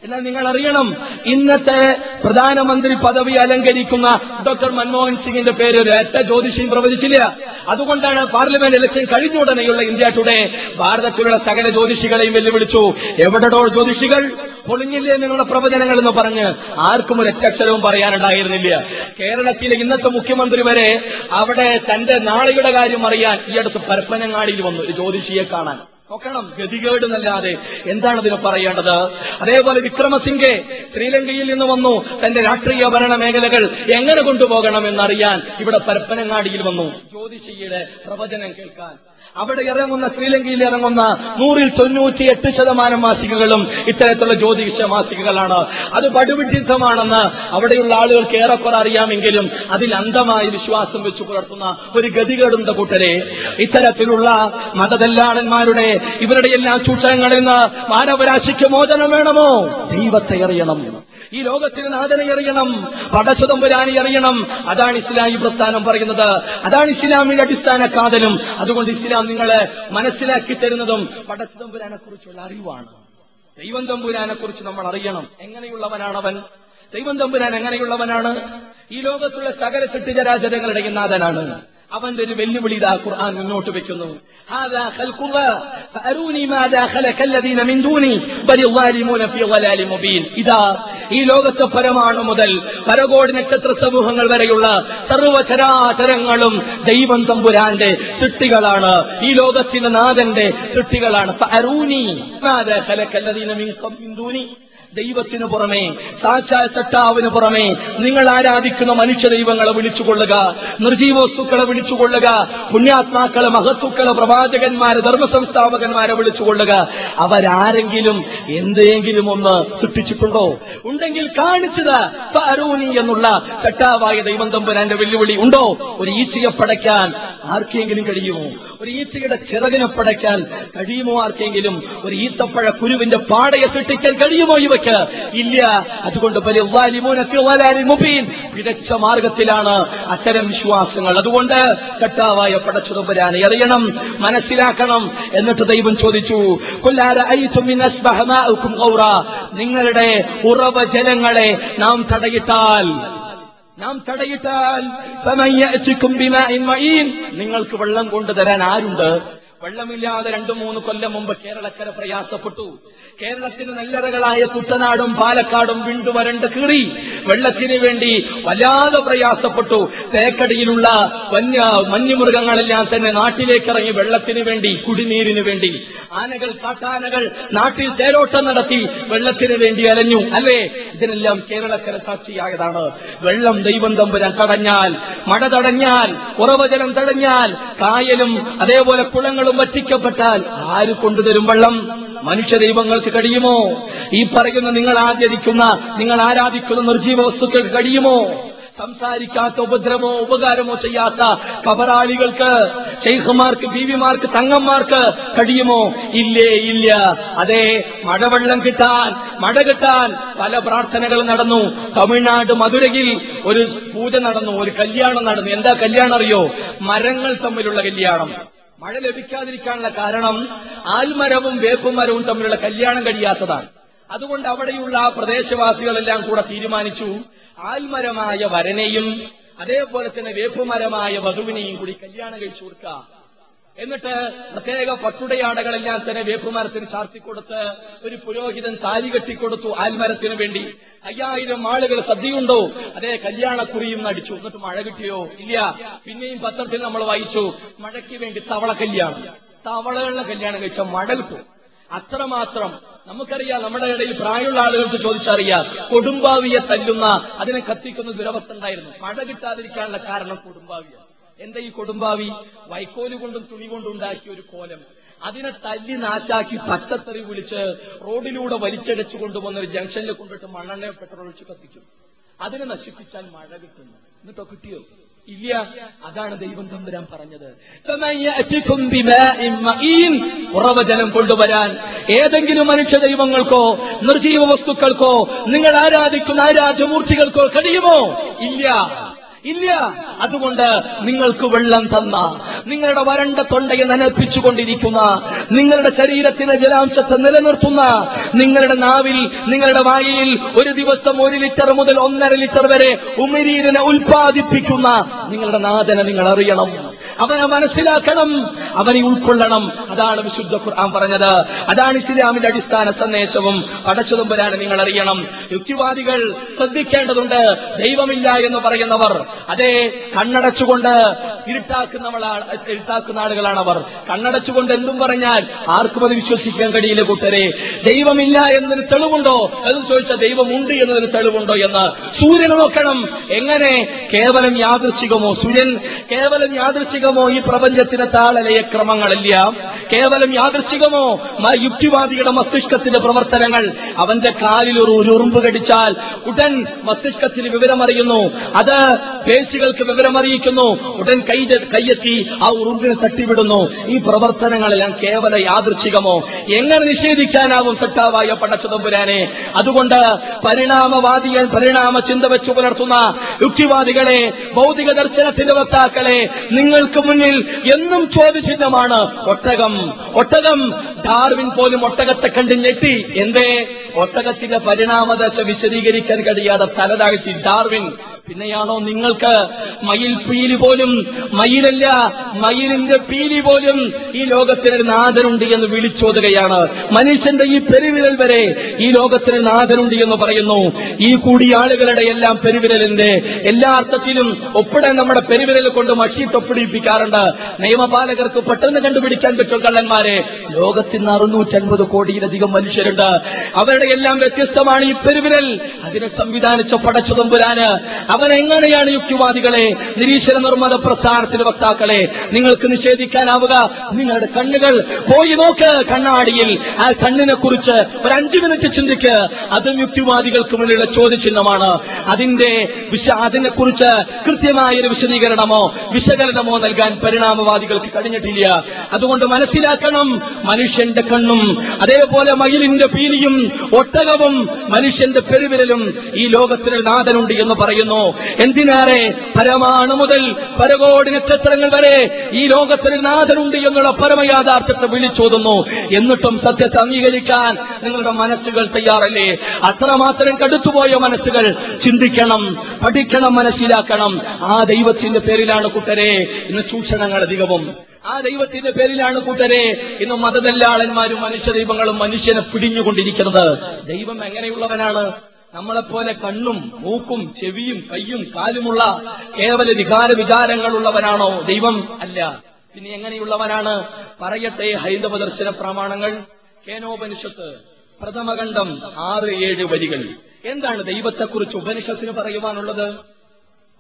എന്നാൽ നിങ്ങൾ അറിയണം ഇന്നത്തെ പ്രധാനമന്ത്രി പദവി അലങ്കരിക്കുന്ന ഡോക്ടർ മൻമോഹൻ സിംഗിന്റെ പേര് ഒരൊറ്റ ജ്യോതിഷിയും പ്രവചിച്ചില്ല. അതുകൊണ്ടാണ് പാർലമെന്റ് ഇലക്ഷൻ കഴിഞ്ഞ ഉടനെയുള്ള ഇന്ത്യ ടുഡേ ഭാരതത്തിലുള്ള സകല ജ്യോതിഷികളെയും വെല്ലുവിളിച്ചു. എവിടെടോ ജ്യോതിഷികൾ പൊളിഞ്ഞില്ലേ നിങ്ങളുടെ പ്രവചനങ്ങൾ എന്ന് പറഞ്ഞ് ആർക്കും ഒരു ഒറ്റക്ഷരവും പറയാനുണ്ടായിരുന്നില്ല. കേരളത്തിലെ ഇന്നത്തെ മുഖ്യമന്ത്രി വരെ അവിടെ തന്റെ നാളെയുടെ കാര്യം അറിയാൻ ഈ അടുത്ത് പരപ്പനങ്ങാടിയിൽ വന്നു ഒരു ജ്യോതിഷിയെ കാണാൻ. നോക്കണം ഗതികേട് എന്നല്ലാതെ എന്താണ് ഇതിന് പറയേണ്ടത്? അതേപോലെ വിക്രമസിംഗെ ശ്രീലങ്കയിൽ നിന്ന് വന്നു. തന്റെ രാഷ്ട്രീയ ഭരണ മേഖലകൾ എങ്ങനെ കൊണ്ടുപോകണം എന്നറിയാൻ ഇവിടെ പരപ്പനങ്ങാടിയിൽ വന്നു. ജ്യോതിഷിയുടെ പ്രവചനം കേൾക്കാൻ അവിടെ ഇറങ്ങുന്ന ശ്രീലങ്കയിൽ ഇറങ്ങുന്ന നൂറിൽ തൊണ്ണൂറ്റി എട്ട് ശതമാനം മാസികകളും ഇത്തരത്തിലുള്ള ജ്യോതിഷ മാസികകളാണ്. അത് പടുവിഡിത്തമാണെന്ന് അവിടെയുള്ള ആളുകൾക്ക് ഏറെക്കുറെ അറിയാമെങ്കിലും അതിൽ അന്ധമായി വിശ്വാസം വെച്ച് പുലർത്തുന്ന ഒരു ഗതികേടുണ്ട് കൂട്ടരെ. ഇത്തരത്തിലുള്ള മതതല്ലാളന്മാരുടെ ഇവരുടെ എല്ലാ ചൂഷണങ്ങളിൽ നിന്ന് മാനവരാശിക്ക് മോചനം വേണമോ? ദൈവത്തെ അറിയണം. ഈ ലോകത്തിന് നാഥനെ അറിയണം പടച്ചതമ്പുരാനെ അറിയണം. അതാണ് ഇസ്ലാമി പ്രസ്ഥാനം പറയുന്നത്. അതാണ് ഇസ്ലാമിന്റെ അടിസ്ഥാന കാതലും. അതുകൊണ്ട് ഇസ്ലാം നിങ്ങളെ മനസ്സിലാക്കി തരുന്നതും പടച്ചതമ്പുരാനെ കുറിച്ചുള്ള അറിവാണ്. ദൈവം തമ്പുരാനെ കുറിച്ച് നമ്മൾ അറിയണം. എങ്ങനെയുള്ളവനാണ് അവൻ ദൈവം തമ്പുരാൻ എങ്ങനെയുള്ളവനാണ്? ഈ ലോകത്തുള്ള സകല സൃഷ്ടിചരാചരങ്ങളുടെ നാഥനാണ്. അവന്റെ ഒരു വെല്ലുവിളി ഇതാ ഖുർആൻ മുന്നോട്ട് വെക്കുന്നു. ഇതാ ഈ ലോകത്തെ പരമാണു മുതൽ പരകോടി നക്ഷത്ര സമൂഹങ്ങൾ വരെയുള്ള സർവചരാചരങ്ങളും ദൈവം തമ്പുരാന്റെ സൃഷ്ടികളാണ്. ഈ ലോകത്തിന്റെ നാഥന്റെ സൃഷ്ടികളാണ്. ദൈവത്തിനു പുറമെ സാക്ഷാൽ സട്ടാവിന് പുറമെ നിങ്ങൾ ആരാധിക്കുന്ന മനുഷ്യ ദൈവങ്ങളെ വിളിച്ചുകൊള്ളുക നിർജീവസ്തുക്കളെ വിളിച്ചുകൊള്ളുക പുണ്യാത്മാക്കളെ മഹത്വക്കളെ പ്രവാചകന്മാരെ ധർമ്മസംസ്ഥാപകന്മാരെ വിളിച്ചുകൊള്ളുക. അവരാരെങ്കിലും എന്തെങ്കിലും ഒന്ന് സൃഷ്ടിച്ചിട്ടുണ്ടോ? ഉണ്ടെങ്കിൽ കാണിച്ചത് ഫാരൂനി എന്നുള്ള സട്ടാവായ ദൈവം തമ്പുരാന്റെ വെല്ലുവിളി. ഉണ്ടോ? ഒരു ഈച്ചയെ പടയ്ക്കാൻ ആർക്കെങ്കിലും കഴിയുമോ? ഒരു ഈച്ചയുടെ ചിറകിനെ പടയ്ക്കാൻ കഴിയുമോ ആർക്കെങ്കിലും? ഒരു ഈത്തപ്പഴ കുരുവിന്റെ പാടയെ സൃഷ്ടിക്കാൻ കഴിയുമോ ഇവയ്ക്ക് ഇല്ല. അതുകൊണ്ട്. പിഴച്ച മാർഗത്തിലാണ് അത്തരം വിശ്വാസങ്ങൾ. അതുകൊണ്ട് ചട്ടാവായ പടച്ചുതമ്പരാനെ അറിയണം മനസ്സിലാക്കണം എന്നിട്ട് ദൈവം ചോദിച്ചു നിങ്ങളുടെ ഉറവ ജലങ്ങളെ നാം തടയിട്ടാൽ നാം തടയിട്ടാൽ നിങ്ങൾക്ക് വെള്ളം കൊണ്ടുതരാൻ ആരുണ്ട്? വെള്ളമില്ലാതെ രണ്ടു മൂന്ന് കൊല്ലം മുമ്പ് കേരളക്കര പ്രയാസപ്പെട്ടു. കേരളത്തിന് നെല്ലറകളായ കുട്ടനാടും പാലക്കാടും വിണ്ടു വരണ്ട് കീറി. വെള്ളത്തിന് വേണ്ടി വല്ലാതെ പ്രയാസപ്പെട്ടു. തേക്കടിയിലുള്ള വന്യ വന്യമൃഗങ്ങളെല്ലാം തന്നെ നാട്ടിലേക്ക് ഇറങ്ങി വെള്ളത്തിന് വേണ്ടി കുടിനീരിന് വേണ്ടി. ആനകൾ കാട്ടാനകൾ നാട്ടിൽ തേരോട്ടം നടത്തി വെള്ളത്തിന് വേണ്ടി അലഞ്ഞു. അല്ലേ? ഇതിനെല്ലാം കേരളക്കര സാക്ഷിയായതാണ്. വെള്ളം ദൈവം തമ്പുരാൻ തടഞ്ഞാൽ മഴ തടഞ്ഞാൽ ഉറവജലം തടഞ്ഞാൽ കായലും അതേപോലെ കുളങ്ങളും വറ്റിക്കപ്പെട്ടാൽ ആര് കൊണ്ടുതരും വെള്ളം? മനുഷ്യ ദൈവങ്ങൾക്ക് കഴിയുമോ? ഈ പറയുന്ന നിങ്ങൾ ആചരിക്കുന്ന നിങ്ങൾ ആരാധിക്കുന്ന നിർജീവ വസ്തുക്കൾക്ക് കഴിയുമോ? സംസാരിക്കാത്ത ഉപദ്രവമോ ഉപകാരമോ ചെയ്യാത്ത കബറാളികൾക്ക് ഷെയ്ഖുമാർക്ക് ബീവിമാർക്ക് തങ്ങന്മാർക്ക് കഴിയുമോ? ഇല്ലേ ഇല്ല. അതെ മഴവെള്ളം കിട്ടാൻ മഴ കിട്ടാൻ പല പ്രാർത്ഥനകൾ നടന്നു. തമിഴ്നാട് മധുരയിൽ ഒരു പൂജ നടന്നു ഒരു കല്യാണം നടന്നു. എന്താ കല്യാണം അറിയോ? മരങ്ങൾ തമ്മിലുള്ള കല്യാണം. മഴ ലഭിക്കാതിരിക്കാനുള്ള കാരണം ആൽമരവും വേപ്പുമരവും തമ്മിലുള്ള കല്യാണം കഴിയാത്തതാണ്. അതുകൊണ്ട് അവിടെയുള്ള പ്രദേശവാസികളെല്ലാം കൂടെ തീരുമാനിച്ചു ആൽമരമായ വരനെയും അതേപോലെ തന്നെ വേപ്പുമരമായ വധുവിനെയും കൂടി കല്യാണം കഴിച്ചു കൊടുക്കുക. എന്നിട്ട് പ്രത്യേക പട്ടുടയാടകളെല്ലാം തന്നെ വേപ്പുമരത്തിന് ചാർത്തിക്കൊടുത്ത് ഒരു പുരോഹിതൻ താലി കെട്ടിക്കൊടുത്തു ആൽമരത്തിന് വേണ്ടി. അയ്യായിരം ആളുകൾ സദ്യയുണ്ടോ? അതേ കല്യാണക്കുറിയും നടിച്ചു. എന്നിട്ട് മഴ കിട്ടിയോ? ഇല്ല. പിന്നെയും പത്രത്തിൽ നമ്മൾ വായിച്ചു മഴയ്ക്ക് വേണ്ടി തവള കല്യാണം. തവളകളുടെ കല്യാണം കഴിച്ച മഴ കിട്ടും. അത്രമാത്രം നമുക്കറിയാം നമ്മുടെ ഇടയിൽ പ്രായമുള്ള ആളുകൾക്ക് ചോദിച്ചറിയാം കൊടുമ്പാവിയെ തല്ലുന്ന അതിനെ കത്തിക്കുന്ന ദുരവസ്ഥ ഉണ്ടായിരുന്നു. മഴ കിട്ടാതിരിക്കാനുള്ള കാരണം കൊടുമ്പാവിയാണ്. എന്താ ഈ കൊടുമ്പാവി? വൈക്കോൽ കൊണ്ടും തുണി കൊണ്ടും ഉണ്ടാക്കിയ ഒരു കോലം. അതിനെ തല്ലി നാശാക്കി പച്ചത്തറി വിളിച്ച് റോഡിലൂടെ വലിച്ചടിച്ചു കൊണ്ടുവന്ന ഒരു ജംഗ്ഷനിൽ കൊണ്ടിട്ട് മണ്ണെണ്ണ പെട്രോൾ ഒഴിച്ച് കത്തിക്കും. അതിനെ നശിപ്പിച്ചാൽ മഴ കിട്ടുന്നു എന്നിട്ടോ കിട്ടിയോ? ഇല്ല. അതാണ് ദൈവം തമ്പുരാൻ പറഞ്ഞത്. ഉറവചനം. കൊണ്ടുവരാൻ. ഏതെങ്കിലും മനുഷ്യ ദൈവങ്ങൾക്കോ നിർജീവ വസ്തുക്കൾക്കോ നിങ്ങൾ ആരാധിക്കുന്ന ആരാധ്യമൂർത്തികൾക്കോ കഴിയുമോ? ഇല്ല. ഇല്ല. അതുകൊണ്ട് നിങ്ങൾക്ക് വെള്ളം തന്ന നിങ്ങളുടെ വരണ്ട തൊണ്ടയെ നനപ്പിച്ചുകൊണ്ടിരിക്കുന്ന നിങ്ങളുടെ ശരീരത്തിലെ ജലാംശത്തെ നിലനിർത്തുന്ന നിങ്ങളുടെ നാവിൽ നിങ്ങളുടെ വായിൽ ഒരു ദിവസം ഒരു ലിറ്റർ മുതൽ ഒന്നര ലിറ്റർ വരെ ഉമിരീരിനെ ഉൽപ്പാദിപ്പിക്കുന്ന നിങ്ങളുടെ നാഥനെ നിങ്ങൾ അറിയണം. അവനെ മനസ്സിലാക്കണം. അവനെ ഉൾക്കൊള്ളണം. അതാണ് വിശുദ്ധ ഖുർആൻ പറഞ്ഞത്. അതാണ് ഇസ്ലാമിന്റെ അടിസ്ഥാന സന്ദേശവും പടച്ചതുമ്പരാണ് നിങ്ങൾ അറിയണം. യുക്തിവാദികൾ ശ്രദ്ധിക്കേണ്ടതുണ്ട്. ദൈവമില്ല എന്ന് പറയുന്നവർ അതേ കണ്ണടച്ചുകൊണ്ട് ഇരുട്ടാക്കുന്നവളാണ് ഇരുട്ടാക്കുന്ന ആളുകളാണ് അവർ കണ്ണടച്ചുകൊണ്ട് എന്തും പറഞ്ഞാൽ ആർക്കും അത് വിശ്വസിക്കാൻ കഴിയില്ല കൂട്ടരെ. ദൈവമില്ല എന്നതിന് തെളിവുണ്ടോ? എന്ന് ചോദിച്ചാൽ ദൈവമുണ്ട് എന്നതിന് തെളിവുണ്ടോ എന്ന്. സൂര്യനെ നോക്കണം. എങ്ങനെ? കേവലം യാദൃശികമോ? സൂര്യൻ കേവലം യാദൃശികമോ ഈ പ്രപഞ്ചത്തിന്റെ താളലയ ക്രമങ്ങളില്ല. കേവലം യാദൃശികമോ? യുക്തിവാദിയുടെ മസ്തിഷ്കത്തിന്റെ പ്രവർത്തനങ്ങൾ. അവന്റെ കാലിൽ ഒരു ഉറുമ്പ് കടിച്ചാൽ ഉടൻ മസ്തിഷ്കത്തിന് വിവരമറിയുന്നു. അത് പേശികൾക്ക് വിവരമറിയിക്കുന്നു ഉടൻ കൈ കൈയെത്തി ആ ഉറുമ്പിനെ തട്ടിവിടുന്നു. ഈ പ്രവർത്തനങ്ങളെല്ലാം കേവല യാദൃശികമോ എങ്ങനെ നിഷേധിക്കാനാവും സട്ടാവായ പടച്ചതമ്പുരാനെ? അതുകൊണ്ട് പരിണാമവാദിയൻ പരിണാമ ചിന്ത വെച്ച് പുലർത്തുന്ന യുക്തിവാദികളെ ഭൗതിക ദർശനത്തിന്റെ വക്താക്കളെ നിങ്ങൾക്ക് മുന്നിൽ എന്നും ചോദ്യചിഹ്നമാണ് ഒട്ടകം. ഒട്ടകം ഡാർവിൻ പോലും ഒട്ടകത്തെ കണ്ട് ഞെട്ടി. എന്തേ? ഒട്ടകത്തിന്റെ പരിണാമദശ വിശദീകരിക്കാൻ കഴിയാതെ തലതാഴ്ത്തി. ഡാർവിൻ പിന്നെയാണോ നിങ്ങൾക്ക് മയിൽ പീലി പോലും മയിലല്ല മയിലിന്റെ പീലി പോലും ഈ ലോകത്തിന് നാഥനുണ്ട് എന്ന് വിളിച്ചോതുകയാണ്. മനുഷ്യന്റെ ഈ പെരുവിരൽ വരെ ഈ ലോകത്തിന് നാഥനുണ്ട് എന്ന് പറയുന്നു. ഈ കൂടിയ ആളുകളുടെ എല്ലാം പെരുവിരലിന്റെ എല്ലാ അർത്ഥത്തിലും ഒപ്പിടാൻ നമ്മുടെ പെരുവിരൽ കൊണ്ട് മഷി തൊപ്പിടിപ്പിക്കാറുണ്ട് നിയമപാലകർക്ക് പെട്ടെന്ന് കണ്ടുപിടിക്കാൻ പറ്റും കള്ളന്മാരെ. ലോകത്തിന് അറുന്നൂറ്റൻപത് കോടിയിലധികം മനുഷ്യരുണ്ട്. അവരുടെ എല്ലാം വ്യത്യസ്തമാണ് ഈ പെരുവിരൽ. അതിനെ സംവിധാനിച്ച പടച്ചുതമ്പുരാന് അവൻ എങ്ങനെയാണ് യുക്തിവാദികളെ നിരീശ്വര നിർമ്മത പ്രസ്ഥാനത്തിന്റെ വക്താക്കളെ നിങ്ങൾക്ക് നിഷേധിക്കാനാവുക. നിങ്ങളുടെ കണ്ണുകൾ പോയി നോക്ക് കണ്ണാടിയിൽ. ആ കണ്ണിനെ കുറിച്ച് ഒരു അഞ്ചു മിനിറ്റ് ചിന്തിക്ക്. അതും യുക്തിവാദികൾക്ക് മുന്നിലുള്ള ചോദ്യചിഹ്നമാണ്. അതിന്റെ അതിനെ കുറിച്ച് കൃത്യമായ ഒരു വിശദീകരണമോ വിശകലനമോ നൽകാൻ പരിണാമവാദികൾക്ക് കഴിഞ്ഞിട്ടില്ല. അതുകൊണ്ട് മനസ്സിലാക്കണം മനുഷ്യന്റെ കണ്ണും അതേപോലെ മയിലിന്റെ പീലിയും ഒട്ടകവും മനുഷ്യന്റെ പെരുവിരലും ഈ ലോകത്തിന് നാഥനുണ്ട് എന്ന് പറയുന്നു. എന്തിനേറെ പരമാണു മുതൽ പരകോടി നക്ഷത്രങ്ങൾ വരെ ഈ ലോകത്തിന് നാഥനുണ്ട് എന്നുള്ള പരമയാഥാർത്ഥ്യത്തെ വിളിച്ചോതുന്നു. എന്നിട്ടും സത്യത്തെ അംഗീകരിക്കാൻ നിങ്ങളുടെ മനസ്സുകൾ തയ്യാറല്ലേ? അത്രമാത്രം കടുത്തുപോയ മനസ്സുകൾ ചിന്തിക്കണം പഠിക്കണം മനസ്സിലാക്കണം. ആ ദൈവത്തിന്റെ പേരിലാണ് കുട്ടരെ ഇന്ന് ചൂഷണങ്ങൾ അധികവും. ആ ദൈവത്തിന്റെ പേരിലാണ് കൂട്ടരെ ഇന്ന് മതദല്ലാളന്മാരും മനുഷ്യ ദൈവങ്ങളും മനുഷ്യനെ പിടിഞ്ഞുകൊണ്ടിരിക്കുന്നത്. ദൈവം എങ്ങനെയുള്ളവനാണ്? നമ്മളെപ്പോലെ കണ്ണും മൂക്കും ചെവിയും കയ്യും കാലുമുള്ള കേവല വികാര വിചാരങ്ങളുള്ളവനാണോ ദൈവം? അല്ല. പിന്നെ എങ്ങനെയുള്ളവനാണ്? പറയട്ടെ ഹൈന്ദവ ദർശന പ്രമാണങ്ങൾ. കേനോപനിഷത്ത് പ്രഥമഖണ്ഡം ആറ് ഏഴ് വരികൾ. എന്താണ് ദൈവത്തെക്കുറിച്ച് ഉപനിഷത്തിന് പറയുവാനുള്ളത്?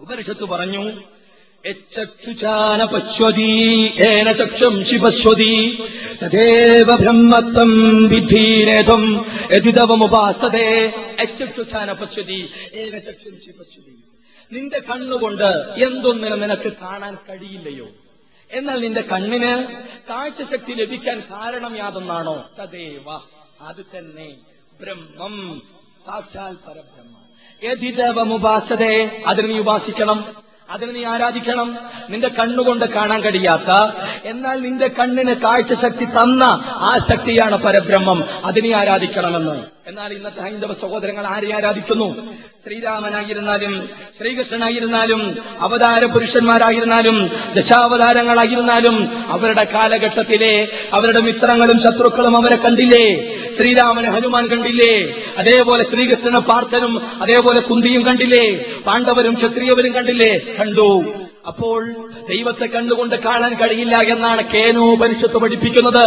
ഉപനിഷത്ത് പറഞ്ഞു യച്ചക്ഷുചാന പശ്വതി ഏന ചക്ഷം ശിപശ്വതി തദേവ ബ്രഹ്മത്വം വിധീനേതം യതിതവമുപാസതേ യച്ചക്ഷുചാന പശ്വതി ഏന ചക്ഷം ശിപശ്വതി നിന്റെ കണ്ണുകൊണ്ട് എന്തൊന്നിനും നിനക്ക് കാണാൻ കഴിയില്ലയോ? എന്നാൽ നിന്റെ കണ്ണിന് കാഴ്ചശക്തി ലഭിക്കാൻ കാരണം യാതൊന്നാണോ? തദേവ. അത് തന്നെ ബ്രഹ്മം. സാക്ഷാൽ പരബ്രഹ്മം. യതിതവമുപാസതേ അതിന് നീ ഉപാസിക്കണം. അതിന് നീ ആരാധിക്കണം? നിന്റെ കണ്ണുകൊണ്ട് കാണാൻ കഴിയാത്ത എന്നാൽ നിന്റെ കണ്ണിന് കാഴ്ചശക്തി തന്ന ആ ശക്തിയാണ് പരബ്രഹ്മം. അതിനെ ആരാധിക്കണമെന്ന്. എന്നാൽ ഇന്നത്തെ ഹൈന്ദവ സഹോദരങ്ങൾ ആരെ ആരാധിക്കുന്നു? ശ്രീരാമനായിരുന്നാലും ശ്രീകൃഷ്ണനായിരുന്നാലും അവതാര പുരുഷന്മാരായിരുന്നാലും ദശാവതാരങ്ങളായിരുന്നാലും അവരുടെ കാലഘട്ടത്തിലെ അവരുടെ മിത്രങ്ങളും ശത്രുക്കളും അവരെ കണ്ടില്ലേ? ശ്രീരാമനെ ഹനുമാൻ കണ്ടില്ലേ? അതേപോലെ ശ്രീകൃഷ്ണനെ പാർത്ഥനും അതേപോലെ കുന്തിയും കണ്ടില്ലേ? പാണ്ഡവരും ക്ഷത്രിയവരും കണ്ടില്ലേ? കണ്ടു. അപ്പോൾ ദൈവത്തെ കണ്ടുകൊണ്ട് കാണാൻ കഴിയില്ല എന്നാണ് കേനോപനിഷത്ത് പഠിപ്പിക്കുന്നത്.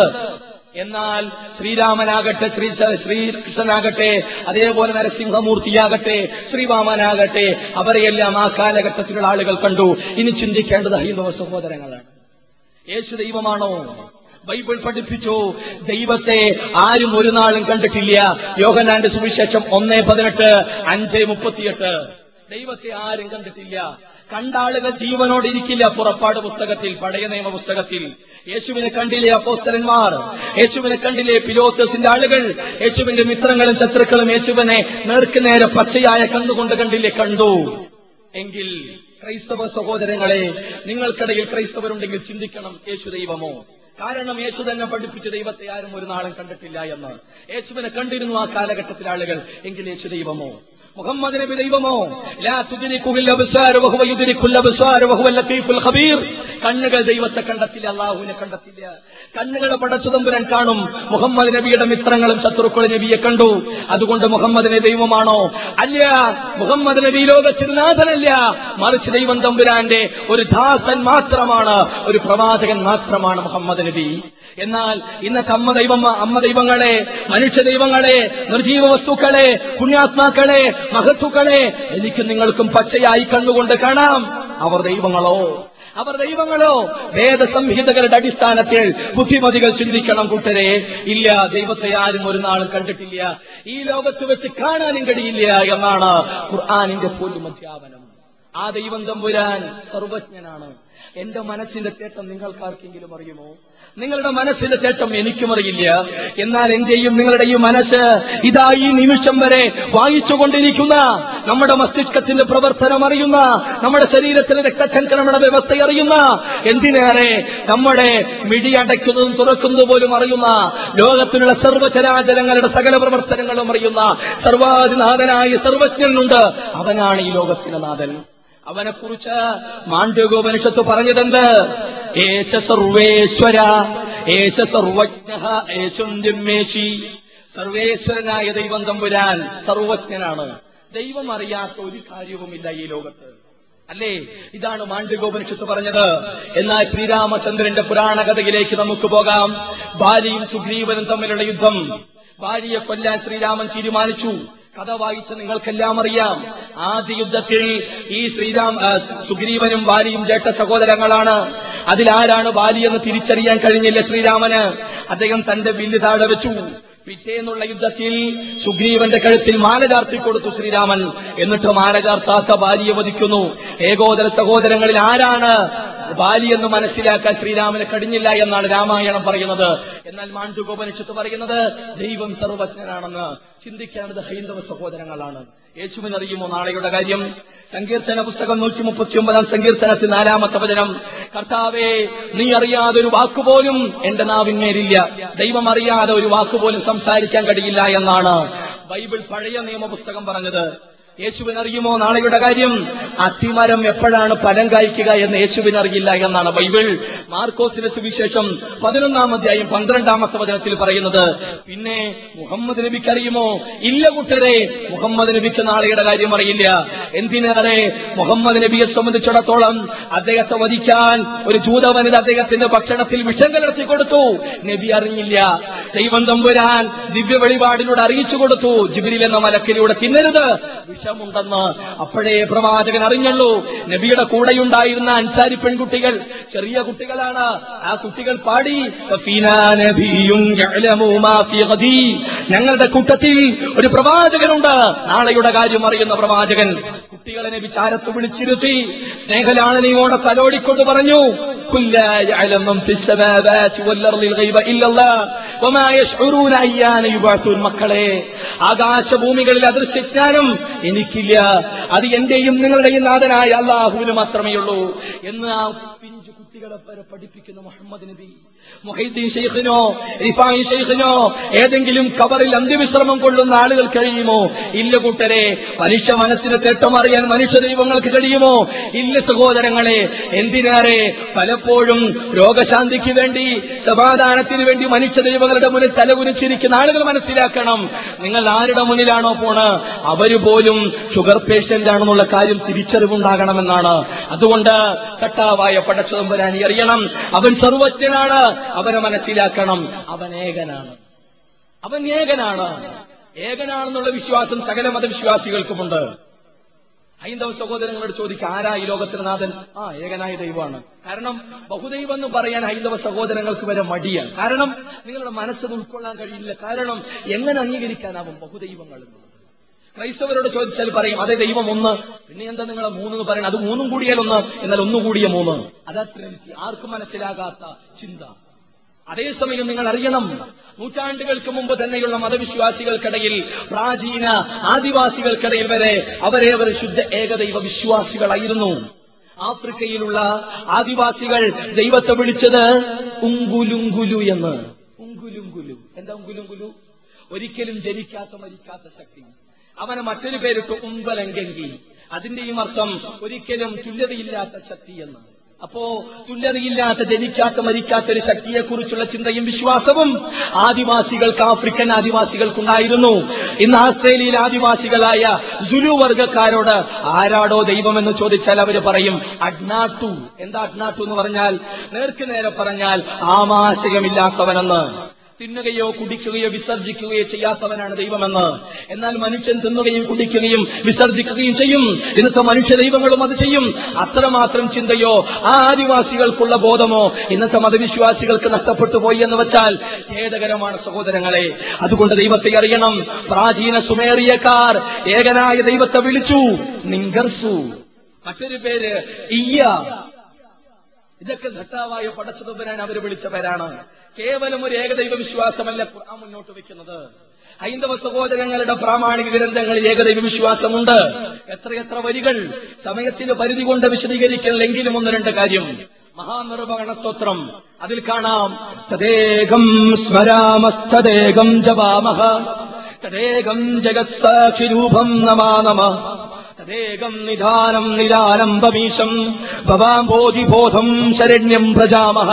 എന്നാൽ ശ്രീരാമനാകട്ടെ ശ്രീ ശ്രീകൃഷ്ണനാകട്ടെ അതേപോലെ നരസിംഹമൂർത്തിയാകട്ടെ ശ്രീവാമനാകട്ടെ അവരെയെല്ലാം ആ കാലഘട്ടത്തിലുള്ള ആളുകൾ കണ്ടു. ഇനി ചിന്തിക്കേണ്ടത് ഹൈന്ദവ സഹോദരങ്ങളാണ്. യേശു ദൈവമാണോ? ബൈബിൾ പഠിപ്പിച്ചു. ദൈവത്തെ ആരും ഒരു നാളും കണ്ടിട്ടില്ല. യോഗനാന്റെ സുവിശേഷം ഒന്നേ പതിനെട്ട് അഞ്ച് മുപ്പത്തിയെട്ട്. ദൈവത്തെ ആരും കണ്ടിട്ടില്ല. കണ്ട ആളുകൾ ജീവനോട് ഇരിക്കില്ല. പുറപ്പാട് പുസ്തകത്തിൽ പഴയ നിയമ പുസ്തകത്തിൽ. യേശുവിനെ കണ്ടില്ലേ അപ്പോസ്തലന്മാർ? യേശുവിനെ കണ്ടില്ലേ പിലോത്തസിന്റെ ആളുകൾ? യേശുവിന്റെ മിത്രങ്ങളും ശത്രുക്കളും യേശുവിനെ നേർക്കുനേരെ പച്ചയായ കണ്ണുകൊണ്ട് കണ്ടില്ലേ കണ്ടു? എങ്കിൽ ക്രൈസ്തവ സഹോദരങ്ങളെ നിങ്ങൾക്കിടയിൽ ക്രൈസ്തവരുണ്ടെങ്കിൽ ചിന്തിക്കണം യേശു ദൈവമോ? കാരണം യേശു തന്നെ പഠിപ്പിച്ച ദൈവത്തെ ആരും ഒരു നാളും കണ്ടിട്ടില്ല എന്ന്. യേശുവിനെ കണ്ടിരുന്നു ആ കാലഘട്ടത്തിലെ ആളുകൾ. എങ്കിൽ യേശു ദൈവമോ? മുഹമ്മദ് നബി ദൈവമോ കണ്ണുകൾ ദൈവത്തെ കണ്ടെത്തില്ല അള്ളാഹുവിനെ കണ്ടെത്തില്ല. കണ്ണുകളെ പടച്ചു തമ്പുരൻ കാണും. മുഹമ്മദ് നബിയുടെ മിത്രങ്ങളും ശത്രുക്കളും നബിയെ കണ്ടു. അതുകൊണ്ട് മുഹമ്മദിനെ ദൈവമാണോ? അല്ല മുഹമ്മദ് നബി ലോകത്തിൽ നാഥനല്ല മറിച്ച് ദൈവം തമ്പുരാന്റെ ഒരു ദാസൻ മാത്രമാണ് ഒരു പ്രവാചകൻ മാത്രമാണ് മുഹമ്മദ് നബി. എന്നാൽ ഇന്നത്തെ അമ്മ ദൈവം അമ്മ ദൈവങ്ങളെ മനുഷ്യ ദൈവങ്ങളെ നിർജീവ വസ്തുക്കളെ പുണ്യാത്മാക്കളെ മഹത്തുക്കളെ എനിക്ക് നിങ്ങൾക്കും പച്ചയായി കണ്ണുകൊണ്ട് കാണാം. അവർ ദൈവങ്ങളോ? അവർ ദൈവങ്ങളോ? വേദസംഹിതകളുടെ അടിസ്ഥാനത്തിൽ ബുദ്ധിമതികൾ ചിന്തിക്കണം കൂട്ടരെ. ഇല്ല ദൈവത്തെ ആരും ഒരു നാളും കണ്ടിട്ടില്ല. ഈ ലോകത്ത് വെച്ച് കാണാനും കഴിയില്ല എന്നാണ് ഖുർആാനിന്റെ പോലും അധ്യാപനം. ആ ദൈവം തമ്പുരാൻ സർവജ്ഞനാണ്. എന്റെ മനസ്സിന്റെ തേട്ടം നിങ്ങൾക്കാർക്കെങ്കിലും അറിയുമോ? നിങ്ങളുടെ മനസ്സിന്റെ ചേട്ടം എനിക്കും അറിയില്ല എന്നാൽ എന്റെയും നിങ്ങളുടെയും മനസ്സ് ഇതാ ഈ നിമിഷം വരെ വായിച്ചുകൊണ്ടിരിക്കുന്ന നമ്മുടെ മസ്തിഷ്കത്തിന്റെ പ്രവർത്തനം അറിയുന്ന നമ്മുടെ ശരീരത്തിലെ രക്തചംക്രമണ വ്യവസ്ഥ അറിയുന്ന എന്തിനേറെ നമ്മുടെ മിഴി അടയ്ക്കുന്നതും തുറക്കുന്നതും പോലും അറിയുന്ന ലോകത്തിലുള്ള സർവചരാചരങ്ങളുടെ സകല പ്രവർത്തനങ്ങളും അറിയുന്ന സർവാധിനാഥനായ സർവജ്ഞനുണ്ട്. അവനാണ് ഈ ലോകത്തിന്റെ നാഥൻ. അവനെ കുറിച്ച് മാണ്ഡ്യഗോപനിഷത്ത് പറഞ്ഞതെന്ത്? ഏശ സർവേശ്വര ഏശ സർവജ്ഞ ഏശും ജമ്മേശി സർവേശ്വരനായ ദൈവം തമ്പുരാൻ സർവജ്ഞനാണ്. ദൈവം അറിയാത്ത ഒരു കാര്യവുമില്ല ഈ ലോകത്ത്. അല്ലേ? ഇതാണ് മാണ്ഡ്യഗോപനിഷത്ത് പറഞ്ഞത്. എന്നാൽ ശ്രീരാമചന്ദ്രന്റെ പുരാണ കഥയിലേക്ക് നമുക്ക് പോകാം. ബാലിയും സുഗ്രീവനും തമ്മിലുള്ള യുദ്ധം. ഭാര്യയെ കൊല്ലാൻ ശ്രീരാമൻ തീരുമാനിച്ചു. കഥ വായിച്ച് നിങ്ങൾക്കെല്ലാം അറിയാം. ആദ്യ യുദ്ധത്തിൽ ഈ ശ്രീരാം സുഗ്രീവനും ബാലിയും ജേട്ട സഹോദരങ്ങളാണ്. അതിലാരാണ് ബാലി എന്ന് തിരിച്ചറിയാൻ കഴിഞ്ഞില്ല ശ്രീരാമന്. അദ്ദേഹം തന്റെ വില്ല് താഴെ വെച്ചു. പിറ്റേന്നുള്ള യുദ്ധത്തിൽ സുഗ്രീവന്റെ കഴുത്തിൽ മാല ചാർത്തി കൊടുത്തു ശ്രീരാമൻ. എന്നിട്ട് മാല ചാർത്താത്ത ബാലിയെ വധിക്കുന്നു. ഏകോദര സഹോദരങ്ങളിൽ ആരാണ് ബാലി എന്ന് മനസ്സിലാക്കാൻ ശ്രീരാമന് കഴിഞ്ഞില്ല എന്നാണ് രാമായണം പറയുന്നത്. എന്നാൽ മാണ്ഡുകോപനിഷത്ത് പറയുന്നത് ദൈവം സർവജ്ഞനാണെന്ന്. ചിന്തിക്കേണ്ടത് ഹൈന്ദവ സഹോദരങ്ങളാണ്. യേശുവിനറിയുമോ നാളെയുടെ കാര്യം? സങ്കീർത്തന പുസ്തകം നൂറ്റി മുപ്പത്തി ഒമ്പതാം സങ്കീർത്തനത്തിൽ നാലാമത്തെ വചനം കർത്താവേ നീ അറിയാതെ ഒരു വാക്കുപോലും എന്റെ നാവിന്മേലില്ല. ദൈവം അറിയാതെ ഒരു വാക്കുപോലും സംസാരിക്കാൻ കഴിയില്ല എന്നാണ് ബൈബിൾ പഴയ നിയമപുസ്തകം പറഞ്ഞത്. യേശുവിനറിയുമോ നാളെയുടെ കാര്യം? അത്തിമരം എപ്പോഴാണ് ഫലം കായ്ക്കുക എന്ന് യേശുവിനറിയില്ല എന്നാണ് ബൈബിൾ. മാർക്കോസിന്റെ സുവിശേഷം പതിനൊന്നാം അധ്യായം പന്ത്രണ്ടാമത്തെ വചനത്തിൽ പറയുന്നത് പിന്നെ മുഹമ്മദ് നബിക്ക് അറിയുമോ? ഇല്ല കൂട്ടരെ മുഹമ്മദ് നബിക്ക് നാളെയുടെ കാര്യം അറിയില്ല. എന്തിനേറെ മുഹമ്മദ് നബിയെ സംബന്ധിച്ചിടത്തോളം അദ്ദേഹത്തെ വധിക്കാൻ ഒരു ജൂത വനിത അദ്ദേഹത്തിന്റെ ഭക്ഷണത്തിൽ വിഷം കലർത്തി കൊടുത്തു? നബി അറിഞ്ഞില്ല. ദൈവം തമ്പുരാൻ ദിവ്യ വെളിപാടിലൂടെ അറിയിച്ചു കൊടുത്തു. ജിബിരിൽ എന്ന മലക്കിലൂടെ തിന്നരുത്. വിഷമുണ്ടെന്ന് അപ്പോഴേ പ്രവാചകൻ അറിഞ്ഞുള്ളൂ നബിയുടെ കൂടെയുണ്ടായിരുന്ന അൻസാരി പെൺകുട്ടികൾ ചെറിയ കുട്ടികളാണ്. ആ കുട്ടികൾ പാടി. ഞങ്ങളുടെ കൂട്ടത്തിൽ ഒരു പ്രവാചകനുണ്ട്. നാളെയുടെ കാര്യം അറിയുന്ന പ്രവാചകൻ കുട്ടികളെ നബി ചാരത്ത് വിളിച്ചിരുത്തി. സ്നേഹലാളനയോടെ തലോടിക്കൊണ്ട് പറഞ്ഞു. മക്കളെ. ആകാശഭൂമികളിൽ അദൃശ്യജ്ഞാനം എനിക്കില്ല. അത് എന്റെയും നിങ്ങളുടെയും നാഥനായ അള്ളാഹുവിന് മാത്രമേ ഉള്ളൂ എന്ന് ആ പിഞ്ചു കുട്ടികളെ വരെ പഠിപ്പിക്കുന്ന മുഹമ്മദ് നബി. മൊഹീദ്ദീൻ ഷെയ്ഖിനോ റിഫായി ഷെയ്ഖിനോ ഏതെങ്കിലും കബറിൽ അന്ത്യവിശ്രമം കൊള്ളുന്ന ആളുകൾ കഴിയുമോ? ഇല്ല കൂട്ടരെ മനുഷ്യ മനസ്സിന് തെട്ടമറിയാൻ മനുഷ്യ ദൈവങ്ങൾക്ക് കഴിയുമോ? ഇല്ല സഹോദരങ്ങളെ എന്തിനേറെ പലപ്പോഴും രോഗശാന്തിക്ക് വേണ്ടി സമാധാനത്തിന് വേണ്ടി മനുഷ്യ ദൈവങ്ങളുടെ മുന്നിൽ തലകുനിച്ചിരിക്കുന്ന ആളുകൾ മനസ്സിലാക്കണം. നിങ്ങൾ ആരുടെ മുന്നിലാണോ പോണ്? അവർ പോലും ഷുഗർ പേഷ്യന്റ് ആണെന്നുള്ള കാര്യം തിരിച്ചറിവുണ്ടാകണമെന്നാണ്. അതുകൊണ്ട് സട്ടാവായ പടച്ചുതമ്പരാനി അറിയണം. അവൻ സർവജ്ഞനാണ്. അവനെ മനസ്സിലാക്കണം. അവൻ ഏകനാണ്. അവൻ ഏകനാണ്. ഏകനാണെന്നുള്ള വിശ്വാസം സകല മതവിശ്വാസികൾക്കുമുണ്ട്. ഹൈന്ദവ സഹോദരങ്ങളോട് ചോദിക്കുക ആരാ ഈ ലോകത്തിന് നാഥൻ? ആ ഏകനായ ദൈവമാണ്. കാരണം ബഹുദൈവം എന്ന് പറയാൻ ഹൈന്ദവ സഹോദരങ്ങൾക്ക് വരെ മടിയാണ്. കാരണം നിങ്ങളുടെ മനസ്സത് ഉൾക്കൊള്ളാൻ കഴിയില്ല. കാരണം എങ്ങനെ അംഗീകരിക്കാനാവും ബഹുദൈവങ്ങൾ ക്രൈസ്തവരോട് ചോദിച്ചാൽ പറയും അതേ ദൈവം ഒന്ന്. പിന്നെ എന്താ നിങ്ങളെ മൂന്ന് പറയണം അത് മൂന്നും കൂടിയാൽ ഒന്ന് എന്നാൽ ഒന്നുകൂടിയ മൂന്ന്. അതാ ആർക്കും മനസ്സിലാകാത്ത ചിന്ത. അതേസമയം നിങ്ങൾ അറിയണം നൂറ്റാണ്ടുകൾക്ക് മുമ്പ് തന്നെയുള്ള മതവിശ്വാസികൾക്കിടയിൽ പ്രാചീന ആദിവാസികൾക്കിടയിൽ വരെ അവരെ അവർ ശുദ്ധ ഏകദൈവ വിശ്വാസികളായിരുന്നു. ആഫ്രിക്കയിലുള്ള ആദിവാസികൾ ദൈവത്തെ വിളിച്ചത് ഉങ്കുലുങ്കുലു എന്ന്. ഉങ്കുലുങ്കുലു. എന്താ ഉങ്കുലുങ്കുലു? ഒരിക്കലും ജനിക്കാത്ത മരിക്കാത്ത ശക്തി. അവനെ മറ്റൊരു പേരിട്ട് ഉമ്പലങ്കി അതിന്റെയും അർത്ഥം ഒരിക്കലും തുല്യതയില്ലാത്ത ശക്തി എന്ന്. അപ്പോ തുല്യതയില്ലാത്ത ജനിക്കാത്ത മരിക്കാത്ത ഒരു ശക്തിയെക്കുറിച്ചുള്ള ചിന്തയും വിശ്വാസവും ആദിവാസികൾക്ക് ആഫ്രിക്കൻ ആദിവാസികൾക്കുണ്ടായിരുന്നു. ഇന്ന് ആസ്ട്രേലിയയിലെ ആദിവാസികളായ സുലു വർഗക്കാരോട് ആരാടോ ദൈവമെന്ന് ചോദിച്ചാൽ അവർ പറയും അഡ്നാട്ടു എന്താ അഡ്നാട്ടു എന്ന് പറഞ്ഞാൽ? നേർക്ക് നേരെ പറഞ്ഞാൽ ആമാശയമില്ലാത്തവനെന്ന്. തിന്നുകയോ കുടിക്കുകയോ വിസർജിക്കുകയോ ചെയ്യാത്തവനാണ് ദൈവമെന്ന്. എന്നാൽ മനുഷ്യൻ തിന്നുകയും കുടിക്കുകയും വിസർജിക്കുകയും ചെയ്യും. ഇന്നത്തെ മനുഷ്യ ദൈവങ്ങളും അത് ചെയ്യും. അത്രമാത്രം ചിന്തയോ ആ ആദിവാസികൾക്കുള്ള ബോധമോ ഇന്നത്തെ മതവിശ്വാസികൾക്ക് നഷ്ടപ്പെട്ടു പോയി എന്ന് വെച്ചാൽ ഖേദകരമാണ് സഹോദരങ്ങളെ. അതുകൊണ്ട് ദൈവത്തെ അറിയണം. പ്രാചീന സുമേറിയക്കാർ ഏകനായ ദൈവത്തെ വിളിച്ചു. നിങ്കർസു. മറ്റൊരു പേര് ഇയ്യ. ഇതൊക്കെ ഘട്ടാവായ പടച്ചതുബരാൻ അവർ വിളിച്ച പേരാണ്. കേവലം ഒരു ഏകദൈവ വിശ്വാസമല്ല ഖുർആൻ മുന്നോട്ട് വെക്കുന്നത്. ഹൈന്ദവ സഹോദരങ്ങളുടെ പ്രാമാണിക ഗ്രന്ഥങ്ങളിൽ ഏകദൈവ വിശ്വാസമുണ്ട്. എത്രയെത്ര വരികൾ സമയത്തിന് പരിധി കൊണ്ട് വിശദീകരിക്കണമെങ്കിലും ഒന്ന് രണ്ട് കാര്യം. മഹാനിർവഹണ സ്തോത്രം. അതിൽ കാണാം. തദേകം സ്മരാമസ്തദേകം ജവാമഹ തദേകം ജഗത്സാക്ഷിരൂപം നമാ നമ. തദേകം നിധാനം ഭവാം ബോധിബോധം ശരണ്യം പ്രജാമഹ.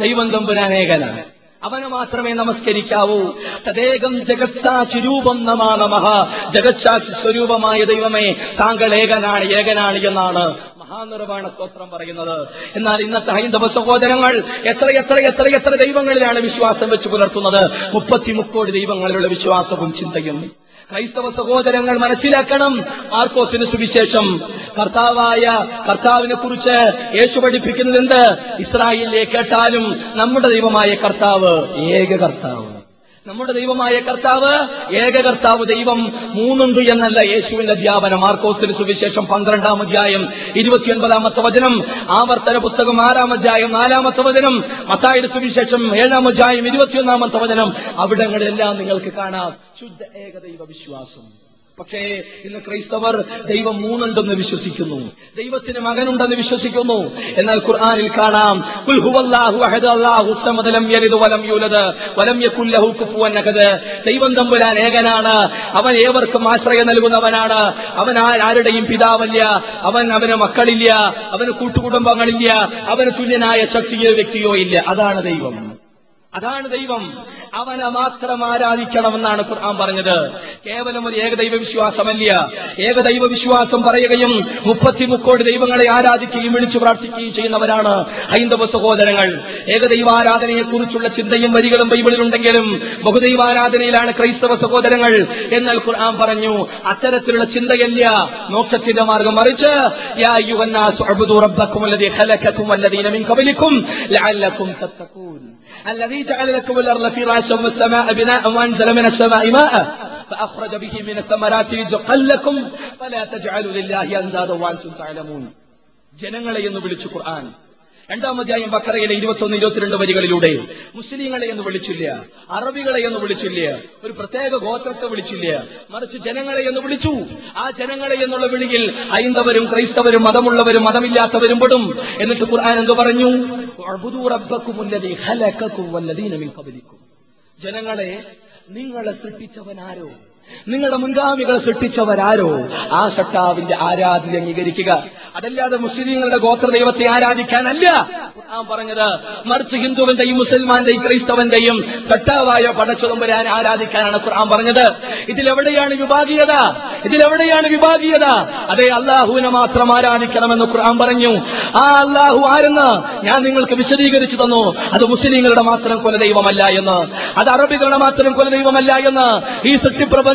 ദൈവം തമ്പുരാനേകനാണ് അവന് മാത്രമേ നമസ്കരിക്കാവൂ. തദേകം ജഗത്സാക്ഷി രൂപം നമാ നമഹ. ജഗത്സാക്ഷി സ്വരൂപമായ ദൈവമേ താങ്കൾ ഏകനാണ് ഏകനാണ് എന്നാണ് മഹാനിർവാണ സ്തോത്രം പറയുന്നത്. എന്നാൽ ഇന്നത്തെ ഹൈന്ദവ സഹോദരങ്ങൾ എത്ര എത്ര എത്ര എത്ര ദൈവങ്ങളിലാണ് വിശ്വാസം വെച്ച് പുലർത്തുന്നത്? മുപ്പത്തി മുക്കോടി ദൈവങ്ങളിലുള്ള വിശ്വാസവും ചിന്തയും. ക്രൈസ്തവ സഹോദരങ്ങൾ മനസ്സിലാക്കണം. മാർക്കോസിന് സുവിശേഷം. കർത്താവായ കർത്താവിനെ കുറിച്ച് യേശു പഠിപ്പിക്കുന്നത് എന്ത് ഇസ്രായേലിലെ കേട്ടാലും നമ്മുടെ ദൈവമായ കർത്താവ് ഏക കർത്താവ്. നമ്മുടെ ദൈവമായ കർത്താവ് ഏക കർത്താവ് ദൈവം മൂന്നുണ്ട് എന്നല്ല യേശുവിന്റെ അധ്യാപനം മാർക്കോസിന് സുവിശേഷം പന്ത്രണ്ടാം അധ്യായം ഇരുപത്തിയൊൻപതാമത്തെ വചനം ആവർത്തന പുസ്തകം ആറാം അധ്യായം നാലാമത്തെ വചനം മത്തായുടെ സുവിശേഷം ഏഴാം അധ്യായം ഇരുപത്തിയൊന്നാമത്തെ വചനം. അവിടങ്ങളിലെല്ലാം നിങ്ങൾക്ക് കാണാം. ശുദ്ധ ഏകദൈവ വിശ്വാസം പക്ഷേ ഇന്ന് ക്രൈസ്തവർ ദൈവം മൂന്നുണ്ടെന്ന് വിശ്വസിക്കുന്നു? ദൈവത്തിന് മകനുണ്ടെന്ന് വിശ്വസിക്കുന്നു. എന്നാൽ ഖുർആനിൽ കാണാം "ഖുൽ ഹുവല്ലാഹു അഹദ് അല്ലാഹു ലം യലിദ് വലം യൂലദ് വലം യകുൽ ലഹു കുഫുവൻ അഹദ്. ദൈവം തമ്പുരാൻ ഏകനാണ് അവൻ ഏവർക്കും ആശ്രയം നൽകുന്നവനാണ്. അവൻ ആരുടെയും പിതാവല്ല. അവൻ അവന് മക്കളില്ല. അവന് കൂട്ടുകുടുംബങ്ങളില്ല. അവന് തുല്യനായ ശക്തിയോ വ്യക്തിയോ ഇല്ല. അതാണ് ദൈവം. അതാണ് ദൈവം. അവനെ മാത്രം ആരാധിക്കണമെന്നാണ് ഖുർആൻ പറഞ്ഞത്. കേവലം ഒരു ഏകദൈവ വിശ്വാസമല്ല ഏകദൈവ വിശ്വാസം പറയുകയും മുപ്പത്തി മുക്കോടി ദൈവങ്ങളെ ആരാധിക്കുകയും വിളിച്ചു പ്രാർത്ഥിക്കുകയും ചെയ്യുന്നവരാണ് ഹൈന്ദവ സഹോദരങ്ങൾ. ഏകദൈവാരാധനയെ കുറിച്ചുള്ള ചിന്തയും വരികളും ബൈബിളിലുണ്ടെങ്കിലും ബഹുദൈവാരാധനയിലാണ് ക്രൈസ്തവ സഹോദരങ്ങൾ എന്നാൽ ഖുർആൻ പറഞ്ഞു അത്തരത്തിലുള്ള ചിന്തയല്ല. മോക്ഷത്തിന്റെ മാർഗം മറിച്ച് യാ അയ്യുഹന്നാസു അബ്ദു റബ്ബക്കും അല്ലദീ ഖലഖക്കും വല്ലദീന മിൻ ഖബലിക്കും ലഅല്ലക്കും തത്തഖൂൻ الذي جعل لكم الأرض فراشا والسماء بناء وأنزل من السماء ماء فأخرج به من الثمرات رزقا لكم فلا تجعلوا لله أندادا وأنتم تعلمون ജനങ്ങളെ എന്ന് വിളിച്ചു ഖുർആൻ രണ്ടാം അധ്യായം ബക്കറയിലെ ഇരുപത്തൊന്ന് ഇരുപത്തിരണ്ട് വരികളിലൂടെ മുസ്ലിങ്ങളെ എന്ന് വിളിച്ചില്ല അറബികളെ എന്ന് വിളിച്ചില്ല ഒരു പ്രത്യേക ഗോത്രത്തെ വിളിച്ചില്ല മറിച്ച് ജനങ്ങളെ എന്ന് വിളിച്ചു ആ ജനങ്ങളെ എന്നുള്ള വിളിയിൽ ഹൈന്ദവരും ക്രൈസ്തവരും മതമുള്ളവരും മതമില്ലാത്തവരും പെടും എന്നിട്ട് ഖുർആൻ എന്ത് പറഞ്ഞു "വഅ്ബുദൂ റബ്ബക്കുമുല്ലദീ ഖലഖക്കും വല്ലദീന മിൻ ഖബലിക്കും. ജനങ്ങളെ നിങ്ങളെ സൃഷ്ടിച്ചവനാരോ? നിങ്ങളുടെ മുൻഗാമികളെ സൃഷ്ടിച്ചവരാരോ? ആ സട്ടാവിന്റെ ആരാധന അംഗീകരിക്കുക. അതല്ലാതെ മുസ്ലിങ്ങളുടെ ഗോത്ര ദൈവത്തെ ആരാധിക്കാനല്ല പറഞ്ഞത് മറിച്ച് ഹിന്ദുവിന്റെയും മുസൽമാന്റെയും ക്രൈസ്തവന്റെയും സട്ടാവായ പടച്ചുതമ്പരാൻ ആരാധിക്കാനാണ് ഖുർആൻ പറഞ്ഞത്. ഇതിലെവിടെയാണ് വിഭാഗീയത? ഇതിലെവിടെയാണ് വിഭാഗീയത? അതേ അള്ളാഹുവിനെ മാത്രം ആരാധിക്കണമെന്ന് ഖുർആൻ പറഞ്ഞു. ആ അള്ളാഹു ആരെന്ന് ഞാൻ നിങ്ങൾക്ക് വിശദീകരിച്ചു തന്നു. അത് മുസ്ലിങ്ങളുടെ മാത്രം കുലദൈവമല്ല എന്ന്. അത് അറബികളുടെ മാത്രം കുലദൈവമല്ല എന്ന്. ഈ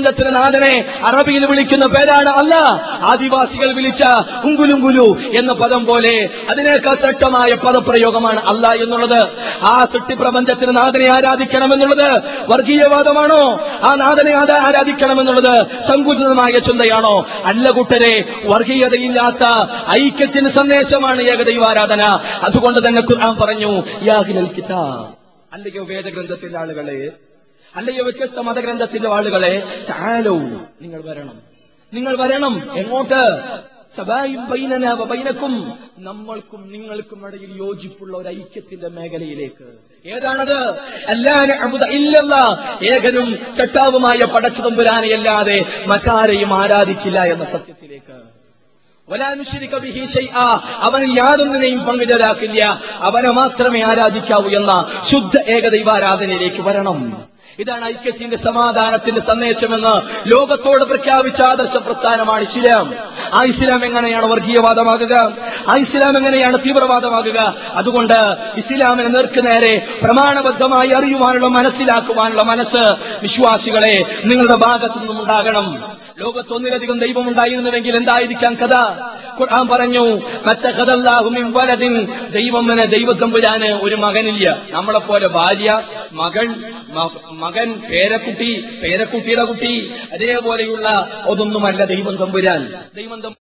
സൃഷ്ടിപ്രപഞ്ചത്തിന് നാഥനെ അറബിയിൽ വിളിക്കുന്ന പേരാണ് അല്ല. ആദിവാസികൾ വിളിച്ച ഉങ്കുലുങ്കുലു എന്ന പദം പോലെ അതിനേക്കാൾ ശ്രദ്ധമായ പദപ്രയോഗമാണ് അല്ല എന്നുള്ളത്. ആ സൃഷ്ടി പ്രപഞ്ചത്തിന് നാഥനെ ആരാധിക്കണമെന്നുള്ളത് വർഗീയവാദമാണോ? ആ നാഥനെ ആരാ- ആരാധിക്കണമെന്നുള്ളത് സങ്കുചിതമായ ചിന്തയാണോ? അല്ല കൂട്ടരെ വർഗീയതയില്ലാത്ത ഐക്യത്തിന് സന്ദേശമാണ് ഏകദൈവ ആരാധന അതുകൊണ്ട് തന്നെ ഖുർആൻ പറഞ്ഞു യാഹിനൽ കിതാബ്. അല്ലെങ്കിൽ വേദഗ്രന്ഥത്തിലെ ആളുകളെ അല്ലയോ വ്യത്യസ്ത മതഗ്രന്ഥത്തിന്റെ ആളുകളെ താലോ നിങ്ങൾ വരണം. നിങ്ങൾ വരണം. എങ്ങോട്ട്? സബായും ബൈനന വ നമ്മൾക്കും നിങ്ങൾക്കും ഇടയിൽ യോജിപ്പുള്ള ഒരു ഐക്യത്തിന്റെ മേഖലയിലേക്ക്. ഏതാണത്? ഇല്ലല്ല. ഏകനും ചട്ടാവുമായ പടച്ചതമ്പുരാനെയല്ലാതെ മറ്റാരെയും ആരാധിക്കില്ല എന്ന സത്യത്തിലേക്ക്. അവൻ യാതൊന്നിനെയും പങ്കുചേരാക്കില്ല. അവനെ മാത്രമേ ആരാധിക്കാവൂ എന്ന ശുദ്ധ ഏകദൈവാരാധനയിലേക്ക് വരണം. ഇതാണ് ഐക്യത്തിന്റെ സമാധാനത്തിന്റെ സന്ദേശമെന്ന് ലോകത്തോട് പ്രഖ്യാപിച്ച ആദർശ പ്രസ്ഥാനമാണ് ഇസ്ലാം. ആ ഇസ്ലാം എങ്ങനെയാണ് വർഗീയവാദമാകുക? ആ ഇസ്ലാം എങ്ങനെയാണ് തീവ്രവാദമാകുക? അതുകൊണ്ട് ഇസ്ലാമിനെ നേർക്ക് നേരെ പ്രമാണബദ്ധമായി അറിയുവാനുള്ള മനസ്സിലാക്കുവാനുള്ള മനസ്സ് വിശ്വാസികളെ നിങ്ങളുടെ ഭാഗത്തു നിന്നും ഉണ്ടാകണം. ലോകത്ത് ഒന്നിലധികം ദൈവം ഉണ്ടായിരുന്നുവെങ്കിൽ എന്തായിരിക്കാം കഥ? ഖുർആൻ പറഞ്ഞു ദൈവം എന്ന ദൈവത്തമ്പുരാന് ഒരു മകനില്ല. നമ്മളെപ്പോലെ ഭാര്യ മകൻ മകൻ പേരക്കുട്ടി പേരക്കുട്ടിയുടെ കുട്ടി അതേപോലെയുള്ള ഒതൊന്നുമല്ല ദൈവം തമ്പുരാൻ ദൈവം